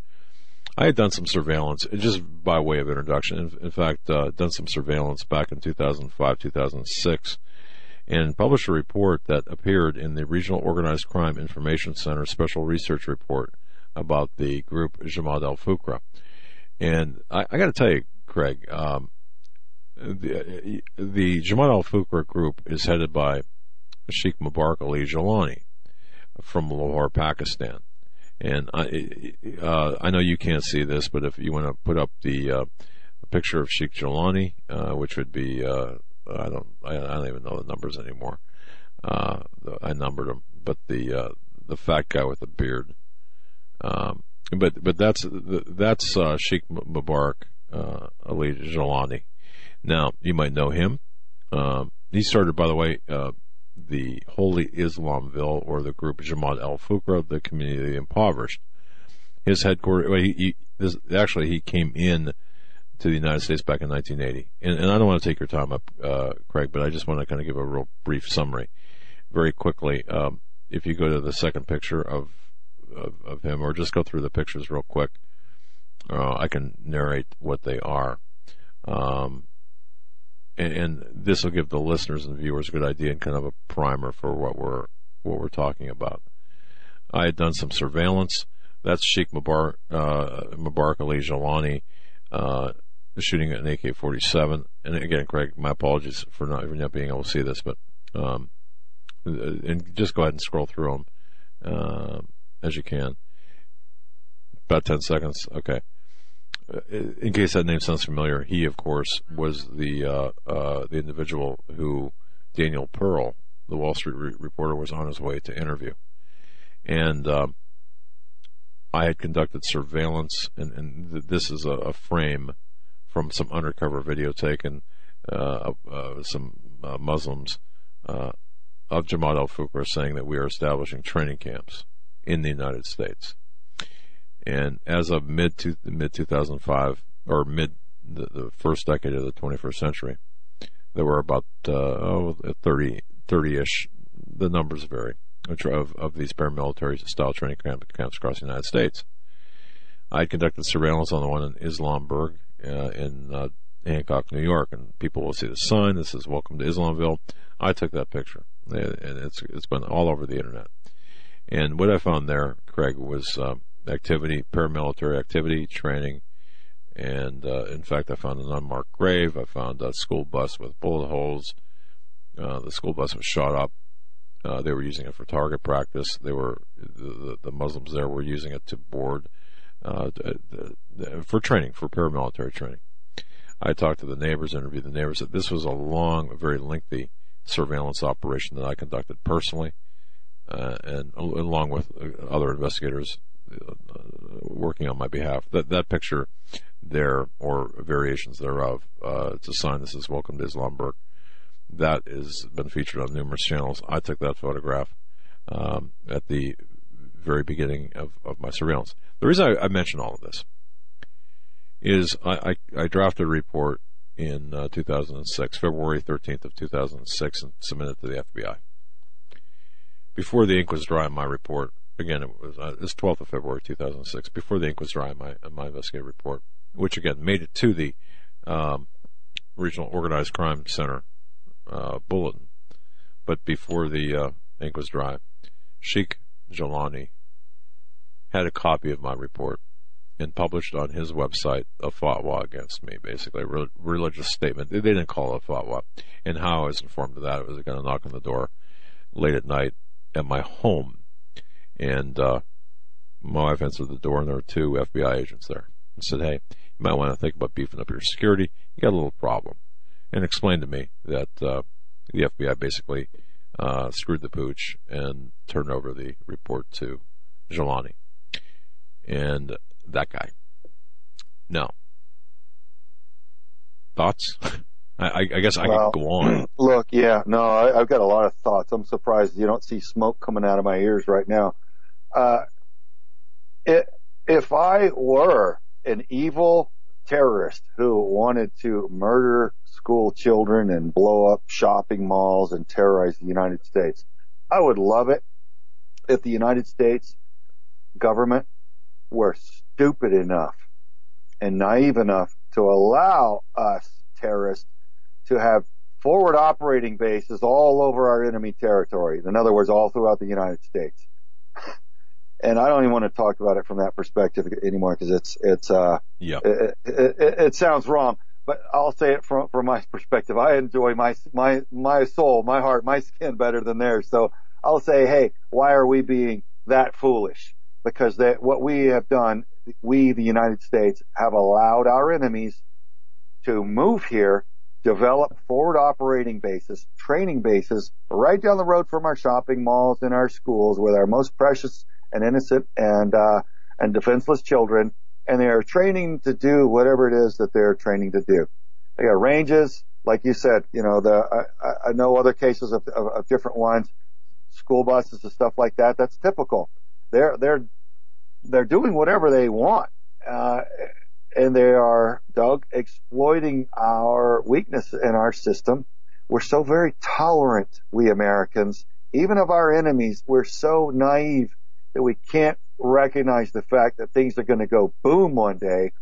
I had done some surveillance, just by way of introduction. In, in fact, uh, done some surveillance back in 2005, 2006 and published a report that appeared in the Regional Organized Crime Information Center Special Research Report about the group Jamaat al-Fukra. And I, I got to tell you, Craig, um, the, the Jamaat al-Fukra group is headed by Sheikh Mubarak Ali Jalani from Lahore, Pakistan. And I, uh, I know you can't see this, but if you want to put up the uh, picture of Sheikh Jalani, uh, which would be uh, I don't I, I don't even know the numbers anymore. Uh, I numbered them, but the uh, the fat guy with the beard. Um, but but that's that's uh, Sheikh Mubarak uh, Ali Jalani. Now you might know him. Um, he started, by the way, uh, the Holy Islamville or the group Jamaat al Fukra, the community of the impoverished. His headquarters. Well, he, he this, actually he came in to the United States back in 1980. And, and I don't want to take your time up, uh, Craig, but I just want to kind of give a real brief summary very quickly. Um, if you go to the second picture of, of, of him, or just go through the pictures real quick, uh, I can narrate what they are. Um, and, and this will give the listeners and viewers a good idea and kind of a primer for what we're what we're talking about. I had done some surveillance. That's Sheikh Mubarak, uh, Mubarak Ali Jalani. Uh, shooting an AK-47. And again, Craig, my apologies for not, for not being able to see this, but um, and just go ahead and scroll through them uh, as you can. About 10 seconds. Okay. Uh, in case that name sounds familiar, he, of course, was the uh, uh, the individual who Daniel Pearl, the Wall Street re- reporter, was on his way to interview. And um, I had conducted surveillance, and, and th- this is a, a frame from some undercover video taken uh, uh, some uh, Muslims of Jamaat al-Fukra saying that we are establishing training camps in the United States. And as of mid mid 2005 or mid the, the, first decade of the 21st century, there were about uh, oh, 30 30ish. The numbers vary of of these paramilitary style training camps across the United States. I conducted surveillance on the one in Islamberg uh, in uh, Hancock, New York, and people will see the sign This is "Welcome to Islamville." I took that picture, and it's it's been all over the internet. And what I found there, Craig, was um, activity, paramilitary activity, training, and uh, in fact, I found an unmarked grave. I found a school bus with bullet holes. Uh, the school bus was shot up. Uh, they were using it for target practice. They were the, the Muslims there were using it to board uh, for training, for paramilitary training. I talked to the neighbors, interviewed the neighbors. This was a long, very lengthy surveillance operation that I conducted personally, uh, and along with uh, other investigators uh, working on my behalf. That that picture there, or variations thereof, uh, it's a sign that says "Welcome to Islamberg." That has been featured on numerous channels. I took that photograph um, at the very beginning of, of my surveillance. The reason I, I mention all of this is I, I, I drafted a report in uh, 2006, February 13th of 2006, and submitted it to the FBI. Before the ink was dry on my report, again, it was uh, this 12th of February 2006, before the ink was dry on my, my investigative report, which again made it to the um, Regional Organized Crime Center uh, bulletin, but before the uh, ink was dry, Sheikh Jelani had a copy of my report and published on his website a fatwa against me, basically a re- religious statement. They didn't call it a fatwa. And how I was informed of that, it was going to knock on the door late at night at my home. And uh, my wife answered the door, and there were two FBI agents there. And said, "Hey, you might want to think about beefing up your security. You got a little problem." And explained to me that uh, the FBI basically uh, screwed the pooch and turned over the report to Jelani. And that guy. No. Thoughts? I, I, guess I Well, could go on. Look, yeah, no, I, I've got a lot of thoughts. I'm surprised you don't see smoke coming out of my ears right now. Uh, it, if I were an evil terrorist who wanted to murder school children and blow up shopping malls and terrorize the United States, I would love it if the United States government were stupid enough and naive enough to allow us terrorists to have forward operating bases all over our enemy territory. In other words, all throughout the United States. And I don't even want to talk about it from that perspective anymore because it's, it's, uh, yeah. it, it, it, it sounds wrong, but I'll say it from, from my perspective. I enjoy my, my, my soul, my heart, my skin better than theirs. So I'll say, hey, why are we being that foolish? Because that, what we have done, we, the United States, have allowed our enemies to move here, develop forward operating bases, training bases right down the road from our shopping malls and our schools with our most precious and innocent and, uh, and defenseless children. And they are training to do whatever it is that they're training to do. They got ranges, like you said, you know, the, I, I know other cases of, of, of different ones, school buses and stuff like that. That's typical. They're, they're, they're doing whatever they want. Uh, and they are, Doug, exploiting our weakness in our system. We're so very tolerant, we Americans, even of our enemies. We're so naive that we can't recognize the fact that things are going to go boom one day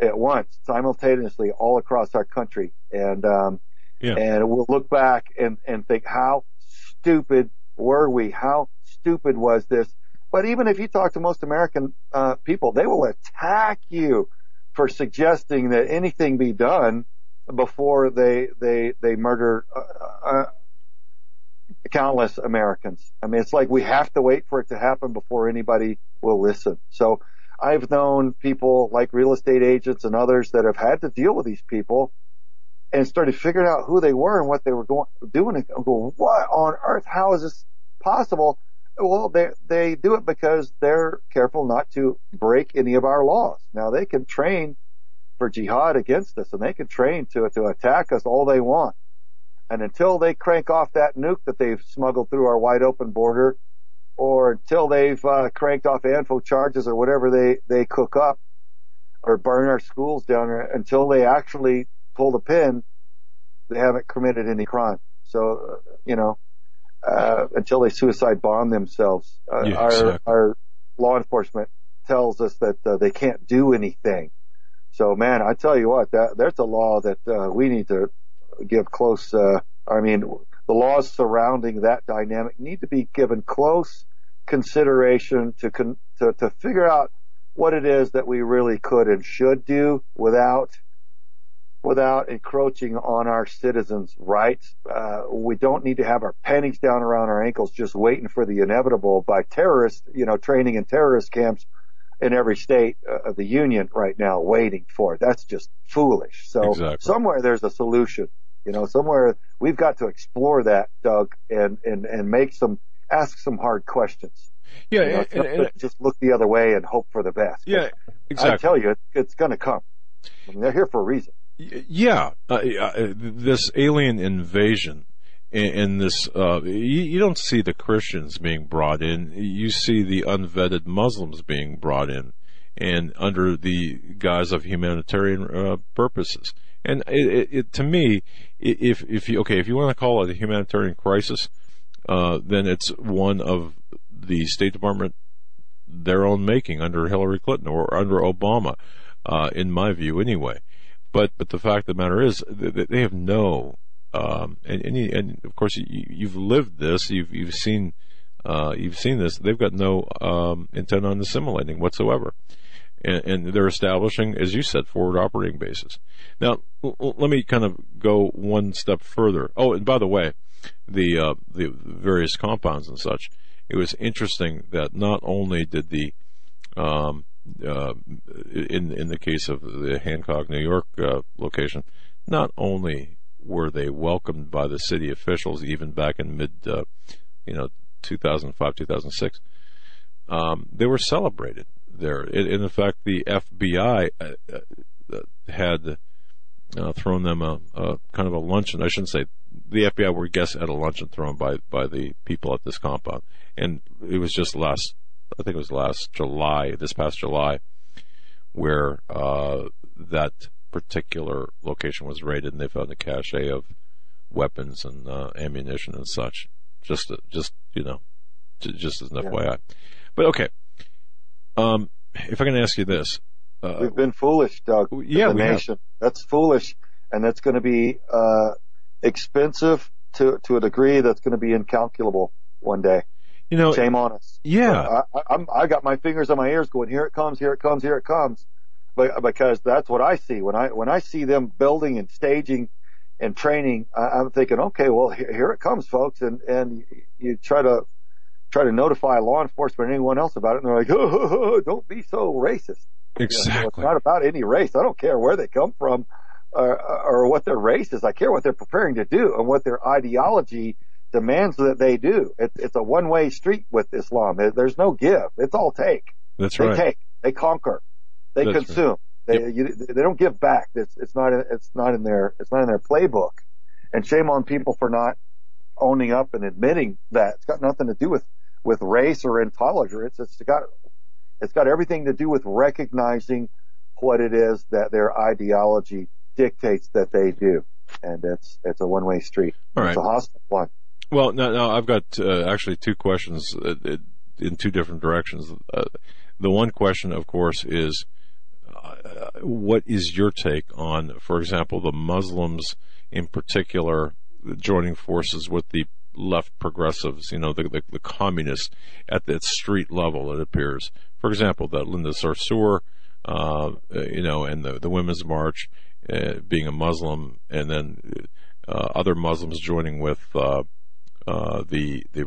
at once, simultaneously all across our country. And, um, Yeah. and we'll look back and, and think, how stupid were we? How stupid was this? But even if you talk to most American, uh, people, they will attack you for suggesting that anything be done before they, they, they murder, uh, uh, countless Americans. I mean, it's like we have to wait for it to happen before anybody will listen. So I've known people like real estate agents and others that have had to deal with these people and started figuring out who they were and what they were going, doing and go, what on earth? How is this possible? Well, they, they do it because they're careful not to break any of our laws. Now they can train for jihad against us and they can train to, to attack us all they want. And until they crank off that nuke that they've smuggled through our wide open border, or until they've uh, cranked off ANFO charges or whatever they, they cook up, or burn our schools down, or until they actually pull the pin, they haven't committed any crime. So, uh, you know, uh, until they suicide bomb themselves, uh, Yeah, our, exactly. our law enforcement tells us that uh, they can't do anything. So man, I tell you what, that, there's a law that, uh, we need to give close, uh, I mean, the laws surrounding that dynamic need to be given close consideration to, con- to, to figure out what it is that we really could and should do without, without encroaching on our citizens' rights. Uh, we don't need to have our panties down around our ankles just waiting for the inevitable by terrorists, you know, training in terrorist camps in every state uh, of the union right now waiting for it. That's just foolish. So Exactly. somewhere there's a solution. You know, somewhere we've got to explore that, Doug, and, and, and make some, ask some hard questions. Yeah, You know, it's and- and- just look the other way and hope for the best. Yeah, Exactly. I tell you, it, it's going to come. I mean, they're here for a reason. Yeah, uh, uh, this alien invasion and this, uh, you, you don't see the Christians being brought in. You see the unvetted Muslims being brought in and under the guise of humanitarian uh, purposes. And it, it, to me, if, if you, okay, if you want to call it a humanitarian crisis, uh, then it's one of the State Department their own making under Hillary Clinton or under Obama, uh, in my view, anyway. But but the fact of the matter is, th- th- they have no, um, and and, you, and of course you, you've lived this, you've you've seen, uh, you've seen this. They've got no um, intent on assimilating whatsoever, and, and they're establishing, as you said, forward operating bases. Now l- l- let me kind of go one step further. Oh, and by the way, the uh, the various compounds and such. It was interesting that not only did the um, uh, in in the case of the Hancock, New York uh, location, not only were they welcomed by the city officials even back in mid, uh, you know, 2005, 2006, um, they were celebrated there. In, fact, the FBI uh, uh, had thrown them a, a kind of a luncheon. I shouldn't say the FBI were guests at a luncheon thrown by by the people at this compound, and it was just last. I think it was last July, this past July, where uh, that particular location was raided, and they found a cache of weapons and uh, ammunition and such. Just, just you know, just as an Yeah. FYI. But okay, um, if I can ask you this, uh, We've been foolish, Doug. yeah, we have. nation. That's foolish, and that's going to be uh, expensive to to a degree that's going to be incalculable one day. You know, shame on us. Yeah. I, I, I'm, I got my fingers on my ears going, here it comes, here it comes, here it comes. But, because that's what I see. When I, when I see them building and staging and training, I, I'm thinking, okay, well, here, here it comes, folks. And, and you, try to, try to notify law enforcement or anyone else about it. And they're like, oh, don't be so racist. You know, it's not about any race. I don't care where they come from or, or what their race is. I care what they're preparing to do and what their ideology demands that they do. It, it's a one-way street with Islam. There's no give. It's all take. That's they right. take. They conquer. They That's right. consume. They you, they don't give back. It's it's not in- it's not in their it's not in their playbook. And shame on people for not owning up and admitting that. It's got nothing to do with with race or intolerance. It's got it's got everything to do with recognizing what it is that their ideology dictates that they do. And it's it's a one-way street. All It's right. a hostile one. Well, now, now I've got uh, actually two questions uh, uh, in two different directions. Uh, the one question, of course, is uh, what is your take on, for example, the Muslims in particular joining forces with the left progressives, you know, the, the, the communists at the street level, it appears. For example, that Linda Sarsour, you know, and the, the Women's March, being a Muslim, and then other Muslims joining with uh, the the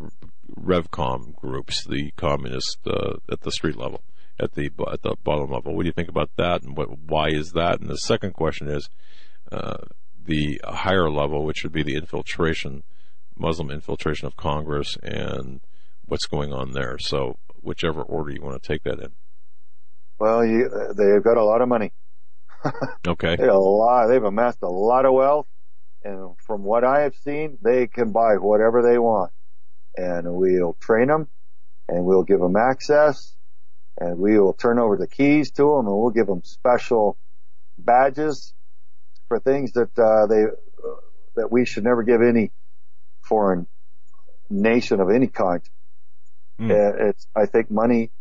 Revcom groups, the communist uh, at the street level, at the at the bottom level. What do you think about that, and what why is that? And the second question is uh, the higher level, which would be the infiltration, Muslim infiltration of Congress, and what's going on there. So whichever order you want to take that in. Well, you, they've got a lot of money. Okay. They a lot. They've amassed a lot of wealth, and from what I have seen, they can buy whatever they want. And we'll train them, and we'll give them access, and we will turn over the keys to them, and we'll give them special badges for things that uh, they uh, that we should never give any foreign nation of any kind. Uh, it's I think money,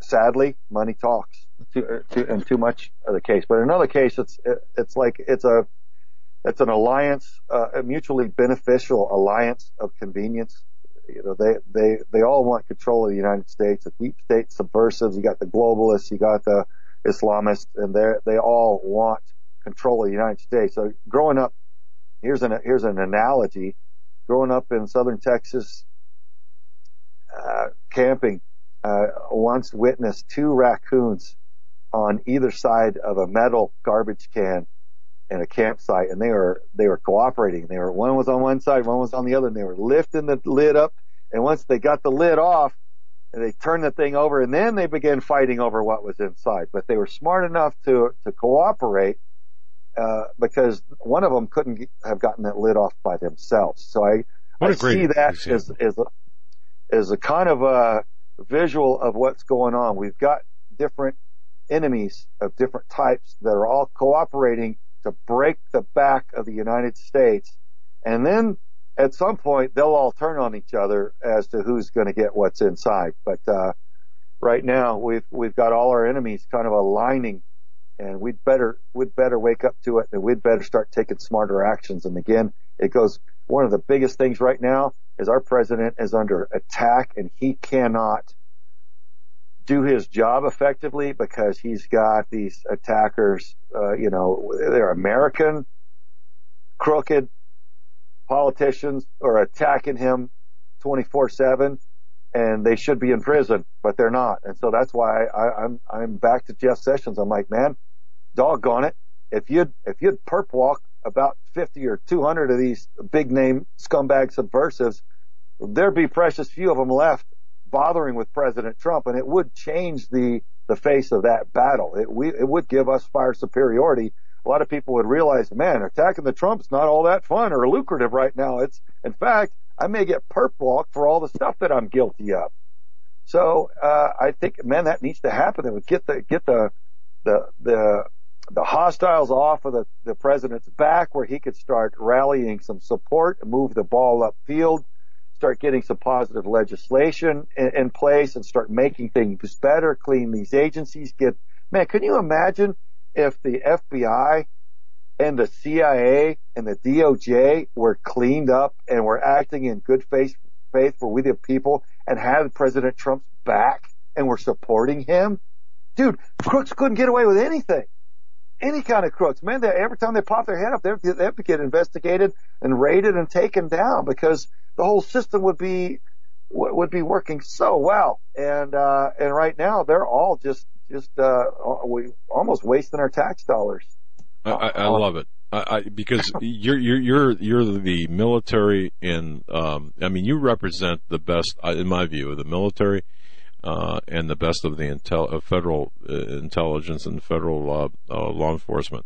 sadly, money talks too, too, and too much of the case. But in another case, it's it's like it's a it's an alliance, uh, a mutually beneficial alliance of convenience. You know, they they they all want control of the United States. The deep state subversives. You got the globalists. You got the Islamists, and they they all want control of the United States. So growing up, here's an here's an analogy. Growing up in southern Texas, uh, camping, uh, once witnessed two raccoons on either side of a metal garbage can in a campsite, and they were they were cooperating. They were one was on one side, one was on the other, and they were lifting the lid up. And once they got the lid off, they turned the thing over, and then they began fighting over what was inside. But they were smart enough to to cooperate uh, because one of them couldn't have gotten that lid off by themselves. So I What I see that example. as as a, as a kind of a visual of what's going on. We've got different enemies of different types that are all cooperating to break the back of the United States, and then at some point they'll all turn on each other as to who's going to get what's inside. But uh, right now we've we've got all our enemies kind of aligning, and we'd better we'd better wake up to it, and we'd better start taking smarter actions. And again, it goes. One of the biggest things right now is our president is under attack, and he cannot do his job effectively because he's got these attackers. Uh, you know, they're American, crooked politicians are attacking him 24/7, and they should be in prison, but they're not. And so that's why I, I'm I'm back to Jeff Sessions. I'm like, man, doggone it, if you'd if you'd perp walk about 50 or 200 of these big name scumbag subversives, there'd be precious few of them left bothering with President Trump, and it would change the the face of that battle. It we it would give us fire superiority. A lot of people would realize, man, attacking the Trumps not all that fun or lucrative right now. It's in fact, I may get perp walked for all the stuff that I'm guilty of. So uh, I think, man, that needs to happen. It would get the get the the the the hostiles off of the, the president's back where he could start rallying some support, move the ball upfield, start getting some positive legislation in, in place and start making things better, clean these agencies, get, man, can you imagine if the FBI and the CIA and the DOJ were cleaned up and were acting in good faith, faith for we the people and had President Trump's back and were supporting him? Dude, crooks couldn't get away with anything any kind of crooks. Man, they, every time they pop their head up, they have, to, they have to get investigated and raided and taken down because the whole system would be would be working so well. And uh, and right now they're all just just uh, we almost wasting our tax dollars. I, I, I love it. I, I, because you're you're you're you're the military, and um, I mean you represent the best, uh, in my view, of the military uh, and the best of the intel, of federal uh, intelligence and federal uh, uh, law enforcement.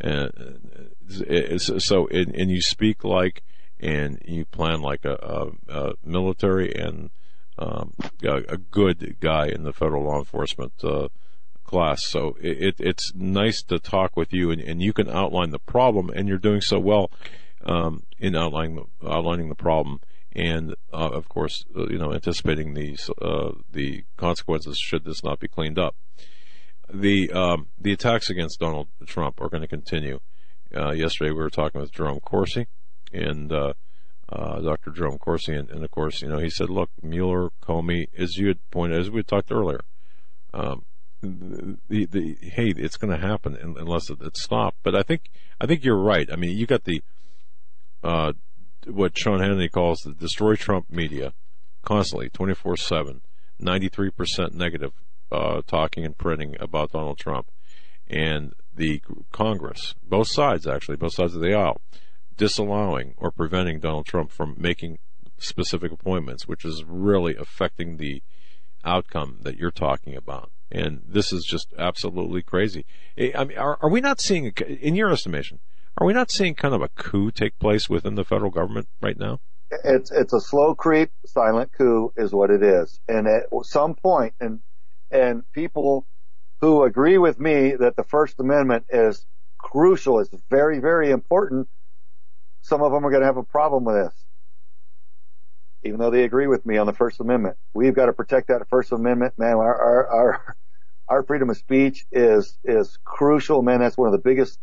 And uh, so, and, and, you speak like, and you plan like a, a, a military and um, a, a, good guy in the federal law enforcement uh, class. So it, it's nice to talk with you, and, and you can outline the problem, and you're doing so well um, in outlining outlining the problem and uh, of course, uh, you know, anticipating these uh, the consequences should this not be cleaned up. The um, the attacks against Donald Trump are going to continue. Uh, yesterday, we were talking with Jerome Corsi and uh, uh, Dr. Jerome Corsi, and, and, of course, you know, he said, "Look, Mueller, Comey, as you had pointed, as we talked earlier." Um, the, the, hey, it's going to happen unless it's stopped. But I think I think you're right. I mean, you got the what Sean Hannity calls the destroy Trump media, constantly, 24 7, 93% negative uh, talking and printing about Donald Trump. And the Congress, both sides actually, both sides of the aisle, disallowing or preventing Donald Trump from making specific appointments, which is really affecting the outcome that you're talking about. And this is just absolutely crazy. I mean, are, are we not seeing, in your estimation, are we not seeing kind of a coup take place within the federal government right now? It's it's a slow creep, silent coup is what it is. And at some point, and and people who agree with me that the First Amendment is crucial, is very very important. Some of them are going to have a problem with this, even though they agree with me on the First Amendment. We've got to protect that First Amendment, man. Our our our, our freedom of speech is is crucial, man. That's one of the biggest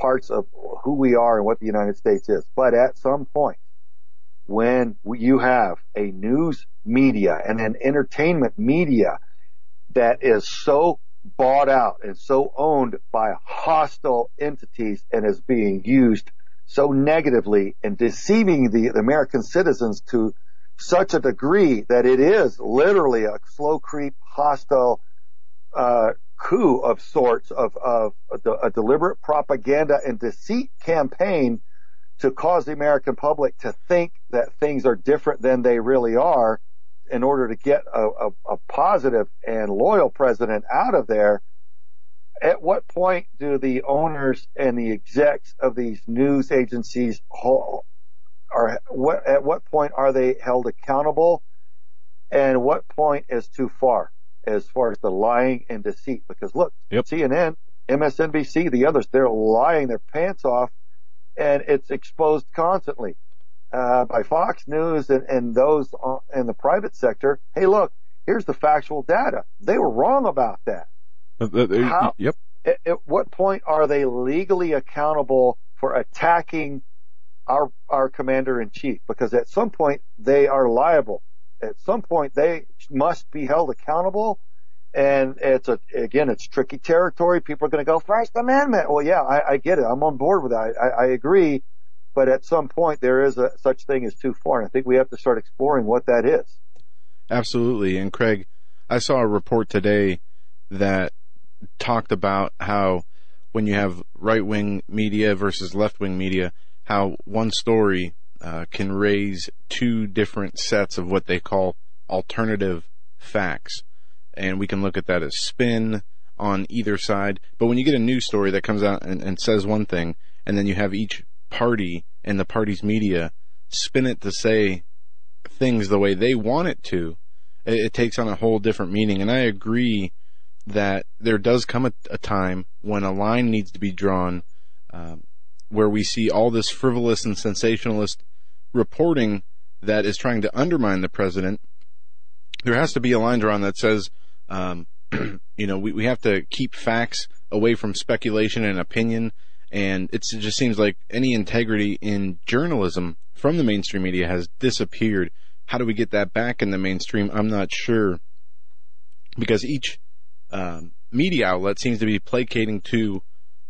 parts of who we are and what the United States is. But at some point, when you have a news media and an entertainment media that is so bought out and so owned by hostile entities and is being used so negatively and deceiving the, American citizens to such a degree that it is literally a slow creep hostile uh, coup of sorts of, of a, a deliberate propaganda and deceit campaign to cause the American public to think that things are different than they really are. in order to get a, a, a positive and loyal president out of there, at what point do the owners and the execs of these news agencies are what at what point are they held accountable and what point is too far as far as the lying and deceit because look yep. CNN MSNBC the others they're lying their pants off and it's exposed constantly uh, by Fox News and, and those in the private sector hey look here's the factual data they were wrong about that uh, uh, How, yep at, at what point are they legally accountable for attacking our our commander in chief? Because at some point they are liable. At some point they must be held accountable. And it's a again, it's tricky territory. People are going to go First Amendment. Well, yeah, I, I get it. I'm on board with that. I, I agree. But at some point there is a such thing as too far, and I think we have to start exploring what that is. Absolutely. And Craig, I saw a report today that talked about how when you have right wing media versus left wing media, how one story uh, can raise two different sets of what they call alternative facts. And we can look at that as spin on either side. But when you get a news story that comes out and, and says one thing, and then you have each party and the party's media spin it to say things the way they want it to, it, it takes on a whole different meaning. And I agree that there does come a, a time when a line needs to be drawn um, where we see all this frivolous and sensationalist reporting that is trying to undermine the president. There has to be a line drawn that says, um, you know, we, we have to keep facts away from speculation and opinion. And it just seems like any integrity in journalism from the mainstream media has disappeared. How do we get that back in the mainstream? I'm not sure. Because each um, media outlet seems to be placating to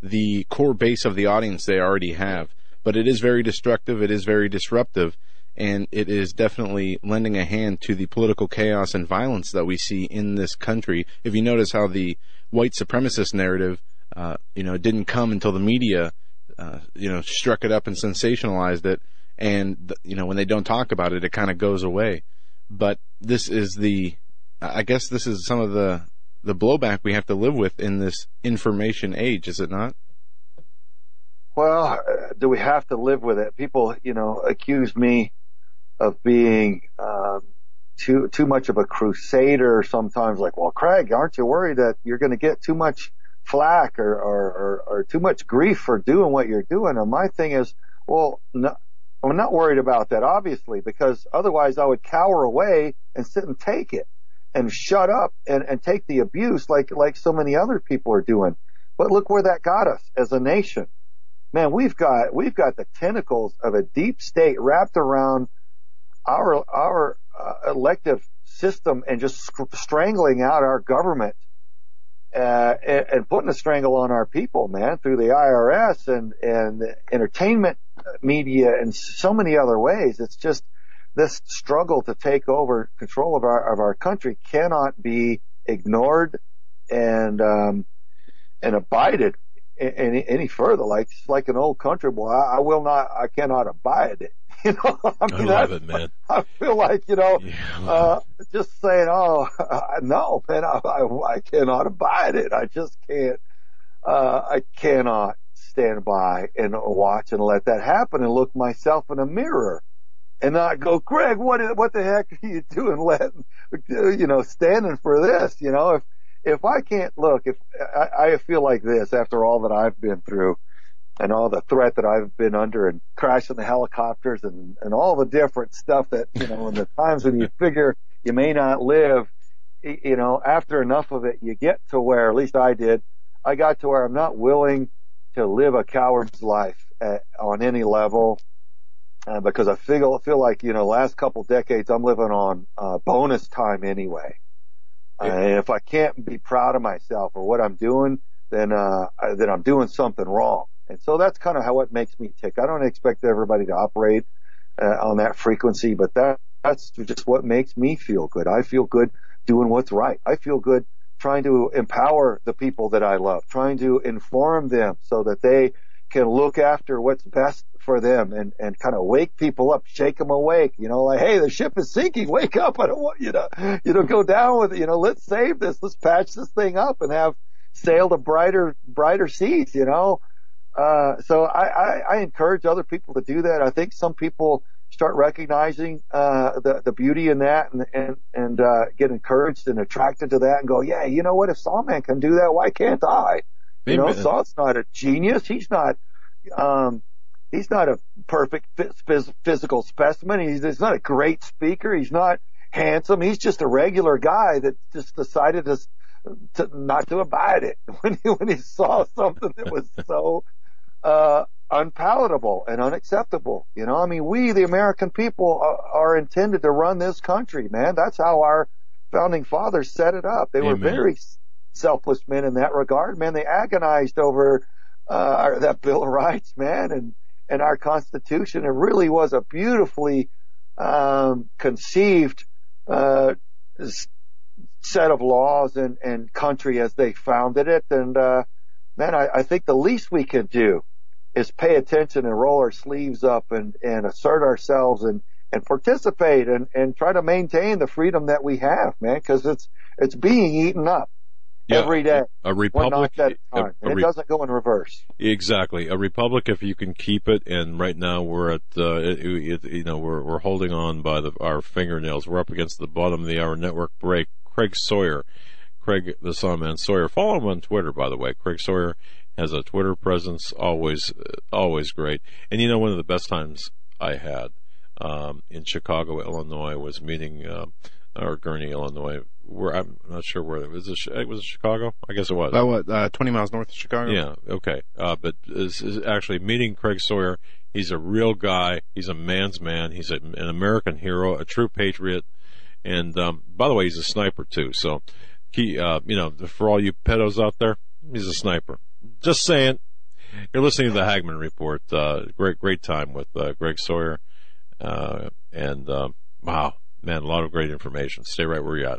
the core base of the audience they already have. But it is very destructive. It is very disruptive. And it is definitely lending a hand to the political chaos and violence that we see in this country. If you notice how the white supremacist narrative, uh, you know, didn't come until the media, uh, you know, struck it up and sensationalized it. And, you know, when they don't talk about it, it kind of goes away. But this is the, I guess this is some of the the blowback we have to live with in this information age, is it not? Well, uh, do we have to live with it? People, you know, accuse me of being um, too too much of a crusader. Sometimes, like, well, Craig, aren't you worried that you're going to get too much flack or, or, or, or too much grief for doing what you're doing? And my thing is, well, no, I'm not worried about that, obviously, because otherwise I would cower away and sit and take it and shut up and, and take the abuse like, like so many other people are doing. But look where that got us as a nation. Man, we've got, we've got the tentacles of a deep state wrapped around our, our uh, elective system and just strangling out our government. Uh, and, and, putting a strangle on our people, man, through the IRS and, and entertainment media and so many other ways. It's just, this struggle to take over control of our of our country cannot be ignored and um, and abided any any further. Like it's like an old country boy, I, I will not, I cannot abide it. You know, I, mean, I love it, man. I feel like you know, yeah, uh, just saying, oh no, man, I, I I cannot abide it. I just can't. Uh, I cannot stand by and watch and let that happen and look myself in a mirror and not go, Greg, what is, what the heck are you doing letting, you know, standing for this, you know, if, if I can't look, if I, I feel like this after all that I've been through and all the threat that I've been under and crashing the helicopters and, and all the different stuff that, you know, in the times when you figure you may not live, you know, after enough of it, you get to where, at least I did, I got to where I'm not willing to live a coward's life at, on any level uh, because I feel feel like you know last couple decades I'm living on uh, bonus time anyway. Uh, and if I can't be proud of myself or what I'm doing, then uh, then I'm doing something wrong. And so that's kind of how it makes me tick. I don't expect everybody to operate uh, on that frequency, but that that's just what makes me feel good. I feel good doing what's right. I feel good trying to empower the people that I love, trying to inform them so that they can look after what's best for them and, and kind of wake people up, shake them awake, you know, like, hey, the ship is sinking, wake up. I don't want you to, you know, go down with it, you know, let's save this, let's patch this thing up and have sail to brighter, brighter seas, you know. Uh, so I, I, I encourage other people to do that. I think some people start recognizing, uh, the, the beauty in that and, and, and, uh, get encouraged and attracted to that and go, yeah, you know what? If Saw Man can do that, why can't I? You know, Amen. Saw's not a genius. He's not, um, he's not a perfect phys- physical specimen. He's, he's not a great speaker. He's not handsome. He's just a regular guy that just decided to, to not to abide it when he, when he saw something that was so, uh, unpalatable and unacceptable. You know, I mean, we, the American people, are, are intended to run this country, man. That's how our founding fathers set it up. They were very selfless men in that regard, man. They agonized over uh, our, that Bill of Rights, man, and and our Constitution. It really was a beautifully um, conceived uh, set of laws and and country as they founded it. And uh, man, I, I think the least we can do is pay attention and roll our sleeves up and and assert ourselves and and participate and and try to maintain the freedom that we have, man, because it's it's being eaten up Yeah, every day. A republic, a a- time. a And re- it doesn't go in reverse. Exactly, a republic if you can keep it. And right now we're at, uh, it, it, you know, we're we're holding on by the, our fingernails. We're up against the bottom of the hour network break. Craig Sawyer, Craig the Saw Man Sawyer. Follow him on Twitter, by the way. Craig Sawyer has a Twitter presence, always uh, always great. And you know, one of the best times I had um, in Chicago, Illinois, was meeting uh, or Gurney, Illinois. Where I'm not sure where it was. It, was Chicago? I guess it was. About what, uh, 20 miles north of Chicago? Yeah, okay. Uh, but is, is actually meeting Craig Sawyer. He's a real guy. He's a man's man. He's a, an American hero, a true patriot. And, um, by the way, he's a sniper too. So, he, uh, you know, for all you pedos out there, he's a sniper. Just saying. You're listening to the Hagmann Report. Uh, great, great time with, uh, Craig Sawyer. Uh, and, um, wow, man, a lot of great information. Stay right where you're at.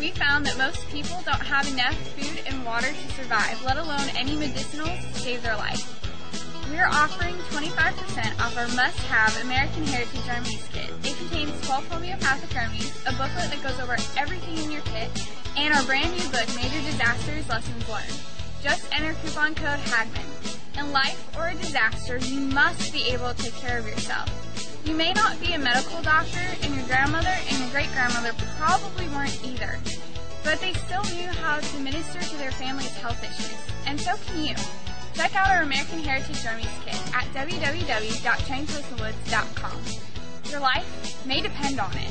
We found that most people don't have enough food and water to survive, let alone any medicinals to save their life. We are offering 25% off our must-have American Heritage Remedies kit. It contains 12 homeopathic remedies, a booklet that goes over everything in your kit, and our brand new book, Major Disasters Lessons Learned. Just enter coupon code HAGMAN. In life or a disaster, you must be able to take care of yourself. You may not be a medical doctor, and your grandmother and your great grandmother probably weren't either. But they still knew how to minister to their family's health issues. And so can you. Check out our American Heritage Remedies Kit at www.trainpersonwoods.com. Your life may depend on it.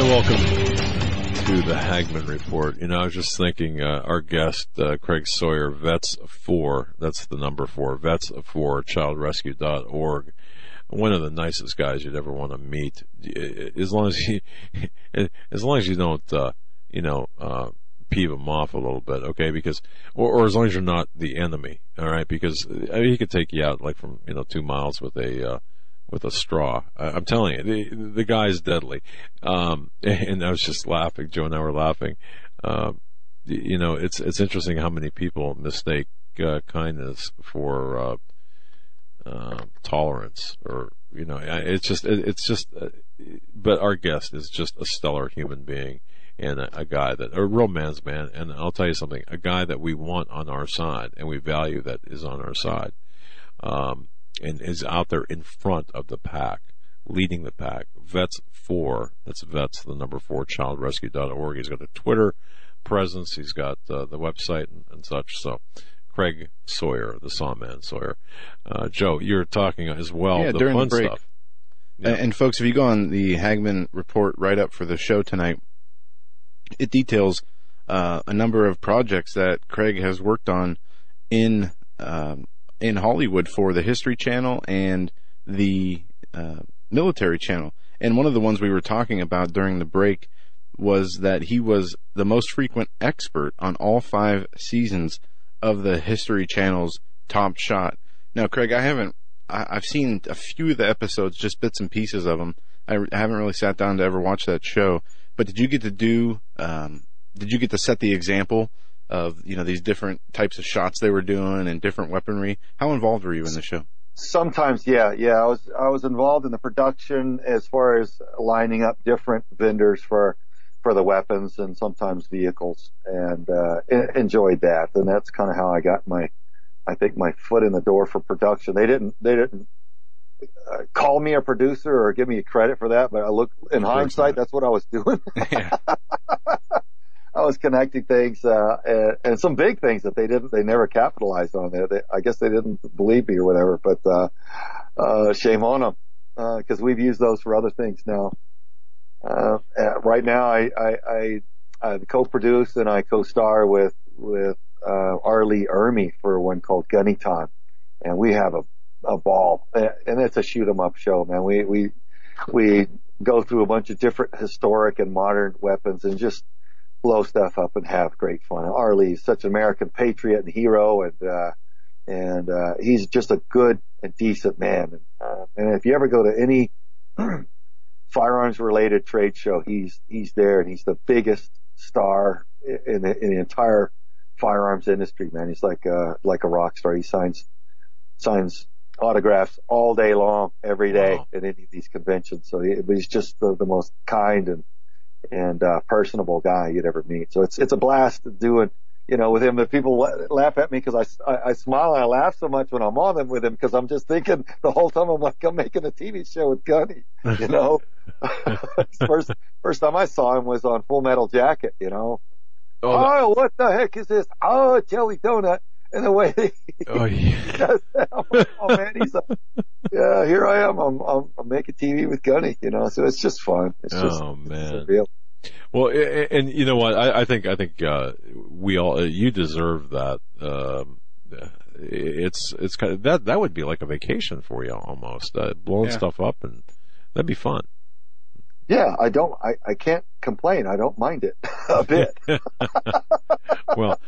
Hey, welcome to the Hagmann Report. You know, I was just thinking, uh, our guest, uh, Craig Sawyer, Vets 4, that's the number 4, Vets 4, childrescue.org. One of the nicest guys you'd ever want to meet. As long as you, as long as you don't, uh, you know, uh, peeve him off a little bit, okay? Because, or, or as long as you're not the enemy, alright? Because, I mean, he could take you out like from, you know, two miles with a, uh, with a straw. I'm telling you, the, the guy's deadly. Um, and I was just laughing. Joe and I were laughing. Uh, you know, it's, it's interesting how many people mistake, uh, kindness for, uh, uh, tolerance or, you know, it's just, it's just, uh, but our guest is just a stellar human being and a, a, guy that, a real man's man. And I'll tell you something, a guy that we want on our side and we value that is on our side. Um, and is out there in front of the pack, leading the pack. Vets four, that's vets the number four childrescue.org. He's got a Twitter presence. He's got uh, the website and, and, such. So, Craig Sawyer, the Saw Man Sawyer. Uh, Joe, you're talking as well. Yeah, the during fun the break. stuff. Yeah. And folks, if you go on the Hagmann report right up for the show tonight, it details uh, a number of projects that Craig has worked on in um, in Hollywood for the History Channel and the uh, Military Channel. And one of the ones we were talking about during the break was that he was the most frequent expert on all five seasons of the History Channel's Top Shot. Now, Craig, I haven't, I, have seen a few of the episodes, just bits and pieces of them. I, I, haven't really sat down to ever watch that show. But did you get to do, um, did you get to set the example of you know these different types of shots they were doing and different weaponry. How involved were you in the show? Sometimes, yeah, yeah. I was I was involved in the production as far as lining up different vendors for for the weapons and sometimes vehicles, and uh, enjoyed that. And that's kind of how I got my, I think my foot in the door for production. They didn't they didn't uh, call me a producer or give me credit for that, but I look in hindsight, that's what I was doing. I was connecting things, uh, and, and, some big things that they didn't, they never capitalized on there. They, I guess they didn't believe me or whatever, but, uh, uh, shame on them, uh, cause we've used those for other things now. Uh, right now I, I, I, I co-produce and I co-star with, with, uh, R. Lee Ermey for one called Gunny Time. And we have a, a ball and it's a shoot 'em up show, man. We, we, we go through a bunch of different historic and modern weapons and just, blow stuff up and have great fun. R. Lee's such an American patriot and hero, and uh, and uh, he's just a good and decent man. And, uh, and if you ever go to any firearms related trade show, he's he's there, and he's the biggest star in the, in the entire firearms industry. Man, he's like uh, like a rock star. He signs signs autographs all day long, every day wow. at any of these conventions. So he, he's just the, the most kind and and uh, personable guy you'd ever meet. So it's it's a blast to doing you know with him. The people laugh at me because I, I, I smile and I laugh so much when I'm on them with him because I'm just thinking the whole time I'm like I'm making a TV show with Gunny. You know, first first time I saw him was on Full Metal Jacket. You know. Oh, oh what the heck is this? Oh, jelly donut. And the way he, Oh, yeah. does that. I'm like, oh man, he's like, yeah, here I am. I'm, I'm, I'm making TV with Gunny, you know, so it's just fun. It's just, oh man. surreal. Well, a- a- and you know what? I, I think I think uh, we all uh, you deserve that. Um, it's it's kind of that that would be like a vacation for you almost uh, blowing Yeah. stuff up and that'd be fun. Yeah, I don't, I, I can't complain. I don't mind it a bit. well,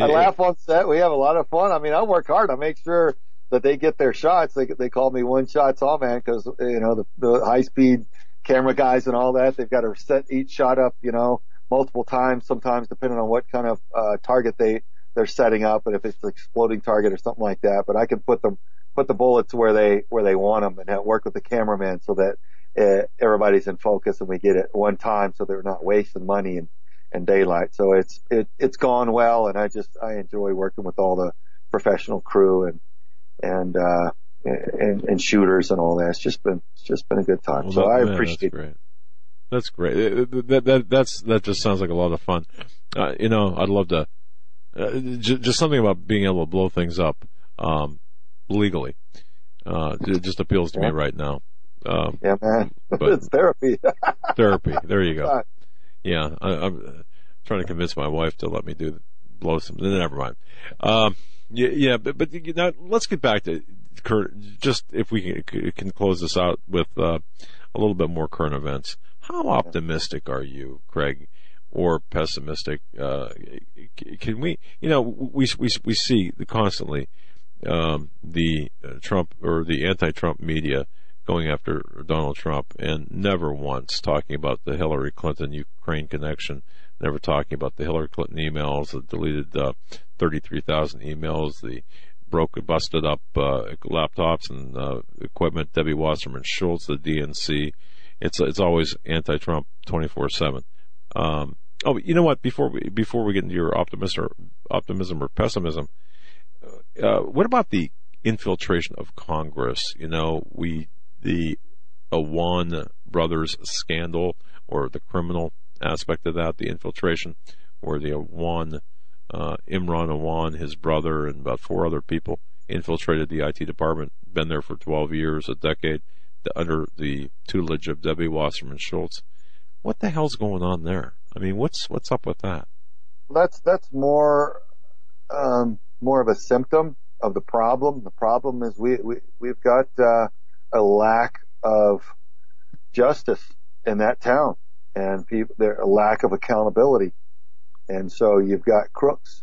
I laugh on set. We have a lot of fun. I mean, I work hard. I make sure that they get their shots. They they call me one shot saw man because you know the, the high speed camera guys and all that. They've got to set each shot up, you know, multiple times. Sometimes depending on what kind of uh, target they they're setting up, and if it's an exploding target or something like that. But I can put them put the bullets where they where they want them and work with the cameraman so that uh, everybody's in focus and we get it one time so they're not wasting money and and daylight. So it's it it's gone well, and I just I enjoy working with all the professional crew and and uh and, and shooters and all that. It's just been it's just been a good time. Well, so that- I man, that's appreciate great. That's great. That, that, that's, that just sounds like a lot of fun. Uh, you know, I'd love to, uh, j- just something about being able to blow things up, um, legally, uh, it just appeals to me right now. Um, Yeah, man. It's therapy. therapy. There you go. Yeah, I, I'm trying to convince my wife to let me do blow some. Never mind. Um, yeah, yeah, but but you know, let's get back to Kurt. Just if we can, can close this out with uh, a little bit more current events. How optimistic are you, Craig, or pessimistic? Uh, can we, you know, we we we see constantly um, the uh, Trump or the anti-Trump media going after Donald Trump and never once talking about the Hillary Clinton Ukraine connection, never talking about the Hillary Clinton emails, the deleted uh, 33,000 emails, the broken, busted up uh, laptops and uh, equipment, Debbie Wasserman Schultz, the DNC. It's it's always anti-Trump 24/7. Um, oh, you know what? Before we before we get into your optimism or, optimism or pessimism, uh, what about the infiltration of Congress? You know, we the Awan brothers scandal or the criminal aspect of that, the infiltration, where the Awan, uh, Imran Awan, his brother, and about four other people infiltrated the IT department, been there for 12 years, a decade, under the tutelage of Debbie Wasserman Schultz. What the hell's going on there? I mean, what's what's up with that? that's that's more um, more of a symptom of the problem. The problem is we, we we've got uh, a lack of justice in that town, and people there a lack of accountability, and so you've got crooks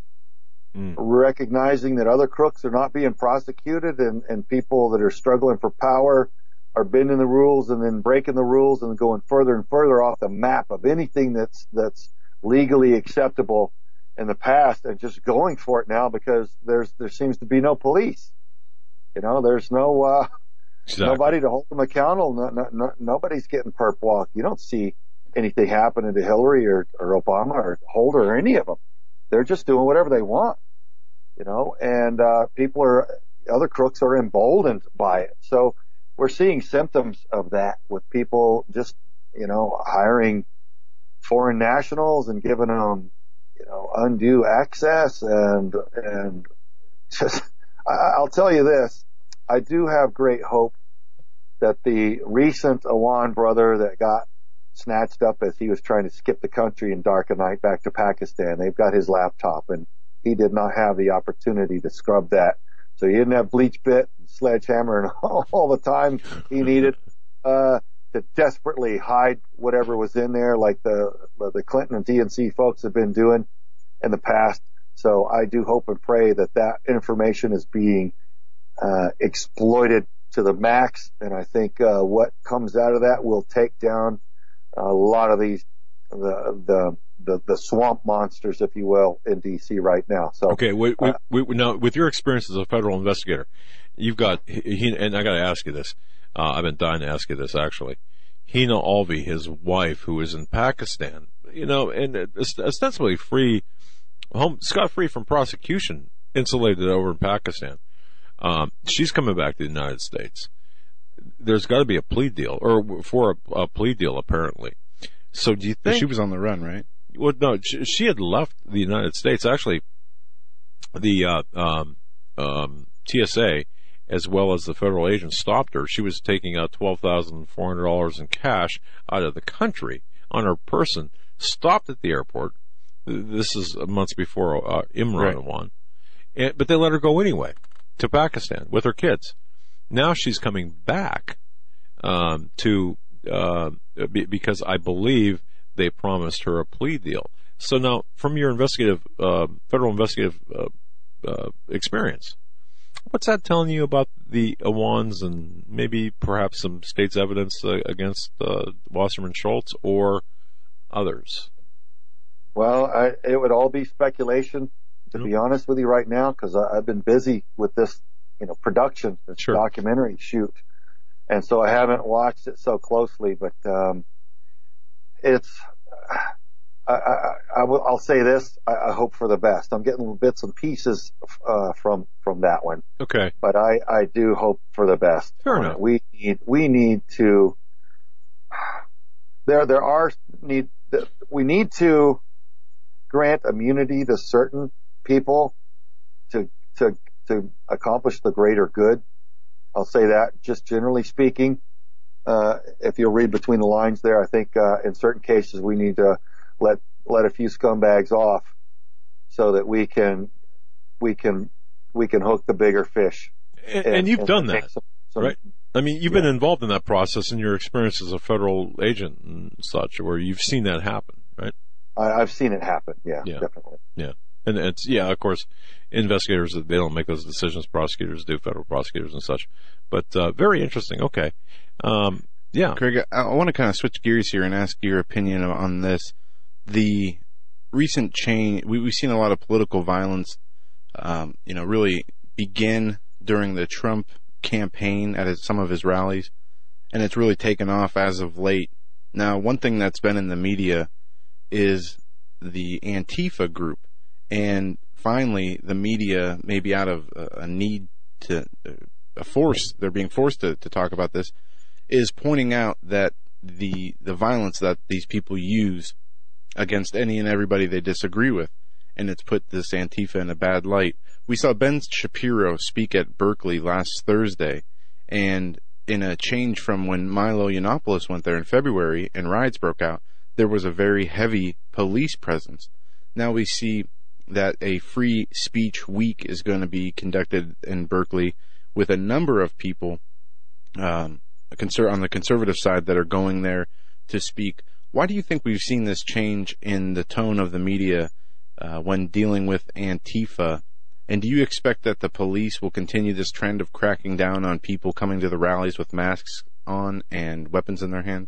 recognizing that other crooks are not being prosecuted, and and people that are struggling for power are bending the rules and then breaking the rules and going further and further off the map of anything that's that's legally acceptable in the past and just going for it now because there's there seems to be no police. You know, there's no uh Exactly. nobody to hold them accountable. No, no, no, nobody's getting perp walk. You don't see anything happening to Hillary or, or Obama or Holder or any of them. They're just doing whatever they want. You know, and uh people are other crooks are emboldened by it. So we're seeing symptoms of that with people just, you know, hiring foreign nationals and giving them, you know, undue access and, and just, I- I'll tell you this, I do have great hope that the recent Awan brother that got snatched up as he was trying to skip the country in dark of night back to Pakistan, they've got his laptop and he did not have the opportunity to scrub that. So he didn't have BleachBit and sledgehammer and all, all the time he needed, uh, to desperately hide whatever was in there like the, the Clinton and DNC folks have been doing in the past. So I do hope and pray that that information is being, uh, exploited to the max. And I think, uh, what comes out of that will take down a lot of these, the, the, the, the swamp monsters, if you will, in DC right now. So Okay, we, we, we, now with your experience as a federal investigator, you've got he, and I got to ask you this. Uh, I've been dying to ask you this actually. Hina Alvi, his wife, who is in Pakistan, you know, and ostensibly free, home scot free from prosecution, insulated over in Pakistan. Um, she's coming back to the United States. There's got to be a plea deal, or for a, a plea deal, apparently. So do you think She was on the run, right? well, no, she, she had left the United States. Actually, the uh, um, um, TSA as well as the federal agents stopped her. She was taking out twelve thousand four hundred dollars in cash out of the country on her person. Stopped at the airport. This is months before uh, Imran Right. won, and, but they let her go anyway to Pakistan with her kids. Now she's coming back um, to uh, be, because I believe they promised her a plea deal. So now, from your investigative, uh, federal investigative uh, uh, experience, what's that telling you about the Awans and maybe perhaps some state's evidence uh, against uh, Wasserman Schultz or others? Well, I, it would all be speculation, to be honest with you right now, because I've been busy with this, you know, production, this documentary shoot, and so I haven't watched it so closely. But um, it's, I, I, I will, I'll say this: I, I hope for the best. I'm getting little bits and pieces uh, from from that one, Okay. but I I do hope for the best. Fair enough. We need we need to. There there are need we need to grant immunity to certain people to to to accomplish the greater good. I'll say that just generally speaking. Uh, if you'll read between the lines there, I think uh, in certain cases we need to let let a few scumbags off so that we can we can we can hook the bigger fish. And, and you've done that, some- some- right? I mean, you've been involved in that process in your experience as a federal agent and such, where you've seen that happen, right? I, I've seen it happen. Yeah, Yeah. definitely. Yeah. And it's, yeah, of course, investigators, they don't make those decisions. Prosecutors do, federal prosecutors and such. But, uh, very interesting. Okay. Um, yeah. Craig, I, want to kind of switch gears here and ask your opinion on this. The recent change, we, we've seen a lot of political violence, um, you know, really begin during the Trump campaign at some of his rallies, and it's really taken off as of late. Now, one thing that's been in the media is the Antifa group, and finally, the media, maybe out of a, need to, a force, they're being forced to, to talk about this, is pointing out that the the violence that these people use against any and everybody they disagree with, and it's put this Antifa in a bad light. We saw Ben Shapiro speak at Berkeley last Thursday, and in a change from when Milo Yiannopoulos went there in February and riots broke out, there was a very heavy police presence. Now we see that a free speech week is going to be conducted in Berkeley with a number of people um, on the conservative side that are going there to speak. Why do you think we've seen this change in the tone of the media uh, when dealing with Antifa? And do you expect that the police will continue this trend of cracking down on people coming to the rallies with masks on and weapons in their hand?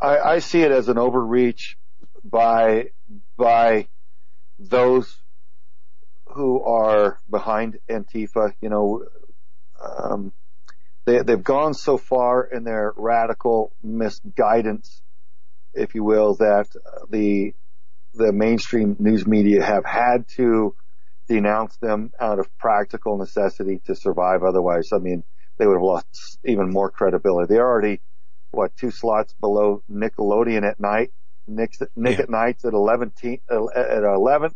I, I see it as an overreach by by those who are behind Antifa. You know, um, they they've gone so far in their radical misguidance, if you will, that the the mainstream news media have had to denounce them out of practical necessity to survive. Otherwise, I mean, they would have lost even more credibility. They're already what two slots below Nickelodeon at night. Nick, Nick Yeah. at night's at 11th, at 11th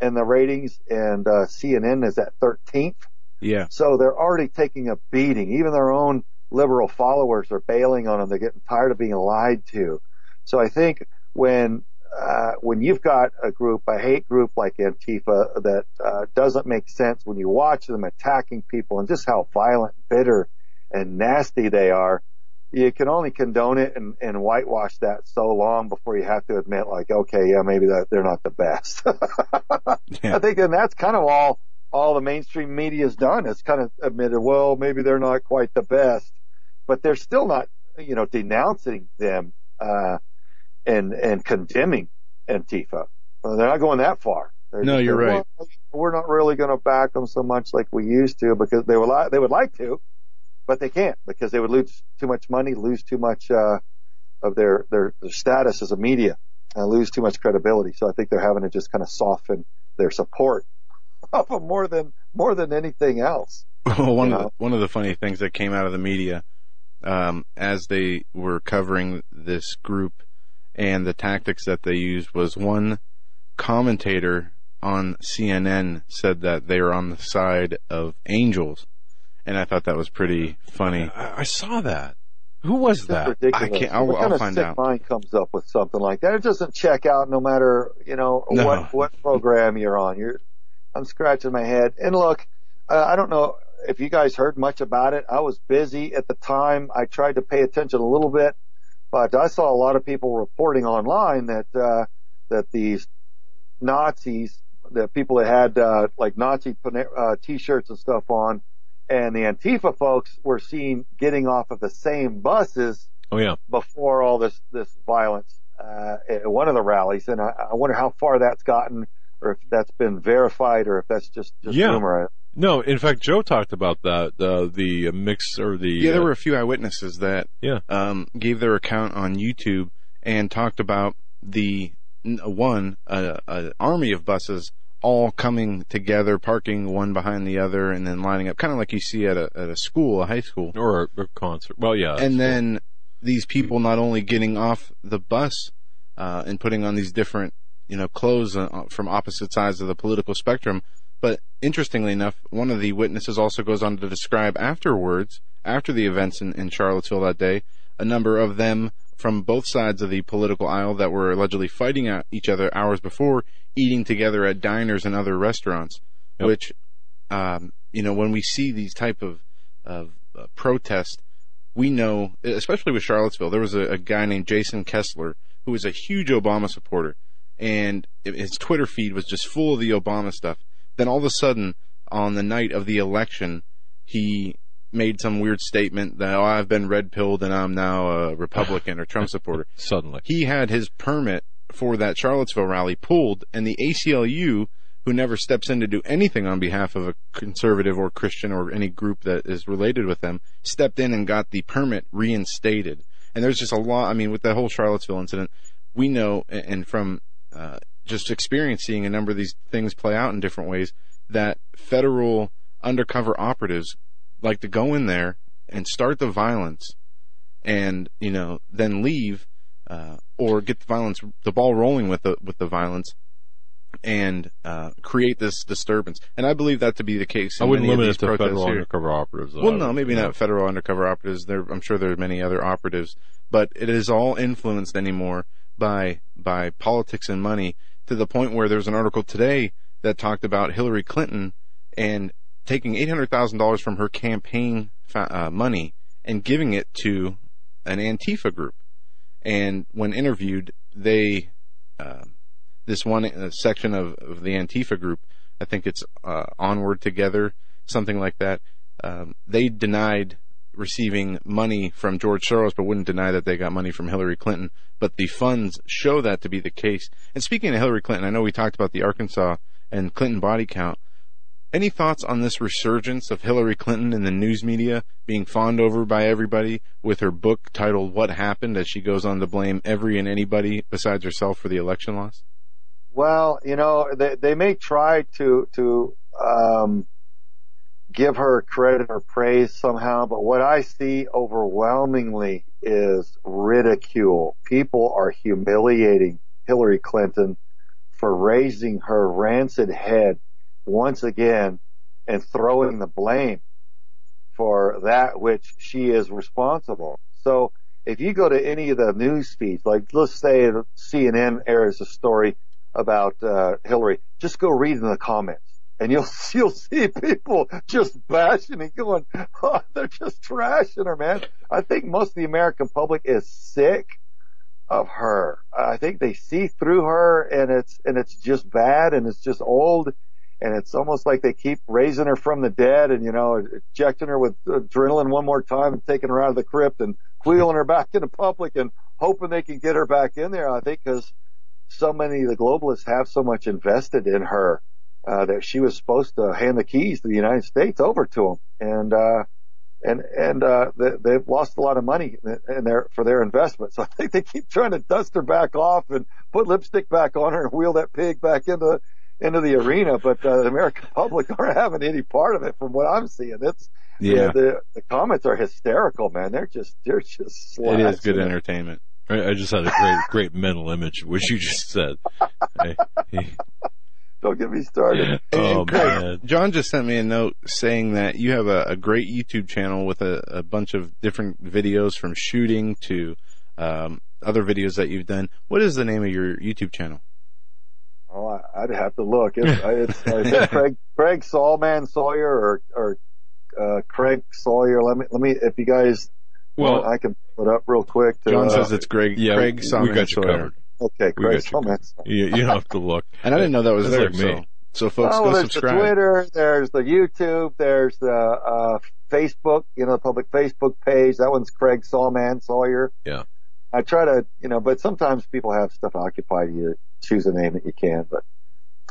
in the ratings, and uh, CNN is at 13th. Yeah. So they're already taking a beating. Even their own liberal followers are bailing on them. They're getting tired of being lied to. So I think when uh, when you've got a group, a hate group like Antifa that uh, doesn't make sense when you watch them attacking people and just how violent, bitter, and nasty they are, you can only condone it and, and whitewash that so long before you have to admit, like, okay, yeah, maybe that they're not the best. I think, and that's kind of all all the mainstream media's done. It's kind of admitted, well, maybe they're not quite the best, but they're still not, you know, denouncing them uh, and and condemning Antifa. Well, they're not going that far. They're No, you're saying, right. "Well, we're not really going to back them so much like we used to because they would li- they would like to, but they can't because they would lose too much money, lose too much uh, of their, their their status as a media, uh, lose too much credibility. So I think they're having to just kind of soften their support of them more than more than anything else. Well, one of know? the, one of the funny things that came out of the media um, as they were covering this group and the tactics that they used was one commentator on CNN said that they are on the side of angels, and I thought that was pretty funny. I, I saw that. Who was It's that? ridiculous. I can't- I'll- what kind I'll of find sick out. mind comes up with something like that? It doesn't check out no matter you know No. what what program you're on. You're I'm scratching my head. And look, uh, I don't know if you guys heard much about it. I was busy at the time. I tried to pay attention a little bit, but I saw a lot of people reporting online that uh, that these Nazis, the people that had uh, like Nazi uh, t-shirts and stuff on, and the Antifa folks were seen getting off of the same buses Oh yeah. before all this this violence uh, at one of the rallies, and I, I wonder how far that's gotten, or if that's been verified, or if that's just just Yeah. rumor. No, in fact, Joe talked about that. Uh, the mix or the Yeah, there uh, were a few eyewitnesses that Yeah. um, gave their account on YouTube and talked about the one uh, a army of buses all coming together, parking one behind the other, and then lining up, kind of like you see at a at a school, a high school. or a, a concert. Well, yeah. and then these people not only getting off the bus uh, and putting on these different, you know, clothes uh, from opposite sides of the political spectrum, but interestingly enough, one of the witnesses also goes on to describe afterwards, after the events in, in Charlottesville that day, a number of them from both sides of the political aisle that were allegedly fighting at each other hours before, eating together at diners and other restaurants, Yep. which, um, you know, when we see these type of, of uh, protests, we know, especially with Charlottesville, there was a, a guy named Jason Kessler who was a huge Obama supporter, and his Twitter feed was just full of the Obama stuff. Then all of a sudden, on the night of the election, he made some weird statement that oh, I've been red pilled and I'm now a Republican or Trump supporter. Suddenly, he had his permit for that Charlottesville rally pulled, and the ACLU, who never steps in to do anything on behalf of a conservative or Christian or any group that is related with them, stepped in and got the permit reinstated. And there's just a lot. I mean, with the whole Charlottesville incident, we know, and from uh, just experiencing a number of these things play out in different ways, that federal undercover operatives like to go in there and start the violence and you know then leave uh, or get the violence the ball rolling with the with the violence and uh, create this disturbance and I believe that to be the case. I wouldn't limit it to federal here. undercover operatives. though. Well, no, maybe yeah. not federal undercover operatives. There, I'm sure there are many other operatives, but it is all influenced anymore by by politics and money to the point where there's an article today that talked about Hillary Clinton and taking eight hundred thousand dollars from her campaign uh, money and giving it to an Antifa group. And when interviewed, they uh, this one uh, section of, of the Antifa group, I think it's uh, Onward Together, something like that. Um, they denied receiving money from George Soros, but wouldn't deny that they got money from Hillary Clinton. But the funds show that to be the case. And speaking of Hillary Clinton, I know we talked about the Arkansas and Clinton body count. Any thoughts on this resurgence of Hillary Clinton in the news media being fawned over by everybody with her book titled What Happened as she goes on to blame every and anybody besides herself for the election loss? Well, you know, they they may try to to um, give her credit or praise somehow, but what I see overwhelmingly is ridicule. People are humiliating Hillary Clinton for raising her rancid head once again and throwing the blame for that which she is responsible. So if you go to any of the news feeds, like let's say CNN airs a story about uh, Hillary, just go read in the comments, and you'll you'll see people just bashing and going, oh, they're just trashing her, man. I think most of the American public is sick of her. I think they see through her, and it's and it's just bad, and it's just old, and it's almost like they keep raising her from the dead, and you know, injecting her with adrenaline one more time, and taking her out of the crypt, and wheeling her back into public, and hoping they can get her back in there. I think because so many of the globalists have so much invested in her uh, that she was supposed to hand the keys to the United States over to them, and uh, and and uh, they, they've lost a lot of money in their for their investment. So I think they keep trying to dust her back off and put lipstick back on her and wheel that pig back into into the arena. But uh, the American public aren't having any part of it, from what I'm seeing. It's Yeah. the, the the comments are hysterical, man. They're just they're just It is good slashing entertainment. I I just had a great, great mental image, which you just said. Don't get me started. And Craig, John just sent me a note saying that you have a, a great YouTube channel with a, a, bunch of different videos from shooting to um, other videos that you've done. What is the name of your YouTube channel? Oh, I'd have to look. It's, it's, it's Craig Craig Saw Man Sawyer or or uh, Craig Sawyer. Let me let me if you guys well, I can put it up real quick. To, John uh, says it's Greg. Yeah, Craig we, we got you Sawyer. covered. Okay, Craig got you Saw Man. You, you don't have to look. And I didn't know that was there. That's like me. So, so folks, oh, go there's subscribe. the Twitter, there's the YouTube, there's the uh, Facebook, you know, the public Facebook page. That one's Craig Saw Man Sawyer. Yeah. I try to, you know, but sometimes people have stuff occupied. You choose a name that you can, but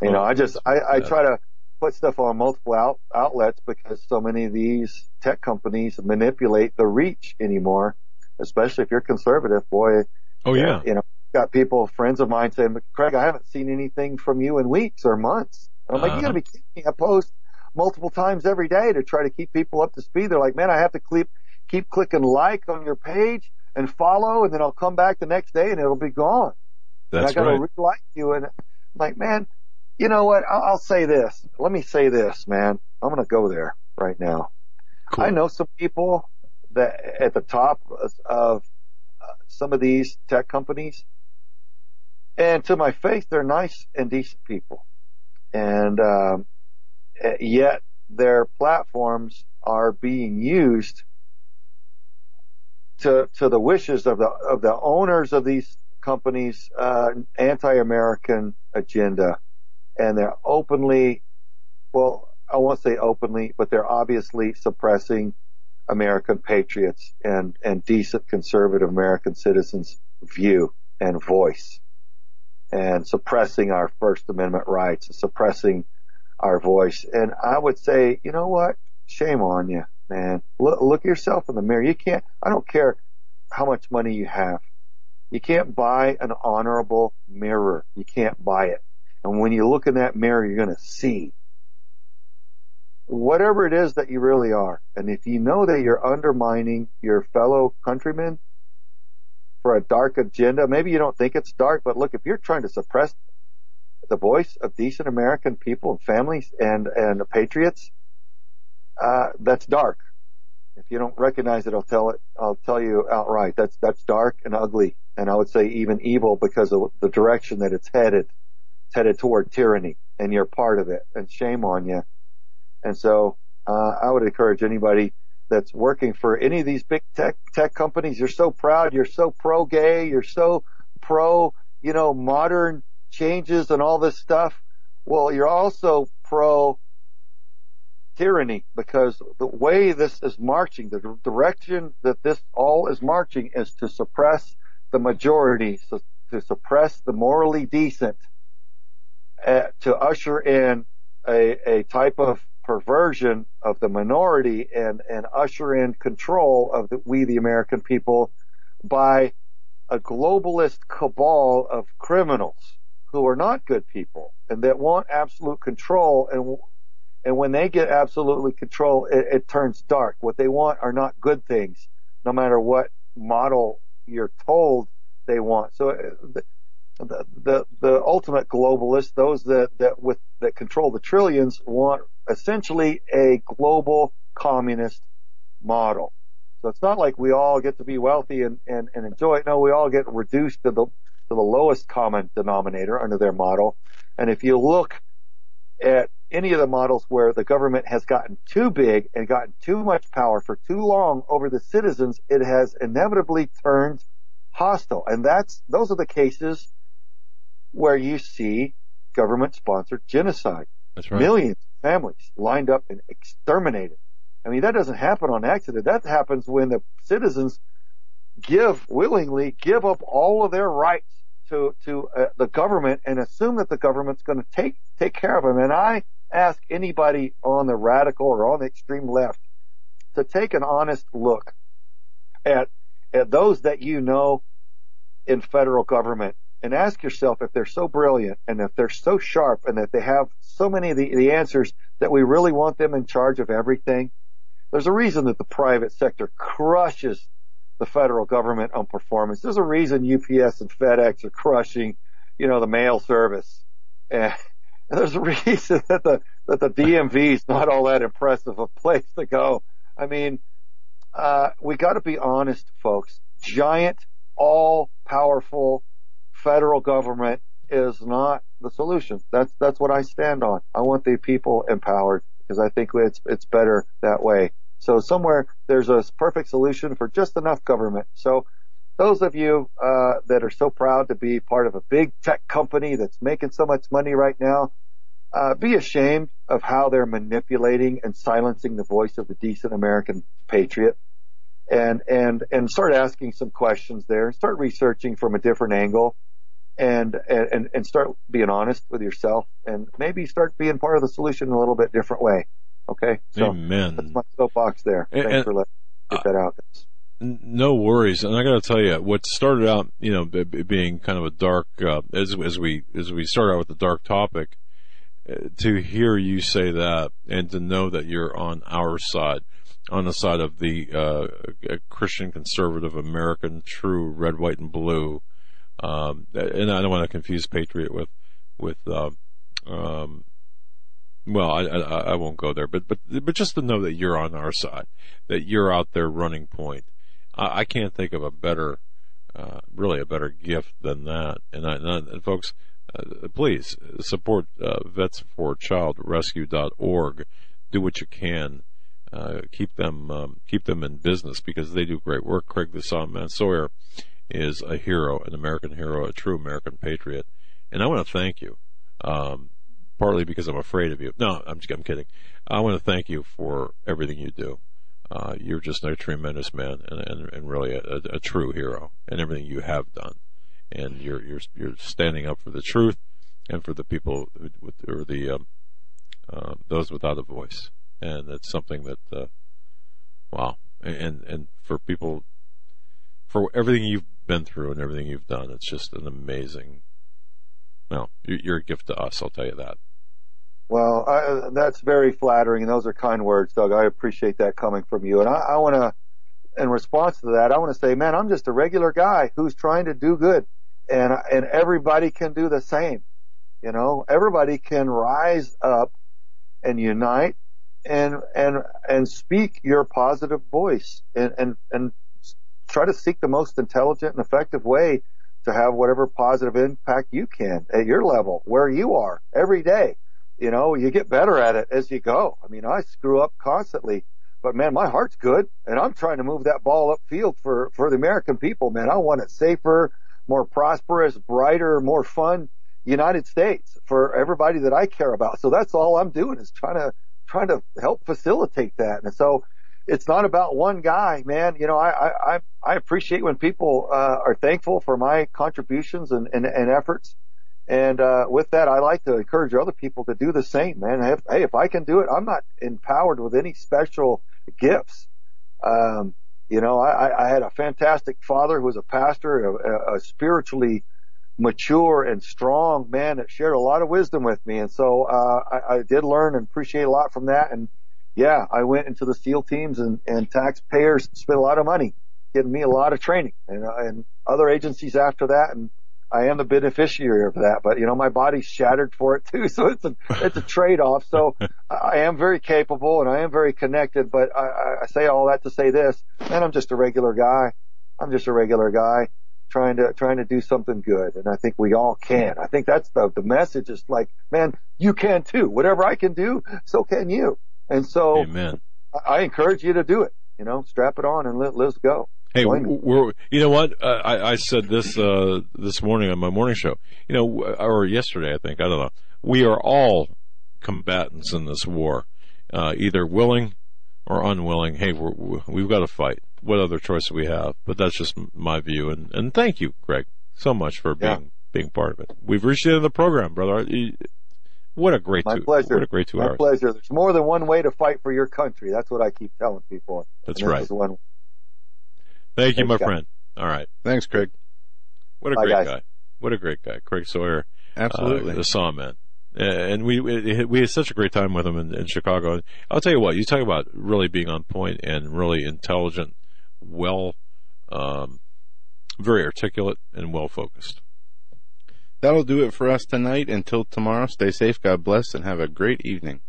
you know, I oh, just, I, I try to put stuff on multiple out, outlets because so many of these tech companies manipulate the reach anymore, especially if you're conservative, boy. Oh yeah. You know, got people, friends of mine saying, Craig, I haven't seen anything from you in weeks or months. And I'm like, you uh-huh. gotta be kidding me. I post multiple times every day to try to keep people up to speed. They're like, man, I have to keep, keep clicking like on your page and follow and then I'll come back the next day and it'll be gone. That's and I gotta right. re-like you and I'm like, man, you know what? I'll, I'll say this. Let me say this, man. I'm gonna go there right now. Cool. I know some people that at the top of uh, some of these tech companies and to my face, they're nice and decent people. And, um, yet their platforms are being used to, to the wishes of the, of the owners of these companies, uh, anti-American agenda. And they're openly, well, I won't say openly, but they're obviously suppressing American patriots and, and decent conservative American citizens view and voice and suppressing our First Amendment rights, suppressing our voice. And I would say, you know what? Shame on you, man. Look, look yourself in the mirror. You can't, I don't care how much money you have. You can't buy an honorable mirror. You can't buy it. And when you look in that mirror, you're going to see whatever it is that you really are. And if you know that you're undermining your fellow countrymen, for a dark agenda. Maybe you don't think it's dark, but look, if you're trying to suppress the voice of decent American people and families and, and patriots, uh, that's dark. If you don't recognize it, I'll tell it, I'll tell you outright. That's, that's dark and ugly. And I would say even evil because of the direction that it's headed. It's headed toward tyranny and you're part of it and shame on you. And so, uh, I would encourage anybody that's working for any of these big tech tech companies. You're so proud. You're so pro gay. You're so pro, you know, modern changes and all this stuff. Well, you're also pro tyranny because the way this is marching, the direction that this all is marching is to suppress the majority, so to suppress the morally decent, uh, to usher in a, a type of perversion of the minority and, and usher in control of the, we, the American people, by a globalist cabal of criminals who are not good people and that want absolute control. And, and when they get absolutely control, it, it turns dark. What they want are not good things, no matter what model you're told they want. So uh, the, the, the, the ultimate globalists, those that, that with, that control the trillions want essentially a global communist model. So it's not like we all get to be wealthy and, and, and enjoy it. No, we all get reduced to the, to the lowest common denominator under their model. And if you look at any of the models where the government has gotten too big and gotten too much power for too long over the citizens, it has inevitably turned hostile. And that's, those are the cases where you see government sponsored genocide. That's right. Millions of families lined up and exterminated. I mean, that doesn't happen on accident. That happens when the citizens give willingly give up all of their rights to to uh, the government and assume that the government's going to take take care of them. And I ask anybody on the radical or on the extreme left to take an honest look at at those that you know in federal government and ask yourself if they're so brilliant and if they're so sharp and that they have so many of the, the answers that we really want them in charge of everything. There's a reason that the private sector crushes the federal government on performance. There's a reason UPS and FedEx are crushing, you know, the mail service. And, there's a reason that the that the DMV is not all that impressive a place to go. I mean, uh, we got to be honest, folks. Giant, all powerful federal government is not the solution. That's that's what I stand on. I want the people empowered because I think it's it's better that way. So somewhere there's a perfect solution for just enough government. So those of you uh, that are so proud to be part of a big tech company that's making so much money right now, uh, be ashamed of how they're manipulating and silencing the voice of the decent American patriot, and and and start asking some questions there. And start researching from a different angle, and and and start being honest with yourself, and maybe start being part of the solution in a little bit different way. Okay, so Amen. that's my soapbox there. Thanks and- for letting me get that out. No worries, and I got to tell you, what started out, you know, b- being kind of a dark, uh, as as we as we start out with the dark topic, uh, to hear you say that and to know that you're on our side, on the side of the uh, Christian conservative American, true red, white, and blue, um, and I don't want to confuse patriot with with. Uh, um, well, I, I I won't go there, but but but just to know that you're on our side, that you're out there running point. I, I can't think of a better, uh, really a better gift than that. And, I, and, folks, uh, please support uh, vetsforchildrescue.org. Do what you can. Uh, keep them um, keep them in business because they do great work. Craig the Saw Man Sawyer is a hero, an American hero, a true American patriot, and I want to thank you. Um, partly because I'm afraid of you. No, I'm just, I'm kidding. I want to thank you for everything you do. Uh, you're just a tremendous man and, and, and really a, a, a true hero and everything you have done. And you're, you're, you're standing up for the truth and for the people with, or the, um, uh, those without a voice. And it's something that, uh, wow. And, and for people, for everything you've been through and everything you've done, it's just an amazing, well, you're a gift to us, I'll tell you that. Well, I, that's very flattering, and those are kind words, Doug. I appreciate that coming from you. And I, I want to, in response to that, I want to say, man, I'm just a regular guy who's trying to do good, and and everybody can do the same. You know, everybody can rise up and unite and and and speak your positive voice and and and try to seek the most intelligent and effective way to have whatever positive impact you can at your level where you are every day you know, you get better at it as you go. I mean, I screw up constantly, but man, my heart's good and I'm trying to move that ball upfield for, for the American people, man. I want it safer, more prosperous, brighter, more fun United States for everybody that I care about. So that's all I'm doing is trying to, trying to help facilitate that. And so it's not about one guy, man. You know, I, I, I appreciate when people, uh, are thankful for my contributions and, and, and efforts. And uh, with that, I like to encourage other people to do the same, man. If, hey, if I can do it, I'm not empowered with any special gifts. Um, you know, I, I had a fantastic father who was a pastor, a, a spiritually mature and strong man that shared a lot of wisdom with me. And so uh, I, I did learn and appreciate a lot from that. And yeah, I went into the SEAL teams and, and taxpayers spent a lot of money giving me a lot of training and, uh, and other agencies after that. And I am the beneficiary of that, but you know, my body's shattered for it too. So it's a, it's a trade off. So I am very capable and I am very connected, but I, I say all that to say this, man, I'm just a regular guy. I'm just a regular guy trying to, trying to do something good. And I think we all can. I think that's the, the message is like, man, you can too. Whatever I can do, so can you. And so Amen. I, I encourage you to do it, you know, strap it on and let, let's go. Hey, we're, you know what? Uh, I, I said this, uh, this morning on my morning show, you know, or yesterday, I think, I don't know. We are all combatants in this war, uh, either willing or unwilling. Hey, we're, we've got to fight. What other choice do we have? But that's just my view. And, and thank you, Greg, so much for being, Yeah. being part of it. We've reached the end of the program, brother. What a great My two, pleasure. what a great two My hours. pleasure. There's more than one way to fight for your country. That's what I keep telling people. That's right. is one. Thank you, Thanks, my guys. friend. All right. Thanks, Craig. What a Bye, great guys. guy. What a great guy. Craig Sawyer. Absolutely. Uh, the Saw Man. And we, we had such a great time with him in, in Chicago. I'll tell you what, you talk about really being on point and really intelligent, well, um, very articulate and well focused. That'll do it for us tonight. Until tomorrow, stay safe, God bless, and have a great evening.